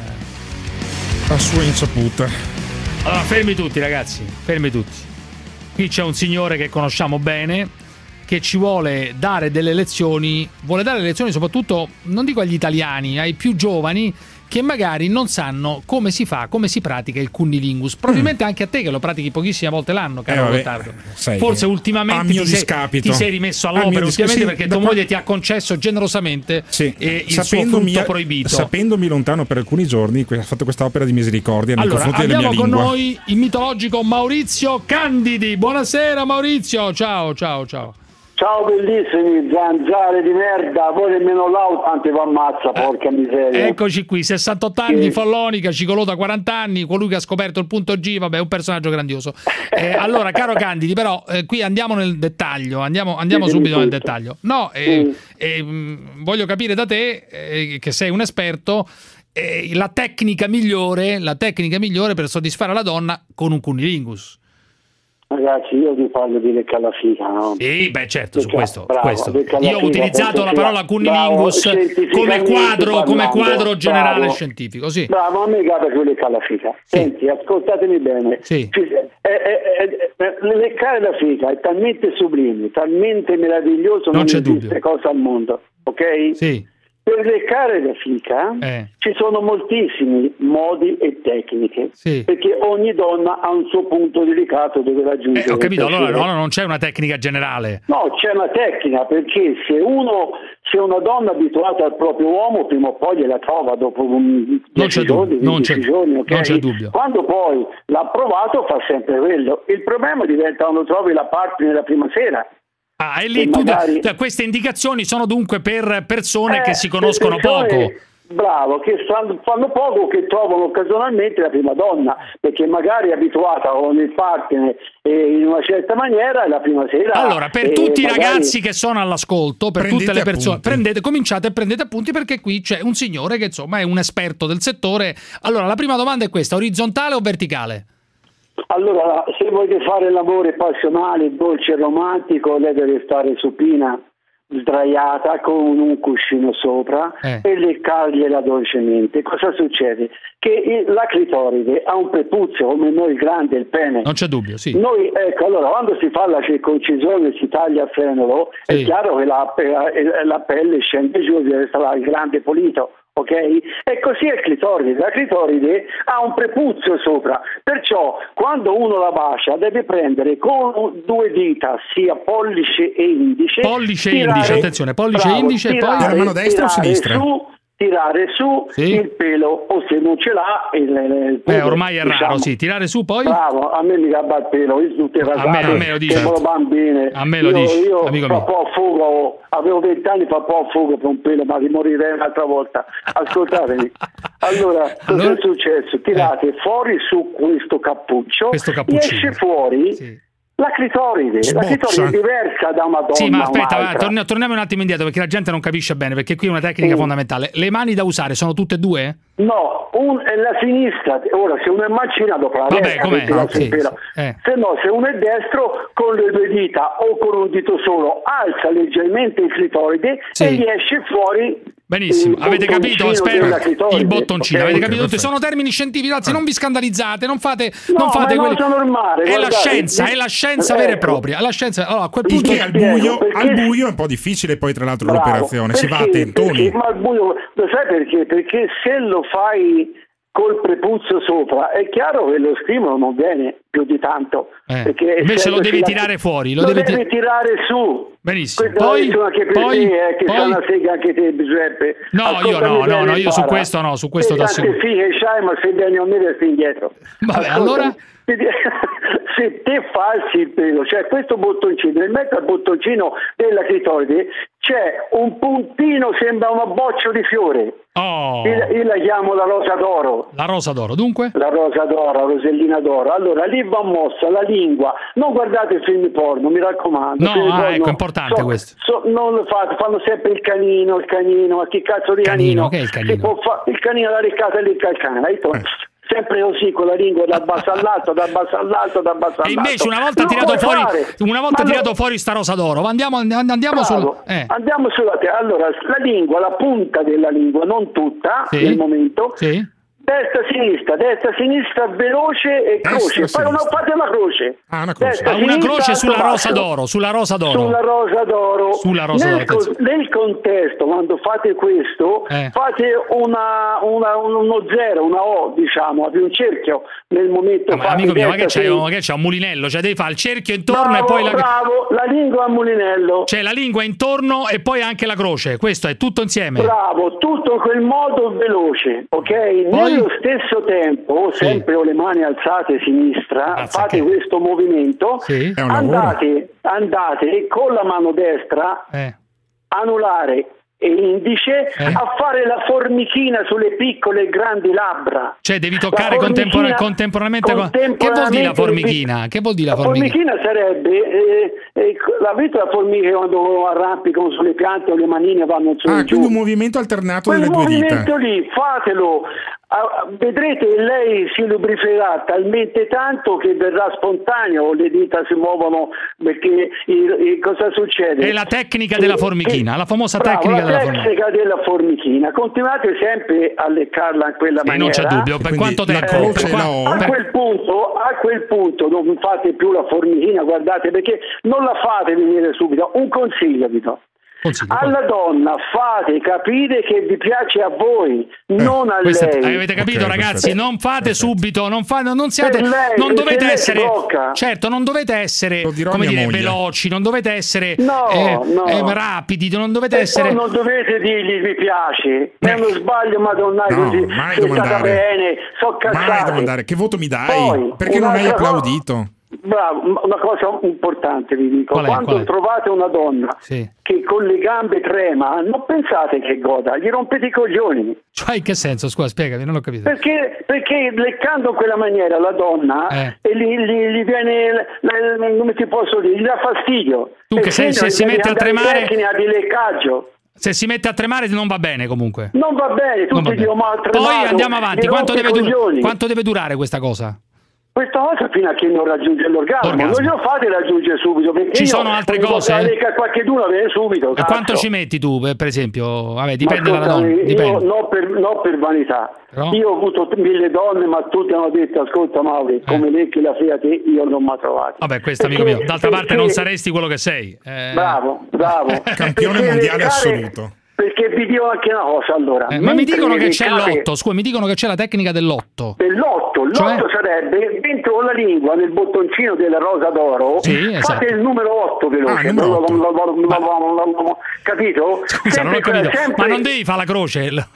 A sua insaputa. Allora, fermi tutti ragazzi, fermi tutti. Qui c'è un signore che conosciamo bene, che ci vuole dare delle lezioni, vuole dare lezioni soprattutto, non dico agli italiani, ai più giovani, che magari non sanno come si fa, come si pratica il cunnilingus. Probabilmente mm. anche a te che lo pratichi pochissime volte l'anno, caro eh, vabbè, Forse eh, ultimamente ti sei, ti sei, rimesso all'opera, ultimamente sì, perché tua moglie ti ha concesso generosamente sì. eh, il sapendomi, suo proibito. Sapendomi lontano per alcuni giorni, ha fatto questa opera di misericordia nei allora, confronti della mia lingua. Abbiamo con noi il mitologico Maurizio Candidi. Buonasera Maurizio, ciao ciao ciao. Ciao bellissimi, zanzare di merda, voi nemmeno l'auto ti va ammazza, eh, porca miseria. Eccoci qui, 68 anni, sì. Follonica, Cicolota 40 anni, colui che ha scoperto il punto G, vabbè, un personaggio grandioso. Eh, allora, caro Candidi, però eh, qui andiamo nel dettaglio, andiamo, andiamo sì, subito nel dettaglio. No, eh, sì. Eh, mm, voglio capire da te, eh, che sei un esperto, la tecnica migliore, la tecnica migliore per soddisfare la donna con un cunilingus. Ragazzi, io vi parlo di lecca alla figa, no? Sì, beh, certo, su Lecca- questo. bravo, questo. Io ho utilizzato la parola cunnilingus come quadro, come parlando, quadro generale bravo. scientifico, sì. Bravo, a me cade più lecca alla figa. Senti, ascoltatemi bene. Sì. Eh, eh, eh, leccare la figa è talmente sublime, talmente meraviglioso, non, c'è esiste cosa al mondo, ok? Sì. Per leccare la fica Eh. ci sono moltissimi modi e tecniche, Sì. perché ogni donna ha un suo punto delicato dove raggiungere. Eh, ho capito, allora, allora non c'è una tecnica generale. No, c'è una tecnica perché se uno se una donna abituata al proprio uomo prima o poi gliela trova dopo un 10 c'è giorni, dubbio, non 15 c'è- giorni, ok? non c'è dubbio. Quando poi l'ha provato fa sempre quello. Il problema diventa quando trovi la partner la prima sera. Ah, e lì E tu, magari- cioè, queste indicazioni sono dunque per persone Eh, che si conoscono persone- poco. Bravo, che fanno, poco che trovano occasionalmente la prima donna, perché magari è abituata con il partner eh, in una certa maniera e la prima sera... Allora, per eh, tutti i magari- ragazzi che sono all'ascolto, per Prendete tutte le persone, prendete, cominciate e prendete appunti perché qui c'è un signore che insomma è un esperto del settore. Allora, la prima domanda è questa: orizzontale o verticale? Allora, se volete fare l'amore passionale, dolce e romantico, lei deve stare supina, sdraiata, con un cuscino sopra Eh. e leccargliela dolcemente. Cosa succede? Che la clitoride ha un prepuzio come noi grande, il pene. Non c'è dubbio, sì. Noi, ecco, allora, quando si fa la circoncisione e si taglia il frenolo, è Sì. chiaro che la, eh, la pelle scende giù, deve stare il grande pulito, ok? E così è il clitoride. La clitoride ha un prepuzio sopra, perciò quando uno la bacia deve prendere con due dita, sia pollice e indice. Pollice e tirare- indice, attenzione, pollice e indice e poi- tirare- Della mano destra o tirare sinistra? Su, tirare su Sì. il pelo, o se non ce l'ha, il, il Eh, pelo, ormai è raro, diciamo. sì. Tirare su poi? Bravo, a me mi gabba il pelo, io tutte rasate, A me- a me lo dici. che bambine. A me lo io, dici, io amico fra mio. fugo, avevo vent'anni, fa po' fugo per un pelo, ma rimorirei un'altra volta. Ascoltatemi. Allora, cosa Allora? è successo? Tirate fuori su questo cappuccio, Questo cappuccino. esce fuori la clitoride. La Sboccia. clitoride è diversa da una donna Sì, ma aspetta, va, torniamo un attimo indietro perché la gente non capisce bene, perché qui è una tecnica Sì. fondamentale. Le mani da usare sono tutte e due? No, un, è la sinistra, ora se uno è mancina dopo la Vabbè, destra, com'è? la Ah, sì. Eh. se no se uno è destro con le due dita o con un dito solo alza leggermente il clitoride Sì. e gli esce fuori Benissimo, il avete capito? Spero il bottoncino, ok? avete capito perfetto. Sono termini scientifici, ragazzi, non vi scandalizzate, non fate, No, non fate è quelli- normale, È la guardate, scienza, di- è la scienza vera e ecco. propria. La scienza, allora, a quel punto al buio, perché- al buio è un po' difficile poi tra l'altro Bravo, l'operazione, si va a perché- tentoni. perché- ma al buio, lo sai perché? Perché se lo fai col prepuzio sopra è chiaro che lo stimolo non viene più di tanto. Eh, invece lo devi la- tirare fuori, lo Lo, devi devi, ti- tirare su. Benissimo. Questa Poi- poi- te, eh, che poi- una sega anche te, Giuseppe. No, io Ascoltami no, no, bene, no, io su questo no, su questo E ti tante assicuro. fighe c'hai, ma se vieni a me resti indietro. Vabbè, Ascoltami, allora? se te falsi il pelo, cioè questo bottoncino, nel mezzo al bottoncino della clitoride c'è un puntino, sembra un abboccio di fiore. Oh, Io, io la chiamo la rosa d'oro. la rosa d'oro, dunque? La rosa d'oro, la rosellina d'oro. Allora lì va mossa la lingua. Non guardate il film porno, mi raccomando. No, ah, porno. ecco, è importante questo. so- non lo fate, fanno sempre il canino, il canino, ma che cazzo di Canino, canino? che è il canino? Fa- il canino la riccata e lecca il. Hai detto, Sempre così con la lingua dal basso all'alto, dal basso all'alto, dal basso all'alto. E invece una volta Non tirato fuori, una volta tirato no- fuori sta rosa d'oro, andiamo, andiamo sul eh. Andiamo sulla terra. Allora, la lingua, la punta della lingua, non tutta Sì. nel momento. Sì. Destra, sinistra, destra, sinistra, veloce e Destra, croce. Sinistra. fate una croce. Ah, una croce. Destra, Ah, una sinistra, croce sulla rosa d'oro, sulla rosa d'oro. Sulla rosa d'oro. Sulla rosa nel, d'oro, co- attenzione. nel contesto, quando fate questo, Eh. fate una, una- uno zero, una O, diciamo, avete un cerchio nel momento Ah, ma amico mio, ma che c'è, ma che c'è un mulinello? Cioè devi fare il cerchio intorno Bravo, e poi la bravo, la lingua a mulinello. Cioè la lingua intorno e poi anche la croce. Questo è tutto insieme. Bravo, tutto in quel modo veloce, ok? Poi? Nello stesso tempo, Sì. sempre con le mani alzate a sinistra, Mazza fate che- questo movimento, Sì. Andate, andate con la mano destra, Eh. anulare e indice, Eh. a fare la formichina sulle piccole e grandi labbra. Cioè devi toccare formichina- contemporaneamente, con- Che vuol dire la contemporaneamente formichina? Che vuol dire la la formichina? formichina sarebbe, eh, eh, la vita la formica quando arrampicano sulle piante o le manine vanno su e Ah, giù. quindi un movimento alternato Quel delle due dita. movimento lì, fatelo Ah, Vedrete lei si lubriferà talmente tanto che verrà spontaneo, le dita si muovono perché il- il- cosa succede? È la tecnica Che- della formichina, la famosa Bravo, tecnica la della formichina. tecnica della formichina. Continuate sempre a leccarla in quella E maniera. non c'è dubbio, per quanto tempo? Per qua- a, quel punto, a quel punto non fate più la formichina, guardate, perché non la fate venire subito. Un consiglio vi do. Alla donna fate capire che vi piace a voi, non a Eh, lei. avete capito, ragazzi? Non fate subito, non, fa- non siate, lei, non dovete essere, certo, non dovete essere, come dire, moglie. veloci, non dovete essere No, eh, no. eh, rapidi, non dovete E essere. non dovete dirgli mi piace, è uno sbaglio madonnale No, così, mai sei domandare. bene, so Mai domandare che voto mi dai? Poi, Perché non hai un'altra cosa- applaudito? Bravo, una cosa importante vi dico, Qual è, quando trovate una donna che con le gambe trema, non pensate che goda, gli rompete i coglioni. Cioè, in che senso? Scusa, spiegami, non ho capito. Perché, perché leccando in quella maniera la donna Eh. e gli, gli- gli viene, come ti posso dire, gli dà fastidio. Tu che E quindi se si mette a tremare- di leccaggio. Se si mette a tremare non va bene comunque. Non va bene, tutti dicono ma ha Poi andiamo avanti. Quanto deve, coglioni. quanto deve durare questa cosa? Questa cosa fino a che non raggiunge l'orgasmo, L'orgasmo. non glielo fate raggiungere subito perché Ci sono altre volta cose? a qualcheduno viene subito. E cazzo. quanto ci metti tu, per esempio? Vabbè, dipende dalla donna. Dipende. No per, no per vanità. Però? Io ho avuto mille donne, ma tutte hanno detto: Ascolta, Mauri, come lecchi la fia te, io non mi ho trovato. Vabbè, questo amico mio. D'altra parte perché- non saresti quello che sei. Eh, Bravo, bravo. Campione Perché mondiale leccare- assoluto. Perché vi dico anche una cosa allora. eh, ma mi dicono che c'è l'otto. Scusa, mi dicono che c'è la tecnica dell'otto. Dell'otto, l'otto Cioè? sarebbe dentro con la lingua nel bottoncino della rosa d'oro. Sì, fate esatto. il numero 8 veloce. Ah, numero Capito? Scusa, non ho capito. sempre- Ma non devi fare la croce. La-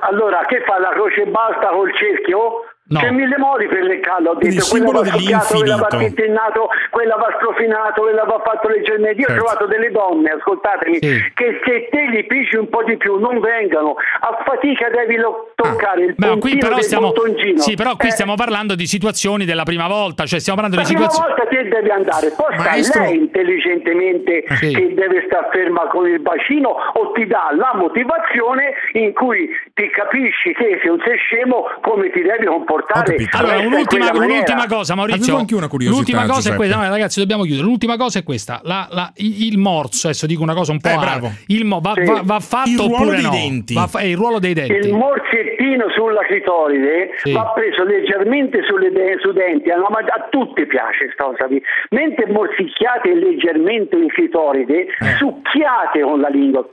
allora, che fa la croce basta col cerchio? No. C'è mille modi per leccarlo, ho detto quella simbolo va soffiato, quella va dell'infinito. quella va strofinato, quella va fatto leggermente. Io Certo. ho trovato delle donne, ascoltatemi, Sì. che se te li pisci un po' di più non vengano, a fatica devi lo- toccare il Beh, qui però del stiamo, sì, però qui Eh, stiamo parlando di situazioni della prima volta, cioè stiamo parlando la di prima situazioni. volta te devi andare, poi Maestro- lei intelligentemente Sì. che deve stare ferma con il bacino o ti dà la motivazione in cui ti capisci che se non sei scemo come ti devi comportare. Allora, adesso in un'ultima, un'ultima cosa, Maurizio. Avevo anche una curiosità, L'ultima cosa è Giuseppe. questa. No, ragazzi, dobbiamo chiudere. L'ultima cosa è questa: La- la- il morso. Adesso dico una cosa un po'. Eh, bravo. Il mo- va, Sì. va- va fatto Il ruolo oppure dei no? denti. Va fa- è il ruolo dei denti. Il morsettino sulla clitoride Sì. va preso leggermente sulle de- sui denti, ma a tutti piace sta cosa qui. Mentre morsicchiate leggermente il clitoride, Eh. succhiate con la lingua,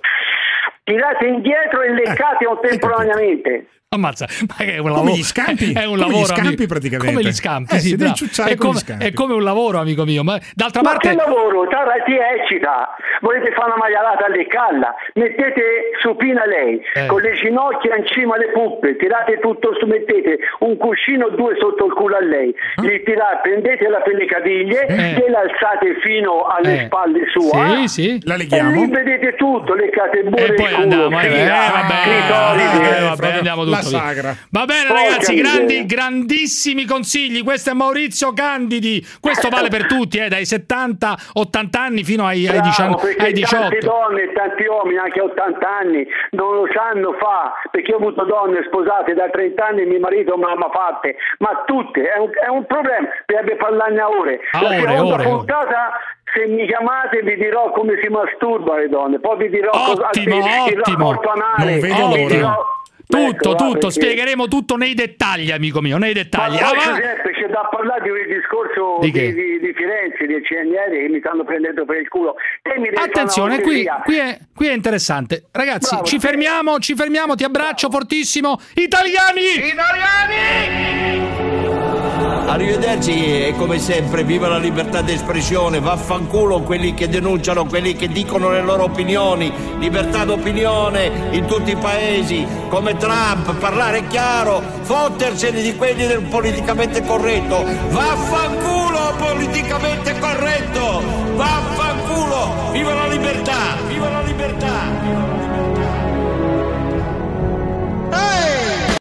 tirate indietro e leccate contemporaneamente. Ammazza, ma è un Come lavoro. gli scampi? È un Come gli lavoro. scampi, amico. praticamente. Come gli scampi, Eh, sì, ciucciare è, gli come, scampi. è come un lavoro, amico mio. Ma d'altra Ma parte. che lavoro? Tara ti eccita. Volete fare una maialata a leccarla? Mettete supina lei, Eh. con le ginocchia in cima alle puppe, tirate tutto su, mettete un cuscino o due sotto il culo a lei, gli tirate, prendete la pellicaviglie, Eh. gliela alzate fino alle Eh. spalle sua. Sì, sì. La E leghiamo? lì vedete tutto, leccate il E burro poi il culo, andiamo, eh, eh, vabbè, eh, vabbè, andiamo tutto la via. sagra. Va bene, Porca ragazzi, grandi, grandissimi consigli. Questo è Maurizio Candidi. Questo vale per tutti, eh, dai 70, 80 anni fino ai, ai, Bravo, 19 perché ai 18. tante donne e tanti uomini anche a 80 anni non lo sanno fa perché ho avuto donne sposate da 30 anni e mio marito non l'ha fatte ma tutte è un, è un problema per parlarne a ore A la ore, seconda ore, ore. puntata se mi chiamate vi dirò come si masturba le donne poi vi dirò cosa Ottimo, il ottimo. rapporto anale Non vedo dirò- Tutto, Ecco, tutto, perché- spiegheremo tutto nei dettagli, amico mio, nei ma dettagli. poi, Ah, va- Giuseppe, c'è da parlare di quel discorso Di di, di- di Firenze, del CNR che mi stanno prendendo per il culo. Attenzione, qui, qui è, qui è interessante. Ragazzi, Bravo. ci fermiamo, ci fermiamo, ti abbraccio fortissimo. Italiani! Arrivederci e come sempre viva la libertà d'espressione, vaffanculo quelli che denunciano, quelli che dicono le loro opinioni, libertà d'opinione in tutti i paesi, come Trump, parlare chiaro, fottersene di quelli del politicamente corretto, vaffanculo politicamente corretto, vaffanculo, viva la libertà, viva la libertà, viva la libertà.